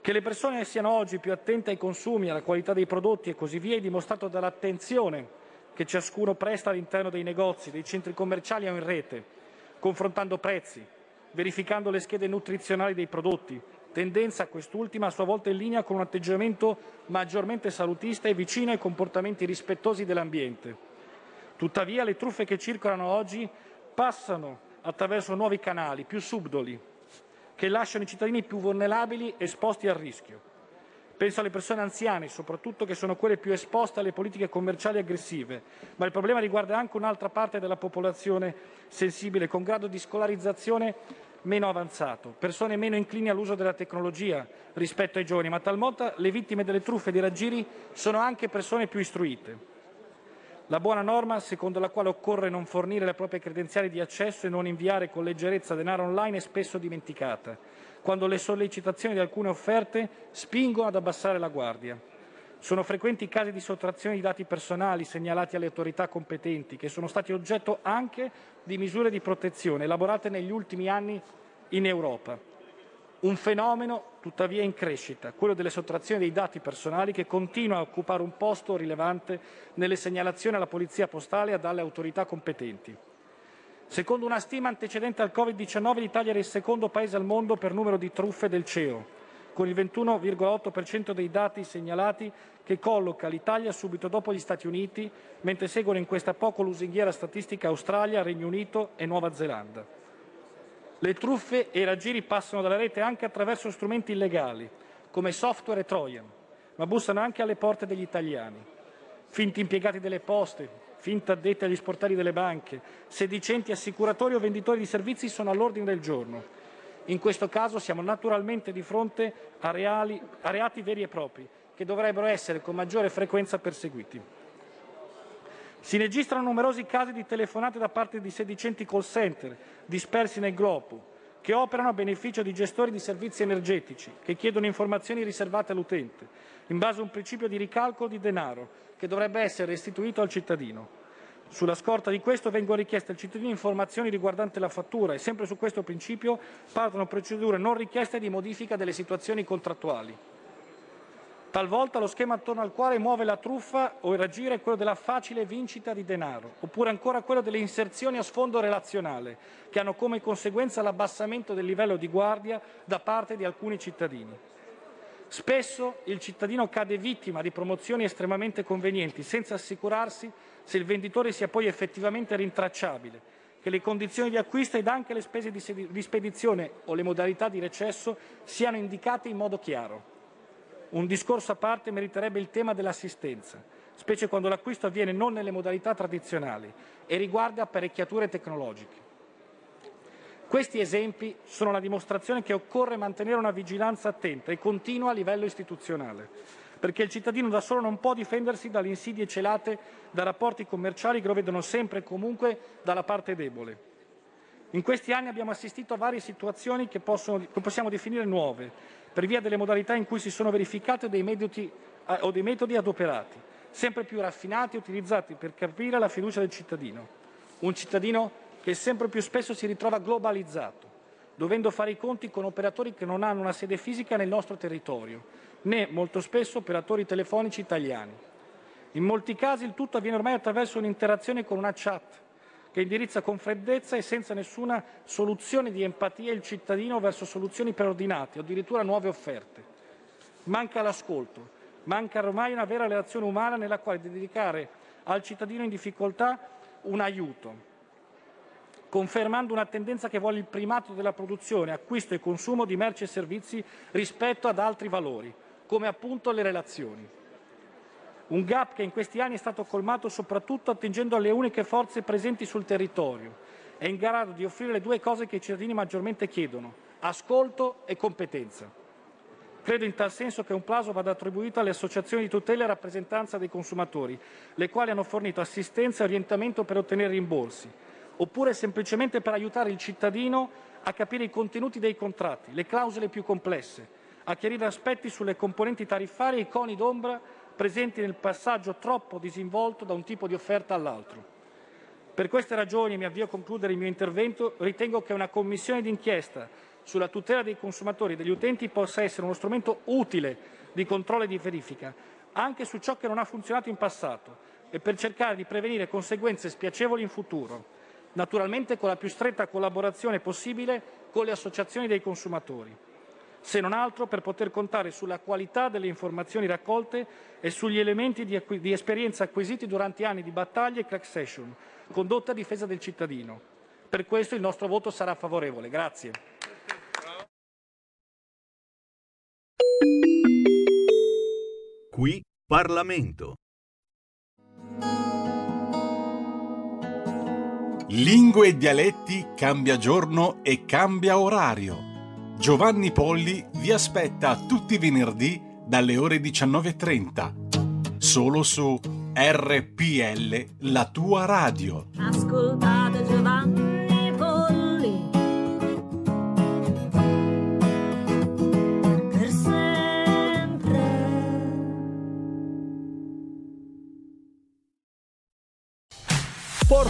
Che le persone siano oggi più attente ai consumi, alla qualità dei prodotti e così via è dimostrato dall'attenzione che ciascuno presta all'interno dei negozi, dei centri commerciali o in rete, confrontando prezzi, verificando le schede nutrizionali dei prodotti, tendenza quest'ultima a sua volta in linea con un atteggiamento maggiormente salutista e vicino ai comportamenti rispettosi dell'ambiente. Tuttavia le truffe che circolano oggi passano attraverso nuovi canali più subdoli, che lasciano i cittadini più vulnerabili esposti al rischio. Penso alle persone anziane, soprattutto che sono quelle più esposte alle politiche commerciali aggressive, ma il problema riguarda anche un'altra parte della popolazione sensibile, con grado di scolarizzazione meno avanzato, persone meno inclini all'uso della tecnologia rispetto ai giovani, ma talvolta le vittime delle truffe e dei raggiri sono anche persone più istruite. La buona norma, secondo la quale occorre non fornire le proprie credenziali di accesso e non inviare con leggerezza denaro online, è spesso dimenticata, quando le sollecitazioni di alcune offerte spingono ad abbassare la guardia. Sono frequenti i casi di sottrazione di dati personali segnalati alle autorità competenti, che sono stati oggetto anche di misure di protezione elaborate negli ultimi anni in Europa. Un fenomeno tuttavia in crescita, quello delle sottrazioni dei dati personali che continua a occupare un posto rilevante nelle segnalazioni alla polizia postale e alle autorità competenti. Secondo una stima antecedente al Covid-19 l'Italia era il secondo paese al mondo per numero di truffe del CEO, con il 21,8% dei dati segnalati che colloca l'Italia subito dopo gli Stati Uniti, mentre seguono in questa poco lusinghiera statistica Australia, Regno Unito e Nuova Zelanda. Le truffe e i raggiri passano dalla rete anche attraverso strumenti illegali, come software e trojan, ma bussano anche alle porte degli italiani. Finti impiegati delle poste, finti addetti agli sportelli delle banche, sedicenti assicuratori o venditori di servizi sono all'ordine del giorno. In questo caso siamo naturalmente di fronte a, reali, a reati veri e propri, che dovrebbero essere con maggiore frequenza perseguiti. Si registrano numerosi casi di telefonate da parte di sedicenti call center dispersi nel globo, che operano a beneficio di gestori di servizi energetici, che chiedono informazioni riservate all'utente, in base a un principio di ricalcolo di denaro, che dovrebbe essere restituito al cittadino. Sulla scorta di questo vengono richieste al cittadino informazioni riguardanti la fattura e sempre su questo principio partono procedure non richieste di modifica delle situazioni contrattuali. Talvolta lo schema attorno al quale muove la truffa o il raggire è quello della facile vincita di denaro, oppure ancora quello delle inserzioni a sfondo relazionale, che hanno come conseguenza l'abbassamento del livello di guardia da parte di alcuni cittadini. Spesso il cittadino cade vittima di promozioni estremamente convenienti, senza assicurarsi se il venditore sia poi effettivamente rintracciabile, che le condizioni di acquisto ed anche le spese di spedizione o le modalità di recesso siano indicate in modo chiaro. Un discorso a parte meriterebbe il tema dell'assistenza, specie quando l'acquisto avviene non nelle modalità tradizionali e riguarda apparecchiature tecnologiche. Questi esempi sono la dimostrazione che occorre mantenere una vigilanza attenta e continua a livello istituzionale, perché il cittadino da solo non può difendersi dalle insidie celate da rapporti commerciali che lo vedono sempre e comunque dalla parte debole. In questi anni abbiamo assistito a varie situazioni che, possono, che possiamo definire nuove, per via delle modalità in cui si sono verificate dei metodi, eh, o dei metodi adoperati, sempre più raffinati e utilizzati per capire la fiducia del cittadino. Un cittadino che sempre più spesso si ritrova globalizzato, dovendo fare i conti con operatori che non hanno una sede fisica nel nostro territorio, né molto spesso operatori telefonici italiani. In molti casi il tutto avviene ormai attraverso un'interazione con una chat che indirizza con freddezza e senza nessuna soluzione di empatia il cittadino verso soluzioni preordinate o addirittura nuove offerte. Manca l'ascolto, manca ormai una vera relazione umana nella quale dedicare al cittadino in difficoltà un aiuto, confermando una tendenza che vuole il primato della produzione, acquisto e consumo di merci e servizi rispetto ad altri valori, come appunto le relazioni. Un gap che in questi anni è stato colmato soprattutto attingendo alle uniche forze presenti sul territorio e in grado di offrire le due cose che i cittadini maggiormente chiedono, ascolto e competenza. Credo in tal senso che un plauso vada attribuito alle associazioni di tutela e rappresentanza dei consumatori, le quali hanno fornito assistenza e orientamento per ottenere rimborsi, oppure semplicemente per aiutare il cittadino a capire i contenuti dei contratti, le clausole più complesse, a chiarire aspetti sulle componenti tariffarie e i coni d'ombra presenti nel passaggio troppo disinvolto da un tipo di offerta all'altro. Per queste ragioni, mi avvio a concludere il mio intervento, ritengo che una commissione d'inchiesta sulla tutela dei consumatori e degli utenti possa essere uno strumento utile di controllo e di verifica, anche su ciò che non ha funzionato in passato e per cercare di prevenire conseguenze spiacevoli in futuro, naturalmente con la più stretta collaborazione possibile con le associazioni dei consumatori, se non altro per poter contare sulla qualità delle informazioni raccolte e sugli elementi di, acqui- di esperienza acquisiti durante anni di battaglie e class session, condotte a difesa del cittadino. Per questo il nostro voto sarà favorevole. Grazie. Qui Parlamento. Lingue e dialetti cambia giorno e cambia orario. Giovanni Polli vi aspetta tutti i venerdì dalle ore 19.30. Solo su RPL, la tua radio. Ascoltate Giovanni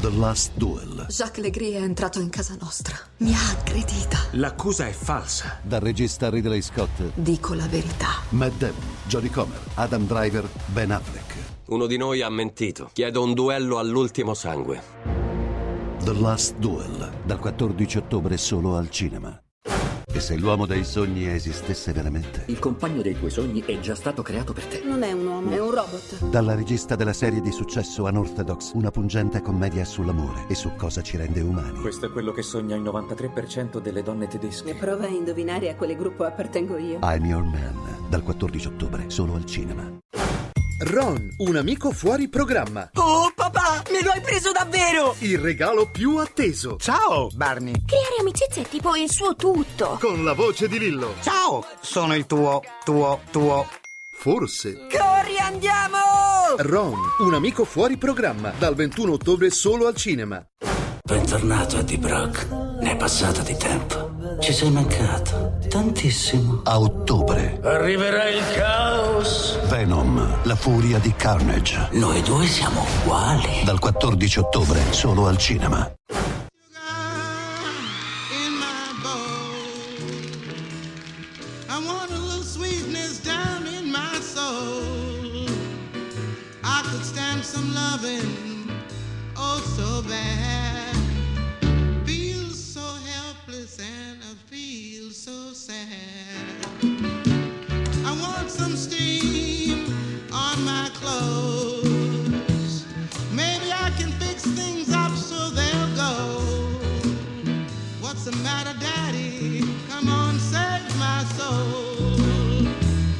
The Last Duel. Jacques Legris è entrato in casa nostra. Mi ha aggredita. L'accusa è falsa. Dal regista Ridley Scott. Dico la verità. Matt Damon, Jodie Comer, Adam Driver, Ben Affleck. Uno di noi ha mentito. Chiedo un duello all'ultimo sangue. The Last Duel. Dal 14 ottobre solo al cinema. E se l'uomo dei sogni esistesse veramente? Il compagno dei tuoi sogni è già stato creato per te. Non è un uomo, è un robot. Dalla regista della serie di successo Unorthodox, una pungente commedia sull'amore e su cosa ci rende umani. Questo è quello che sogna il 93% delle donne tedesche. E prova a indovinare a quale gruppo appartengo io. I'm Your Man. Dal 14 ottobre solo al cinema. Ron, un amico fuori programma. Oh papà, me lo hai preso davvero! Il regalo più atteso. Ciao, Barney. Creare amicizia è tipo il suo tutto. Con la voce di Lillo. Ciao, sono il tuo, tuo, tuo. Forse. Corri, andiamo! Ron, un amico fuori programma. Dal 21 ottobre solo al cinema. Bentornato Eddie Brock. Ne è passato di tempo. Ci sei mancato. Tantissimo. A ottobre. Arriverà il caos. Venom, la furia di Carnage. Noi due siamo uguali. Dal 14 ottobre solo al cinema. Some loving, oh so bad. What's the matter, Daddy? Come on, save my soul.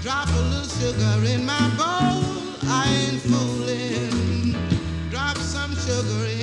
Drop a little sugar in my bowl. I ain't fooling. Drop some sugar in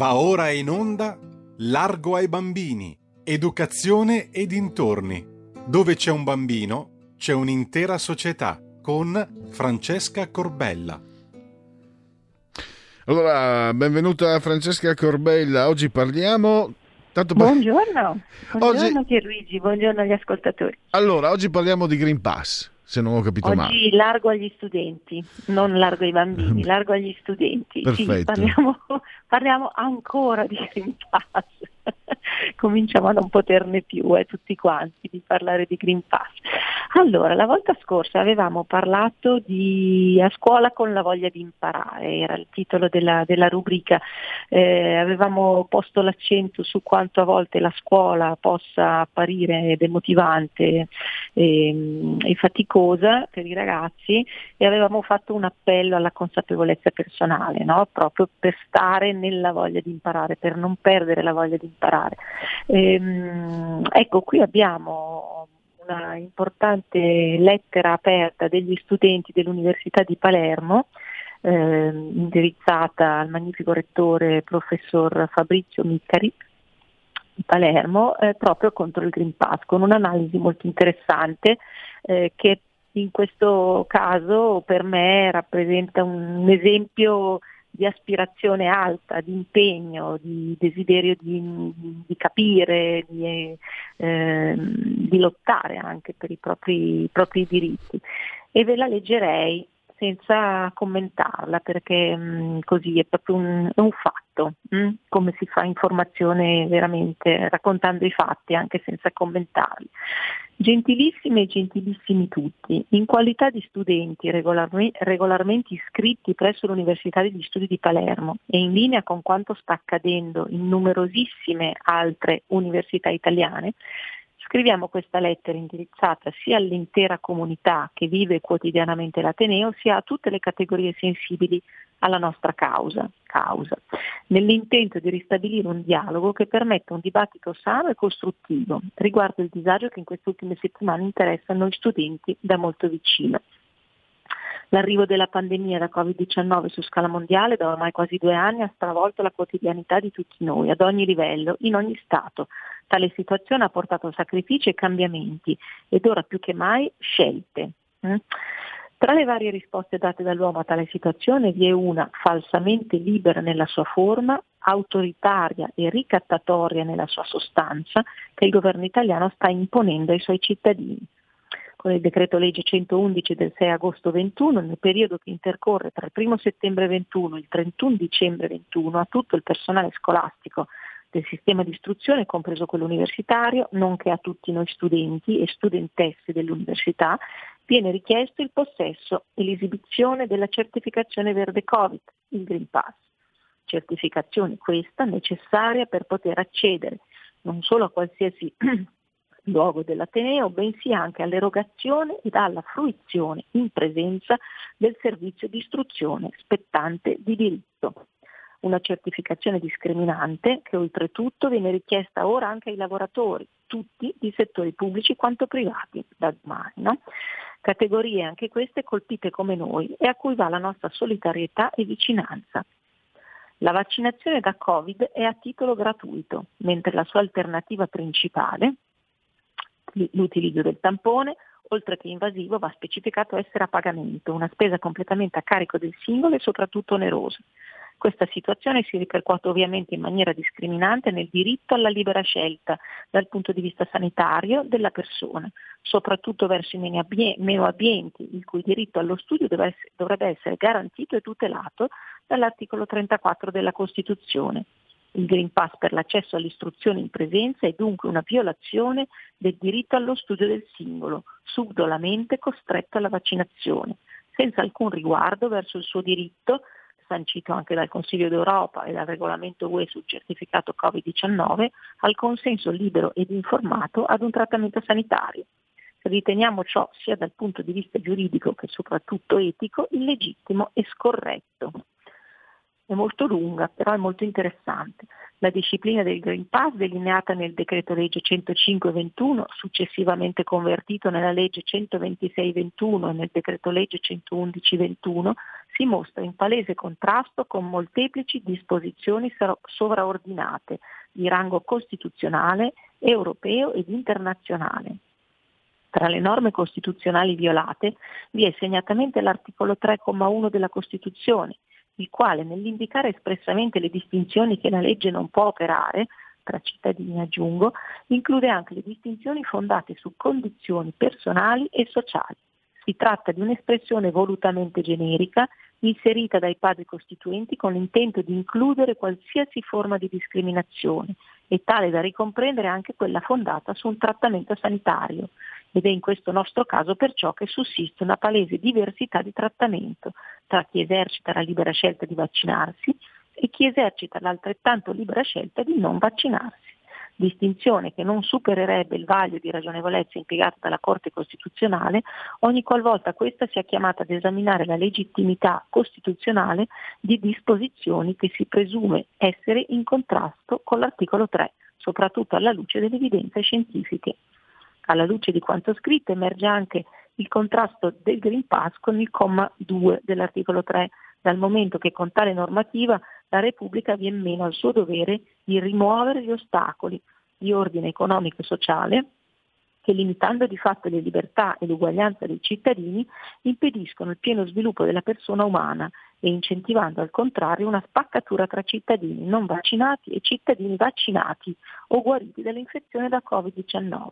Va ora in onda Largo ai bambini, educazione e dintorni. Dove c'è un bambino, c'è un'intera società con Francesca Corbella. Allora, benvenuta Francesca Corbella. Oggi parliamo. Tanto per- Buongiorno, buongiorno Oggi- Pierluigi, buongiorno agli ascoltatori. Allora, oggi parliamo di Green Pass, se non ho capito male. Oggi largo agli studenti, non largo ai bambini, largo agli studenti. Sì, Perfetto. parliamo, parliamo ancora di Green Pass. Cominciamo a non poterne più, eh, tutti quanti, di parlare di Green Pass. Allora, la volta scorsa avevamo parlato di A scuola con la voglia di imparare, era il titolo della, della rubrica. Eh, avevamo posto l'accento su quanto a volte la scuola possa apparire demotivante e, e faticosa per i ragazzi e avevamo fatto un appello alla consapevolezza personale, no? proprio per stare nella voglia di imparare, per non perdere la voglia di imparare. Ehm, ecco, qui abbiamo una importante lettera aperta degli studenti dell'Università di Palermo, ehm, indirizzata al magnifico rettore professor Fabrizio Miccari di Palermo, eh, proprio contro il Green Pass, con un'analisi molto interessante eh, che in questo caso per me rappresenta un esempio di aspirazione alta, di impegno, di desiderio di, di capire, di, ehm, di lottare anche per i propri, i propri diritti. E ve la leggerei senza commentarla perché mh, così è proprio un, un fatto, mh? come si fa informazione veramente raccontando i fatti anche senza commentarli. Gentilissime e gentilissimi tutti, in qualità di studenti regolarme- regolarmente iscritti presso l'Università degli Studi di Palermo e in linea con quanto sta accadendo in numerosissime altre università italiane, scriviamo questa lettera indirizzata sia all'intera comunità che vive quotidianamente l'Ateneo, sia a tutte le categorie sensibili alla nostra causa, causa, nell'intento di ristabilire un dialogo che permetta un dibattito sano e costruttivo riguardo il disagio che in queste ultime settimane interessa noi studenti da molto vicino. L'arrivo della pandemia da Covid-19 su scala mondiale da ormai quasi due anni ha stravolto la quotidianità di tutti noi, ad ogni livello, in ogni Stato. Tale situazione ha portato sacrifici e cambiamenti ed ora più che mai scelte. Mm? Tra le varie risposte date dall'uomo a tale situazione vi è una falsamente libera nella sua forma, autoritaria e ricattatoria nella sua sostanza, che il governo italiano sta imponendo ai suoi cittadini con il decreto legge 111 del 6 agosto 21, nel periodo che intercorre tra il 1 settembre 21 e il 31 dicembre 21, a tutto il personale scolastico del sistema di istruzione, compreso quello universitario, nonché a tutti noi studenti e studentesse dell'università, viene richiesto il possesso e l'esibizione della certificazione verde Covid, il Green Pass. Certificazione questa necessaria per poter accedere non solo a qualsiasi luogo dell'Ateneo, bensì anche all'erogazione ed alla fruizione in presenza del servizio di istruzione spettante di diritto. Una certificazione discriminante che oltretutto viene richiesta ora anche ai lavoratori, tutti di settori pubblici quanto privati, da domani. No? Categorie anche queste colpite come noi e a cui va la nostra solidarietà e vicinanza. La vaccinazione da Covid è a titolo gratuito, mentre la sua alternativa principale, l'utilizzo del tampone, oltre che invasivo, va specificato essere a pagamento, una spesa completamente a carico del singolo e soprattutto onerosa. Questa situazione si ripercuote ovviamente in maniera discriminante nel diritto alla libera scelta dal punto di vista sanitario della persona, soprattutto verso i meno abbie- meno abbienti, il cui diritto allo studio dovrebbe essere garantito e tutelato dall'articolo 34 della Costituzione. Il Green Pass per l'accesso all'istruzione in presenza è dunque una violazione del diritto allo studio del singolo, subdolamente costretto alla vaccinazione, senza alcun riguardo verso il suo diritto, sancito anche dal Consiglio d'Europa e dal regolamento UE sul certificato Covid-19, al consenso libero ed informato ad un trattamento sanitario. Riteniamo ciò sia dal punto di vista giuridico che soprattutto etico illegittimo e scorretto. È molto lunga, però è molto interessante. La disciplina del Green Pass, delineata nel decreto legge 105-21, successivamente convertito nella legge 126-21 e nel decreto legge 111-21, si mostra in palese contrasto con molteplici disposizioni sovraordinate di rango costituzionale, europeo ed internazionale. Tra le norme costituzionali violate vi è segnatamente l'articolo 3,1 della Costituzione, il quale nell'indicare espressamente le distinzioni che la legge non può operare, tra cittadini aggiungo, include anche le distinzioni fondate su condizioni personali e sociali. Si tratta di un'espressione volutamente generica inserita dai padri costituenti con l'intento di includere qualsiasi forma di discriminazione e tale da ricomprendere anche quella fondata su un trattamento sanitario. Ed è in questo nostro caso perciò che sussiste una palese diversità di trattamento tra chi esercita la libera scelta di vaccinarsi e chi esercita l'altrettanto libera scelta di non vaccinarsi distinzione che non supererebbe il vaglio di ragionevolezza impiegato dalla Corte Costituzionale ogni qualvolta questa sia chiamata ad esaminare la legittimità costituzionale di disposizioni che si presume essere in contrasto con l'articolo 3, soprattutto alla luce delle evidenze scientifiche. Alla luce di quanto scritto emerge anche il contrasto del Green Pass con il comma 2 dell'articolo 3, dal momento che con tale normativa la Repubblica viene meno al suo dovere di rimuovere gli ostacoli di ordine economico e sociale che limitando di fatto le libertà e l'uguaglianza dei cittadini impediscono il pieno sviluppo della persona umana e incentivando al contrario una spaccatura tra cittadini non vaccinati e cittadini vaccinati o guariti dall'infezione da Covid-19.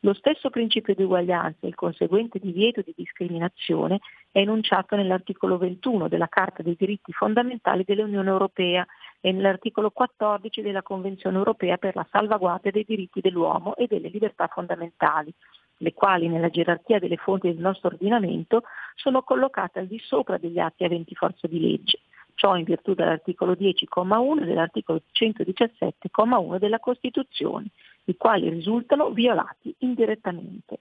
Lo stesso principio di uguaglianza e il conseguente divieto di discriminazione è enunciato nell'articolo 21 della Carta dei diritti fondamentali dell'Unione Europea e nell'articolo 14 della Convenzione Europea per la salvaguardia dei diritti dell'uomo e delle libertà fondamentali, le quali nella gerarchia delle fonti del nostro ordinamento sono collocate al di sopra degli atti aventi forza di legge. Ciò in virtù dell'articolo 10,1 e dell'articolo 117,1 della Costituzione, i quali risultano violati indirettamente.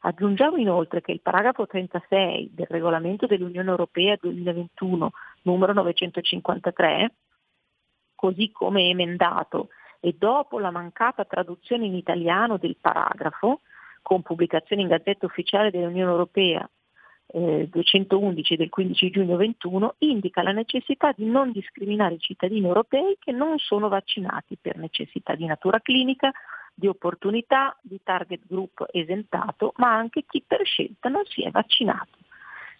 Aggiungiamo inoltre che il paragrafo 36 del regolamento dell'Unione Europea 2021 numero 953, così come emendato e dopo la mancata traduzione in italiano del paragrafo, con pubblicazione in Gazzetta Ufficiale dell'Unione Europea eh, 211 del 15 giugno 21 indica la necessità di non discriminare i cittadini europei che non sono vaccinati per necessità di natura clinica, di opportunità, di target group esentato, ma anche chi per scelta non si è vaccinato.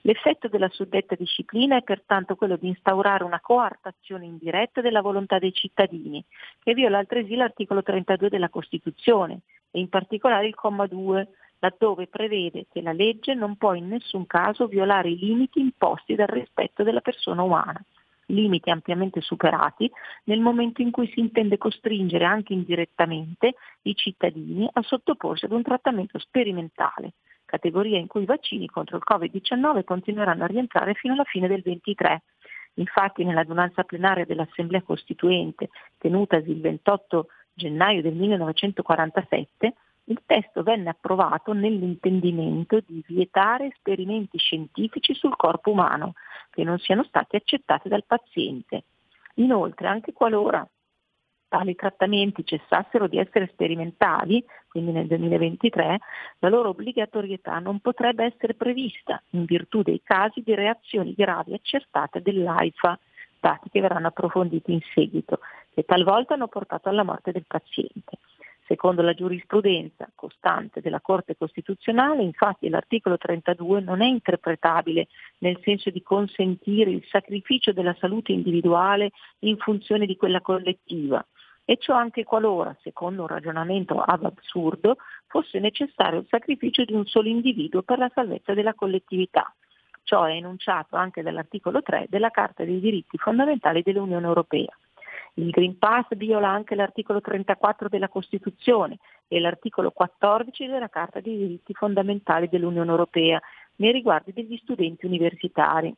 L'effetto della suddetta disciplina è pertanto quello di instaurare una coartazione indiretta della volontà dei cittadini, che viola altresì l'articolo 32 della Costituzione e in particolare il comma 2 laddove prevede che la legge non può in nessun caso violare i limiti imposti dal rispetto della persona umana, limiti ampiamente superati nel momento in cui si intende costringere anche indirettamente i cittadini a sottoporsi ad un trattamento sperimentale, categoria in cui i vaccini contro il Covid-19 continueranno a rientrare fino alla fine del 2023. Infatti nell'adunanza plenaria dell'Assemblea Costituente tenutasi il 28 gennaio del 1947 il testo venne approvato nell'intendimento di vietare esperimenti scientifici sul corpo umano che non siano stati accettati dal paziente. Inoltre, anche qualora tali trattamenti cessassero di essere sperimentali, quindi nel 2023, la loro obbligatorietà non potrebbe essere prevista in virtù dei casi di reazioni gravi accertate dell'AIFA, dati che verranno approfonditi in seguito, che talvolta hanno portato alla morte del paziente. Secondo la giurisprudenza costante della Corte Costituzionale, infatti l'articolo 32 non è interpretabile nel senso di consentire il sacrificio della salute individuale in funzione di quella collettiva, e ciò anche qualora, secondo un ragionamento absurdo, fosse necessario il sacrificio di un solo individuo per la salvezza della collettività. Ciò è enunciato anche dall'articolo 3 della Carta dei diritti fondamentali dell'Unione Europea. Il Green Pass viola anche l'articolo 34 della Costituzione e l'articolo 14 della Carta dei diritti fondamentali dell'Unione Europea nei riguardi degli studenti universitari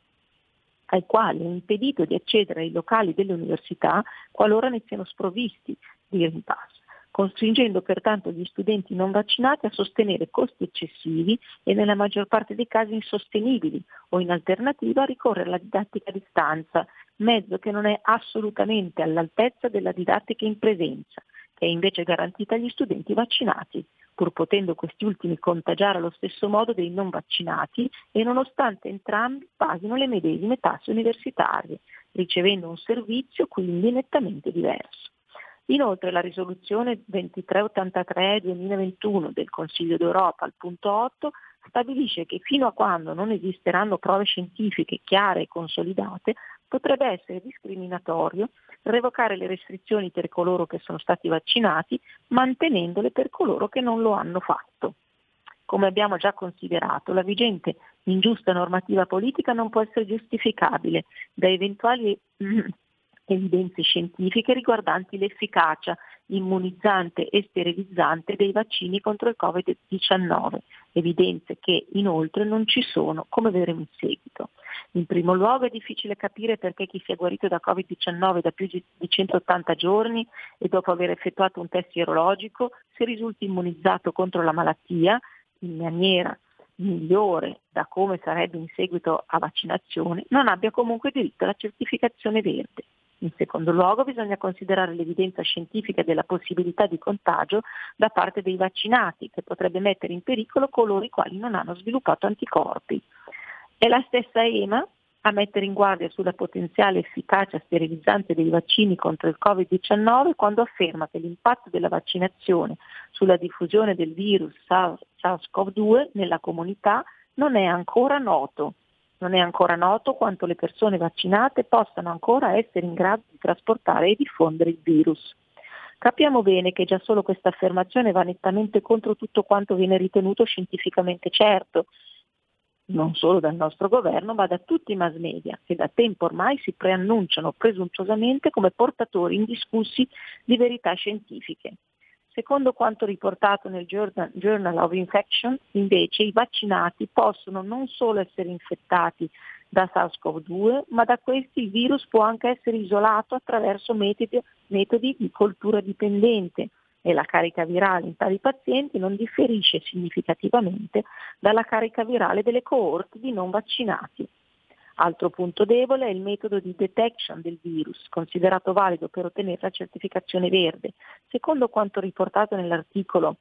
ai quali è impedito di accedere ai locali delle università qualora ne siano sprovvisti di Green Pass costringendo pertanto gli studenti non vaccinati a sostenere costi eccessivi e nella maggior parte dei casi insostenibili o in alternativa a ricorrere alla didattica a distanza, mezzo che non è assolutamente all'altezza della didattica in presenza, che è invece garantita agli studenti vaccinati. pur potendo questi ultimi contagiare allo stesso modo dei non vaccinati e nonostante entrambi paghino le medesime tasse universitarie, ricevendo un servizio quindi nettamente diverso. Inoltre la risoluzione 2383-2021 del Consiglio d'Europa al punto 8 stabilisce che fino a quando non esisteranno prove scientifiche chiare e consolidate potrebbe essere discriminatorio revocare le restrizioni per coloro che sono stati vaccinati mantenendole per coloro che non lo hanno fatto. Come abbiamo già considerato, la vigente ingiusta normativa politica non può essere giustificabile da eventuali evidenze scientifiche riguardanti l'efficacia immunizzante e sterilizzante dei vaccini contro il Covid-19, evidenze che inoltre non ci sono, come vedremo in seguito. In primo luogo è difficile capire perché chi sia guarito da Covid-19 da più di 180 giorni e dopo aver effettuato un test sierologico, se risulti immunizzato contro la malattia in maniera migliore da come sarebbe in seguito a vaccinazione, non abbia comunque diritto alla certificazione verde. In secondo luogo bisogna considerare l'evidenza scientifica della possibilità di contagio da parte dei vaccinati, che potrebbe mettere in pericolo coloro i quali non hanno sviluppato anticorpi. È la stessa EMA a mettere in guardia sulla potenziale efficacia sterilizzante dei vaccini contro il Covid-19 quando afferma che l'impatto della vaccinazione sulla diffusione del virus SARS-CoV-2 nella comunità non è ancora noto non è ancora noto quanto le persone vaccinate possano ancora essere in grado di trasportare e diffondere il virus. Capiamo bene che già solo questa affermazione va nettamente contro tutto quanto viene ritenuto scientificamente certo, non solo dal nostro governo, ma da tutti i mass media, che da tempo ormai si preannunciano presuntuosamente come portatori indiscussi di verità scientifiche. Secondo quanto riportato nel Journal of Infection, invece, i vaccinati possono non solo essere infettati da SARS-CoV-2, ma da questi il virus può anche essere isolato attraverso metodi, metodi di coltura dipendente e la carica virale in tali pazienti non differisce significativamente dalla carica virale delle coorti di non vaccinati. Altro punto debole è il metodo di detection del virus, considerato valido per ottenere la certificazione verde. Secondo quanto riportato nell'articolo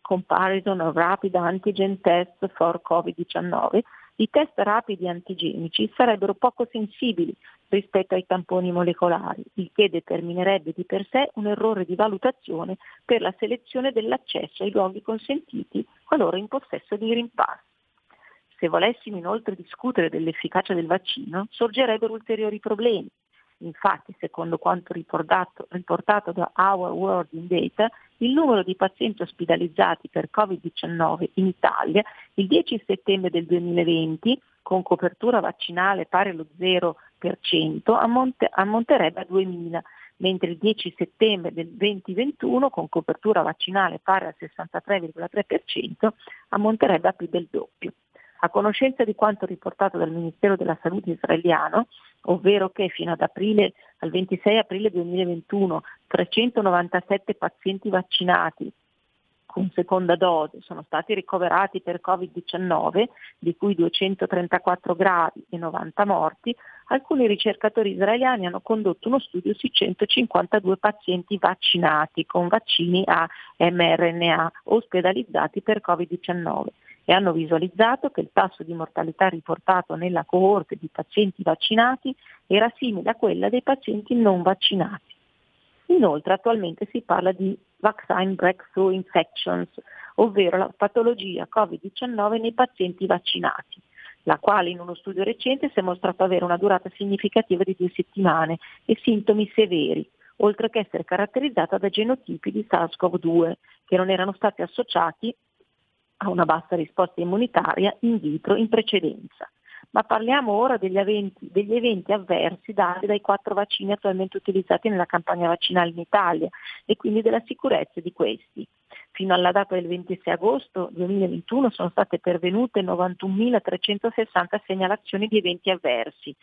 Comparison of Rapid Antigen Test for COVID-19, i test rapidi antigenici sarebbero poco sensibili rispetto ai tamponi molecolari, il che determinerebbe di per sé un errore di valutazione per la selezione dell'accesso ai luoghi consentiti qualora in possesso di Pass. Se volessimo inoltre discutere dell'efficacia del vaccino, sorgerebbero ulteriori problemi. Infatti, secondo quanto riportato, riportato da Our World in Data, il numero di pazienti ospitalizzati per Covid-19 in Italia il 10 settembre del 2020, con copertura vaccinale pari allo 0%, ammonte, ammonterebbe a 2.000 mentre il 10 settembre del 2021 con copertura vaccinale pari al 63,3% ammonterebbe a più del doppio a conoscenza di quanto riportato dal Ministero della Salute israeliano, ovvero che fino ad aprile, al 26 aprile 2021 397 pazienti vaccinati con seconda dose sono stati ricoverati per Covid-19, di cui 234 gravi e 90 morti, alcuni ricercatori israeliani hanno condotto uno studio su 152 pazienti vaccinati con vaccini a mRNA ospedalizzati per Covid-19 e hanno visualizzato che il tasso di mortalità riportato nella coorte di pazienti vaccinati era simile a quella dei pazienti non vaccinati. Inoltre attualmente si parla di vaccine breakthrough infections, ovvero la patologia Covid-19 nei pazienti vaccinati, la quale in uno studio recente si è mostrato avere una durata significativa di due settimane e sintomi severi, oltre che essere caratterizzata da genotipi di SARS-CoV-2 che non erano stati associati a una bassa risposta immunitaria in vitro in precedenza. Ma parliamo ora degli, eventi, degli eventi avversi dati dai quattro vaccini attualmente utilizzati nella campagna vaccinale in Italia e quindi della sicurezza di questi. Fino alla data del 26 agosto 2021 sono state pervenute 91.360 segnalazioni di eventi avversi,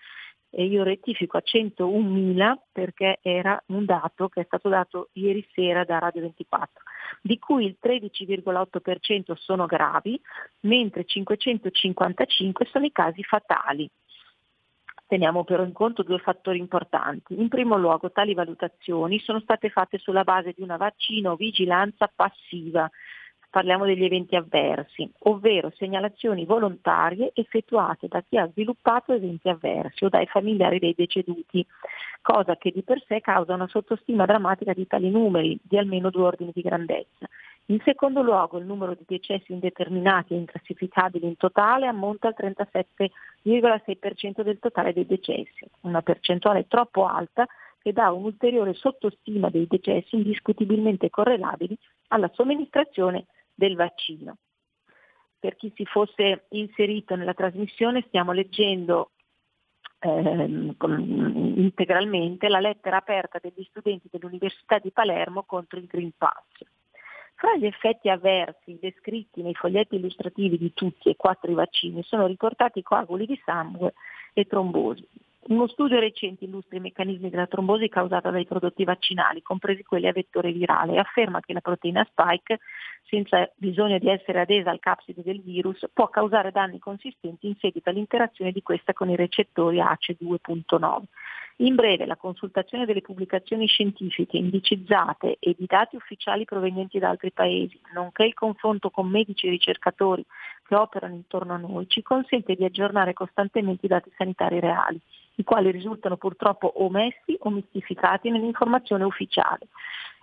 e io rettifico a 101.000 perché era un dato che è stato dato ieri sera da Radio 24, di cui il 13,8% sono gravi, mentre 555 sono i casi fatali. Teniamo però in conto due fattori importanti. In primo luogo tali valutazioni sono state fatte sulla base di una vaccino vigilanza passiva parliamo degli eventi avversi, ovvero segnalazioni volontarie effettuate da chi ha sviluppato eventi avversi o dai familiari dei deceduti, cosa che di per sé causa una sottostima drammatica di tali numeri, di almeno due ordini di grandezza. In secondo luogo il numero di decessi indeterminati e inclassificabili in totale ammonta al 37,6% del totale dei decessi, una percentuale troppo alta che dà un'ulteriore sottostima dei decessi indiscutibilmente correlabili alla somministrazione del vaccino. Per chi si fosse inserito nella trasmissione stiamo leggendo ehm, integralmente la lettera aperta degli studenti dell'Università di Palermo contro il Green Pass. Fra gli effetti avversi descritti nei foglietti illustrativi di tutti e quattro i vaccini sono riportati coaguli di sangue e trombosi. Uno studio recente illustra i meccanismi della trombosi causata dai prodotti vaccinali, compresi quelli a vettore virale, e afferma che la proteina spike, senza bisogno di essere adesa al capside del virus, può causare danni consistenti in seguito all'interazione di questa con i recettori ACE2.9. In breve, la consultazione delle pubblicazioni scientifiche indicizzate e di dati ufficiali provenienti da altri paesi, nonché il confronto con medici e ricercatori che operano intorno a noi, ci consente di aggiornare costantemente i dati sanitari reali, i quali risultano purtroppo omessi o mistificati nell'informazione ufficiale.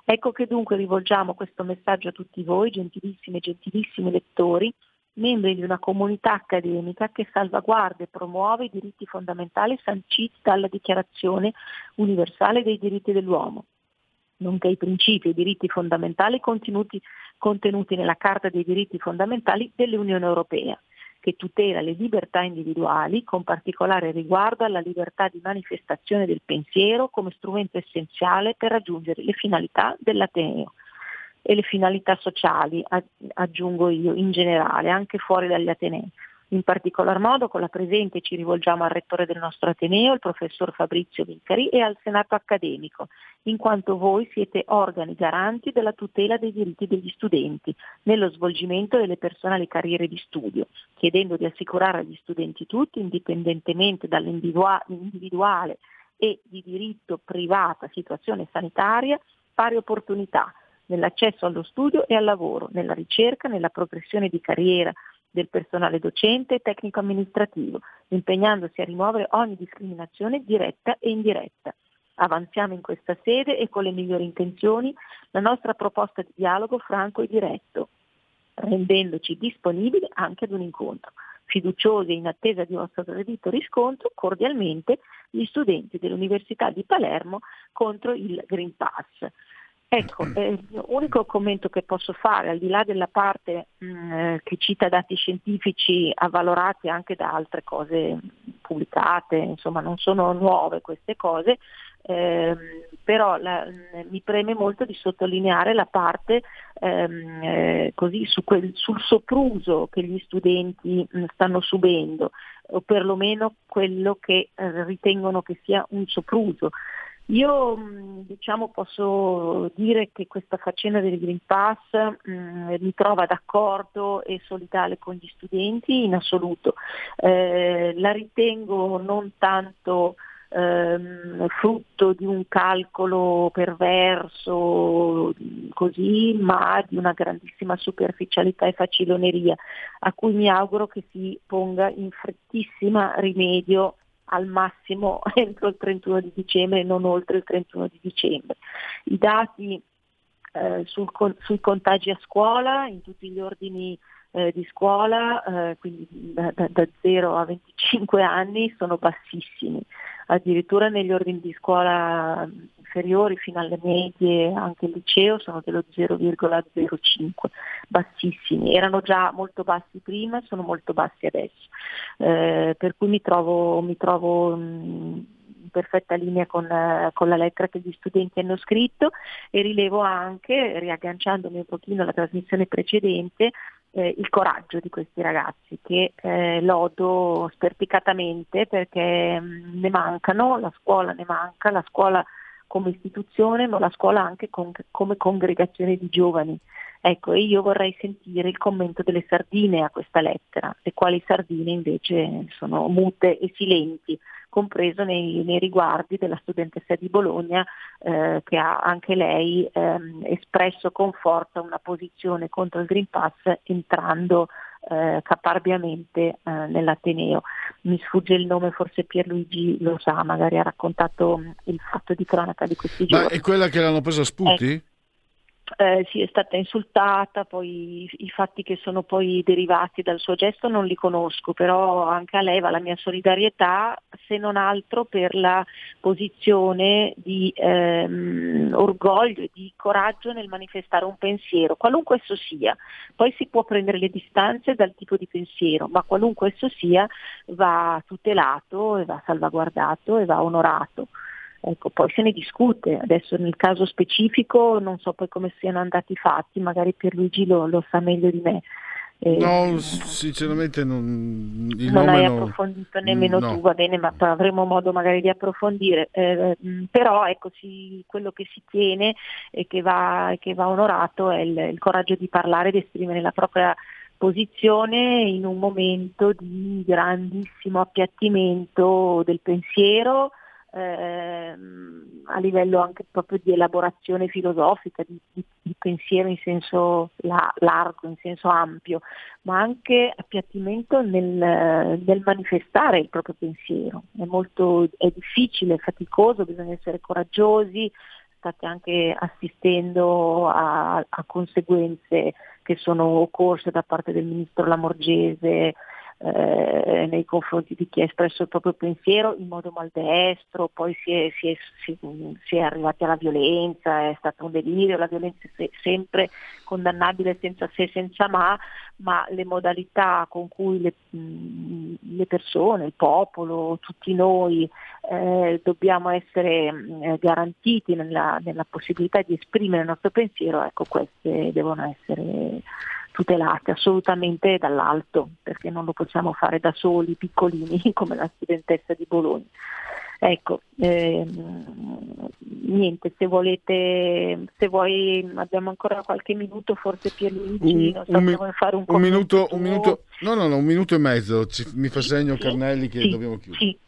Ecco che dunque rivolgiamo questo messaggio a tutti voi, gentilissimi e gentilissimi lettori, membri di una comunità accademica che salvaguarda e promuove i diritti fondamentali sanciti dalla Dichiarazione universale dei diritti dell'uomo, nonché i principi e i diritti fondamentali contenuti, contenuti nella Carta dei diritti fondamentali dell'Unione Europea, che tutela le libertà individuali, con particolare riguardo alla libertà di manifestazione del pensiero come strumento essenziale per raggiungere le finalità dell'Ateneo e le finalità sociali, aggiungo io, in generale, anche fuori dagli Atenei. In particolar modo con la presente ci rivolgiamo al rettore del nostro Ateneo, il professor Fabrizio Vicari, e al Senato accademico, in quanto voi siete organi garanti della tutela dei diritti degli studenti nello svolgimento delle personali carriere di studio, chiedendo di assicurare agli studenti tutti, indipendentemente dall'individuale e di diritto privata situazione sanitaria, pari opportunità nell'accesso allo studio e al lavoro, nella ricerca, nella progressione di carriera del personale docente e tecnico amministrativo, impegnandosi a rimuovere ogni discriminazione diretta e indiretta. Avanziamo in questa sede e con le migliori intenzioni la nostra proposta di dialogo franco e diretto, rendendoci disponibili anche ad un incontro. Fiduciosi e in attesa di vostro gradito riscontro, cordialmente gli studenti dell'Università di Palermo contro il Green Pass. Ecco, eh, l'unico commento che posso fare, al di là della parte mh, mm, che cita dati scientifici avvalorati anche da altre cose pubblicate, insomma non sono nuove queste cose, eh, però la, mi preme molto di sottolineare la parte ehm, eh, così su quel, sul sopruso che gli studenti mh, stanno subendo, o perlomeno quello che eh, ritengono che sia un sopruso. Io diciamo, posso dire che questa faccenda del Green Pass mh, mi trova d'accordo e solidale con gli studenti in assoluto. Eh, la ritengo non tanto ehm, frutto di un calcolo perverso così, ma di una grandissima superficialità e faciloneria a cui mi auguro che si ponga in frettissima rimedio al massimo entro il 31 di dicembre e non oltre il 31 di dicembre. I dati eh, sul, sui contagi a scuola, in tutti gli ordini eh, di scuola, eh, quindi da, da, da, 0 a 25 anni, sono bassissimi. Addirittura negli ordini di scuola inferiori fino alle medie, anche il liceo, sono dello 0,05, bassissimi. Erano già molto bassi prima, sono molto bassi adesso. Eh, per cui mi trovo, mi trovo mh, in perfetta linea con, eh, con, la lettera che gli studenti hanno scritto e rilevo anche, riagganciandomi un pochino alla trasmissione precedente, eh, il coraggio di questi ragazzi che eh, lodo sperticatamente perché mh, ne mancano, la scuola ne manca, la scuola come istituzione, ma la scuola anche con, come congregazione di giovani. Ecco, io vorrei sentire il commento delle sardine a questa lettera, le quali sardine invece sono mute e silenti, compreso nei, nei riguardi della studentessa di Bologna eh, che ha anche lei ehm, espresso con forza una posizione contro il Green Pass entrando eh, caparbiamente eh, nell'Ateneo. Mi sfugge il nome, forse Pierluigi lo sa, magari ha raccontato mh, il fatto di cronaca di questi Ma giorni. è quella che l'hanno presa sputi? Eh, sì, è stata insultata, poi i, fatti che sono poi derivati dal suo gesto non li conosco, però anche a lei va la mia solidarietà, se non altro per la posizione di ehm, orgoglio e di coraggio nel manifestare un pensiero, qualunque esso sia. Poi si può prendere le distanze dal tipo di pensiero, ma qualunque esso sia va tutelato e va salvaguardato e va onorato. Ecco, poi se ne discute, adesso nel caso specifico non so poi come siano andati i fatti, magari Pierluigi lo, lo sa meglio di me. Eh, No, sinceramente non, il non hai no. approfondito nemmeno no. tu, va bene, ma avremo modo magari di approfondire. Eh, mh, però ecco, si- quello che si tiene e che va, che va onorato è il, il coraggio di parlare, di esprimere la propria posizione in un momento di grandissimo appiattimento del pensiero, ehm, a livello anche proprio di elaborazione filosofica, di, di- di pensiero in senso la- largo, in senso ampio, ma anche appiattimento nel, nel manifestare il proprio pensiero. È molto è difficile, è faticoso, bisogna essere coraggiosi, state anche assistendo a, a conseguenze che sono occorse da parte del ministro Lamorgese eh, nei confronti di chi ha espresso il proprio pensiero in modo maldestro, poi si è, si è- si- si è arrivati alla violenza, è stato un delirio, la violenza è se- sempre condannabile senza se senza ma, ma le modalità con cui le, mh, le persone, il popolo, tutti noi eh, dobbiamo essere eh, garantiti nella, nella possibilità di esprimere il nostro pensiero, ecco queste devono essere tutelate assolutamente dall'alto, perché non lo possiamo fare da soli, piccolini, come la studentessa di Bologna. Ecco, ehm, niente, se volete, se vuoi, abbiamo ancora qualche minuto, forse Pierluigi, Un, non so un mi- se vuoi fare un, un minuto, un minuto, no, no, no, un minuto e mezzo. Ci- mi fa segno Sì, Carnelli che sì, dobbiamo chiudere. Sì,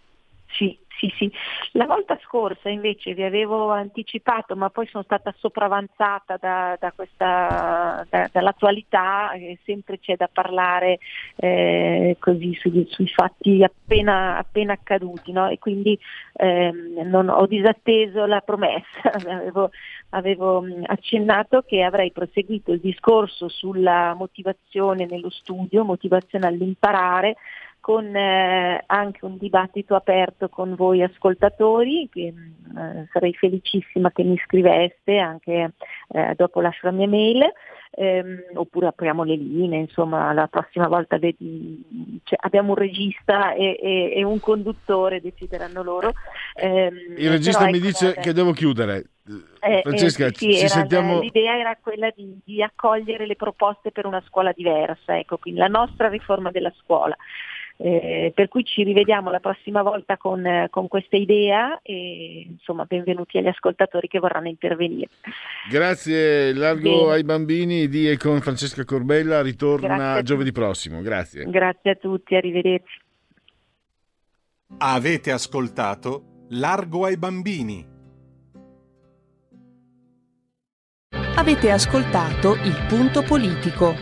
sì, sì, sì. La volta scorsa invece vi avevo anticipato, ma poi sono stata sopravanzata da, da questa, da- dall'attualità, sempre c'è da parlare eh, così sugli- sui fatti appena, appena accaduti, no? e quindi ehm, non ho disatteso la promessa, avevo, avevo mh, accennato che avrei proseguito il discorso sulla motivazione nello studio, motivazione all'imparare, con eh, anche un dibattito aperto con voi ascoltatori, che mh, eh, sarei felicissima che mi scriveste, anche eh, dopo lascio la mia mail, ehm, oppure apriamo le linee, insomma la prossima volta vedi- cioè, abbiamo un regista e, e- e un conduttore, decideranno loro. Ehm, Il regista mi ecco, dice eh, che devo chiudere. eh, Francesca, eh, sì, ci era- sentiamo. L'idea era quella di, di accogliere le proposte per una scuola diversa, ecco, quindi la nostra riforma della scuola. Eh, per cui ci rivediamo la prossima volta con, con questa idea e insomma benvenuti agli ascoltatori che vorranno intervenire. Grazie, largo Bene. ai bambini di e con Francesca Corbella. Ritorna Grazie giovedì prossimo. Grazie. Grazie a tutti, arrivederci. Avete ascoltato Largo ai bambini. Avete ascoltato Il Punto Politico.